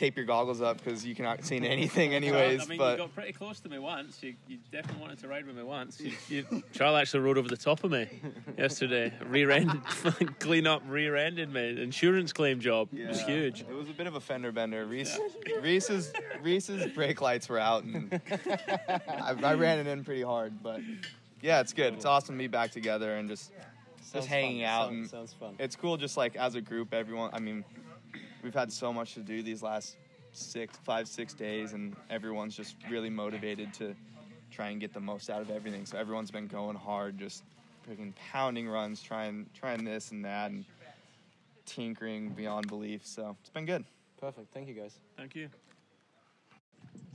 tape your goggles up because you cannot see anything anyways.
I mean,
but
you got pretty close to me once. You, you definitely wanted to ride with me once. You, you, Charlie actually rode over the top of me yesterday. Rear-ended, clean up, rear-ended me. Insurance claim job. It was huge.
It was a bit of a fender bender. Reece, Reece's Reece's brake lights were out, and I, I ran it in pretty hard. But yeah, it's good. It's awesome to be back together and just
Sounds
just hanging
fun.
out.
Sounds,
and
sounds fun.
it's cool, just like as a group, everyone. I mean, we've had so much to do these last six, five, six days, and everyone's just really motivated to try and get the most out of everything. So everyone's been going hard, just freaking pounding runs, trying trying this and that, and tinkering beyond belief. So it's been good.
Perfect. Thank you, guys.
Thank you.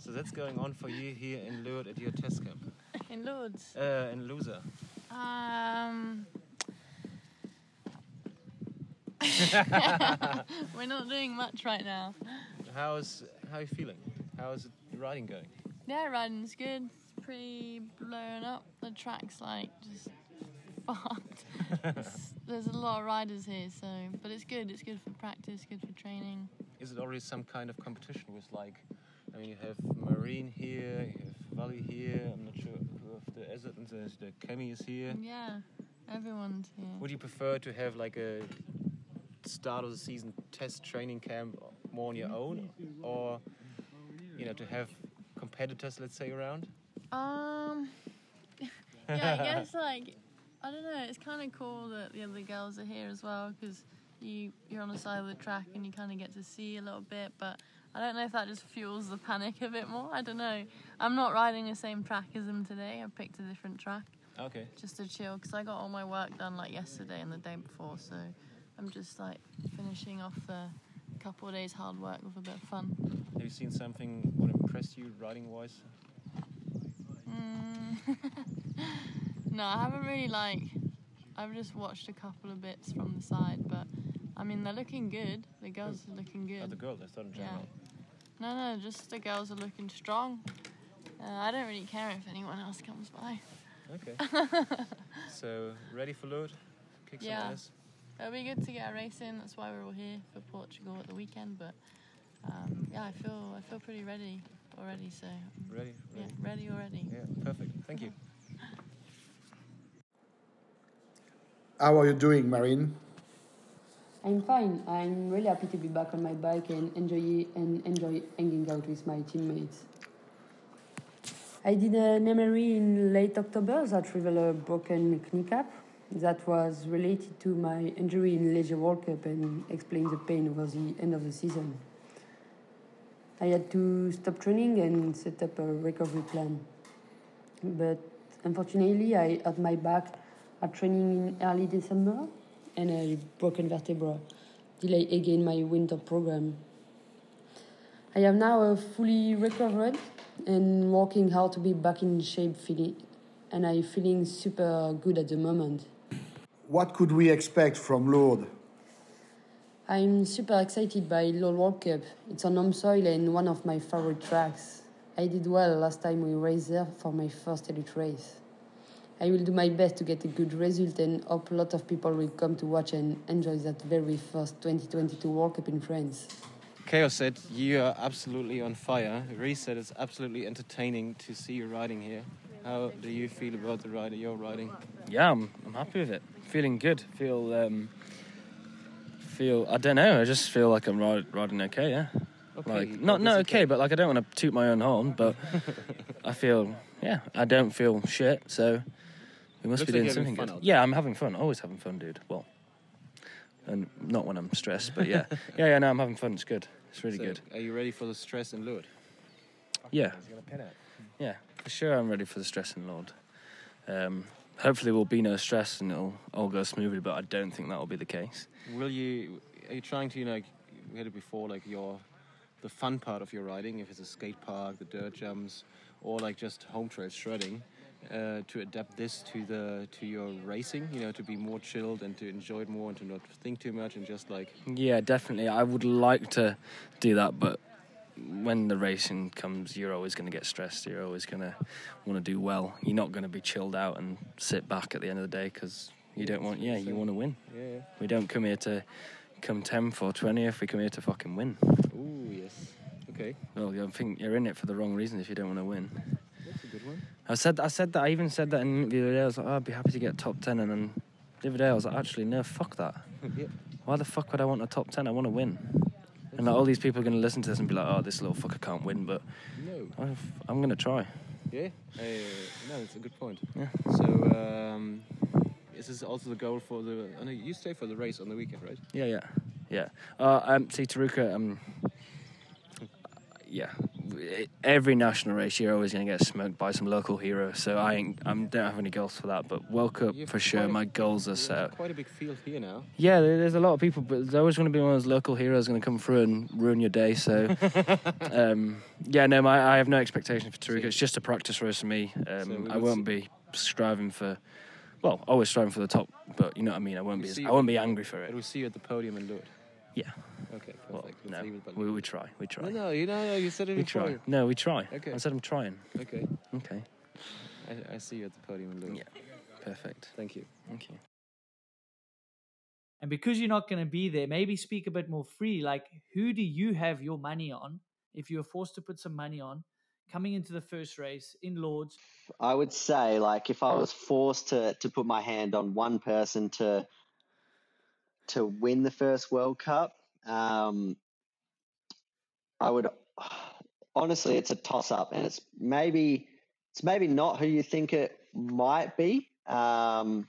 So that's going on for you here in Lourdes at your test camp.
In Lourdes.
Uh, in Lousã.
Um, We're not doing much right now.
How's how are you feeling? How's the riding going?
Yeah, riding's good. It's pretty blown up. The track's like just fucked. There's a lot of riders here, so but it's good. It's good for practice, good for training.
Is it already some kind of competition with like? I mean, you have Marine here, you have Vali here. I'm not sure who of the Ezet and the, the Kemi is here.
Yeah, everyone's here.
Would you prefer to have like a start of the season test training camp more on your own, or you know to have competitors, let's say, around?
Um, yeah, I guess like I don't know. It's kind of cool that the other girls are here as well because you you're on the side of the track and you kind of get to see a little bit. But I don't know if that just fuels the panic a bit more. I don't know. I'm not riding the same track as them today. I picked a different track
Okay.
just to chill because I got all my work done like yesterday and the day before. So I'm just like finishing off a couple of days hard work with a bit of fun.
Have you seen something what impressed you riding wise?
Mm. no, I haven't really like. I've just watched a couple of bits from the side, but I mean they're looking good. The girls are looking good.
Oh, the girls, I thought in
Yeah.
general.
No, no, just the girls are looking strong. Uh, I don't really care if anyone else comes by.
Okay. so ready for load? Kick some
Yeah.
ass.
It'll be good to get a race in. That's why we're all here for Portugal at the weekend. But um, yeah, I feel I feel pretty ready already. So
Ready.
yeah,
ready.
ready already.
Yeah, perfect. Thank you.
How are you doing, Marine?
I'm fine. I'm really happy to be back on my bike and enjoy and enjoy hanging out with my teammates. I did an MRI in late October that revealed a broken kneecap that was related to my injury in Leisure World Cup and explained the pain over the end of the season. I had to stop training and set up a recovery plan. But unfortunately, I had my back at training in early December and a broken vertebra delay again my winter program. I am now fully recovered and working hard to be back in shape feeling and I'm feeling super good at the moment.
What could we expect from Lourdes?
I'm super excited by Lourdes World Cup. It's on home soil and one of my favorite tracks. I did well last time we raced there for my first elite race. I will do my best to get a good result and hope a lot of people will come to watch and enjoy that very first 2022 World Cup in France.
Chaos said you are absolutely on fire. Reece said it's absolutely entertaining to see you riding here. How do you feel about the ride that you're riding?
Yeah, I'm, I'm happy with it. Feeling good. Feel um, feel. I don't know. I just feel like I'm ride, riding okay. Yeah.
Okay,
Like not not
obviously
okay, but like I don't want to toot my own horn, but I feel yeah. I don't feel shit. So we must
Looks
be doing
you're
something good. Yeah, I'm having fun. Always having fun, dude. Well, and not when I'm stressed, but yeah, yeah, yeah. No, I'm having fun. It's good. It's really
So,
good.
Are you ready for the stress and load?
Yeah.
He's gonna pen it.
Yeah, for sure. I'm ready for the stress and load. Um, hopefully, there will be no stress and it'll all go smoothly. But I don't think that will be the case.
Will you? Are you trying to, you know, like we had it before, like your the fun part of your riding, if it's a skate park, the dirt jumps, or like just home trail shredding, uh, to adapt this to the to your racing, you know, to be more chilled and to enjoy it more and to not think too much and just like
Yeah, definitely. I would like to do that, but when the racing comes, you're always going to get stressed. You're always going to want to do well. You're not going to be chilled out and sit back at the end of the day because you don't want. Yeah, you want to win.
Yeah, yeah.
We don't come here to come 10th or 20th. We come here to fucking win.
Ooh, yes. Okay.
Well, I think you're in it for the wrong reason if you don't want to win.
That's a good one.
I said I said that. I even said that in the other day. I was like, oh, I'd be happy to get top ten, and then the other day I was like, actually, no, fuck that.
yeah.
Why the fuck would I want a top ten? I want to win. And like, all these people are going to listen to this and be like, oh, this little fucker can't win, but
No.
I've, I'm going to try.
Yeah. Uh, no, that's a good point.
Yeah.
So, um, is this also the goal for the? I know you stay for the race on the weekend, right?
Yeah, yeah, yeah. Uh, um, see, Taruka, um, yeah, every national race you're always going to get smoked by some local hero. So I ain't, I don't have any goals for that. But World Cup
You've
for sure. My goals are set.
Quite a big field here now.
Yeah, there- there's a lot of people, but there's always going to be one of those local heroes going to come through and ruin your day. So, um, yeah, no, my, I have no expectation for Taruka. It's just a practice race for me. Um,
So
I won't be striving for Well, always striving for the top, but you know what I mean. I won't be.
We'll
as- I won't be angry for it.
We'll see you at the podium in Lourdes.
Yeah.
Okay, perfect.
Well,
We'll
no,
see you at
we, we try. We try.
No, no, you know, you said it
we
before.
try. No, we try.
Okay.
I said I'm trying.
Okay.
Okay.
I, I see you at the podium in Lourdes.
Yeah. Perfect.
Thank you.
Thank you.
And because you're not going to be there, maybe speak a bit more free. Like, who do you have your money on? If you were forced to put some money on coming into the first race in Lourdes,
I would say, like, if I was forced to to put my hand on one person to to win the first World Cup, um, I would honestly, it's a toss up, and it's maybe it's maybe not who you think it might be, um,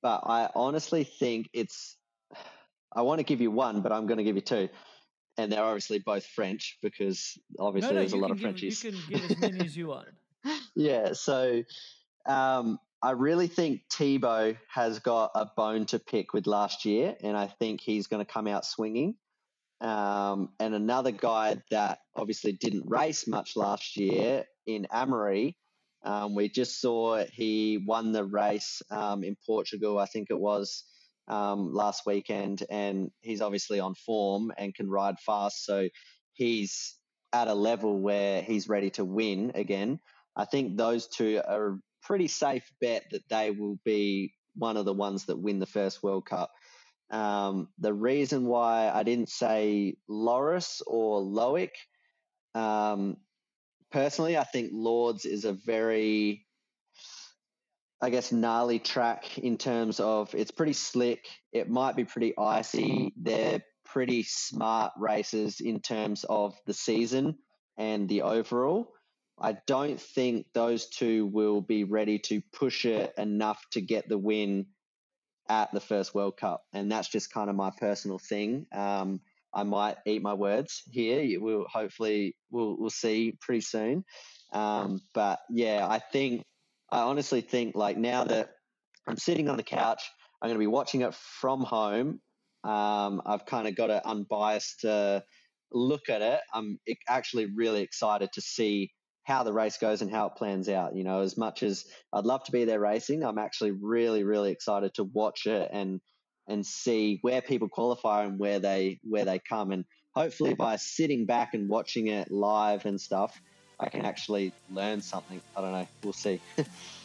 but I honestly think it's. I want to give you one, but I'm going to give you two, and they're obviously both French because obviously
no, no,
there's a lot of
give,
Frenchies
You can give as many as you want.
yeah, so um, I really think Thibaut has got a bone to pick with last year, and I think he's going to come out swinging. Um, and another guy that obviously didn't race much last year in Amaury, um, we just saw he won the race um, in Portugal, I think it was um, last weekend, and he's obviously on form and can ride fast. So he's at a level where he's ready to win again. I think those two are a pretty safe bet that they will be one of the ones that win the first World Cup. Um, the reason why I didn't say Loris or Loic, um, personally, I think Lourdes is a very, I guess, gnarly track in terms of it's pretty slick. It might be pretty icy. They're pretty smart races in terms of the season and the overall. I don't think those two will be ready to push it enough to get the win at the first World Cup, and that's just kind of my personal thing. Um, I might eat my words here. Will hopefully we'll we'll see pretty soon. Um, but yeah, I think I honestly think like now that I'm sitting on the couch, I'm going to be watching it from home. Um, I've kind of got an unbiased uh, look at it. I'm actually really excited to see how the race goes and how it plans out. You know, as much as I'd love to be there racing, I'm actually really, really excited to watch it and and see where people qualify and where they where they come. And hopefully, by sitting back and watching it live and stuff, I can actually learn something. I don't know. We'll see.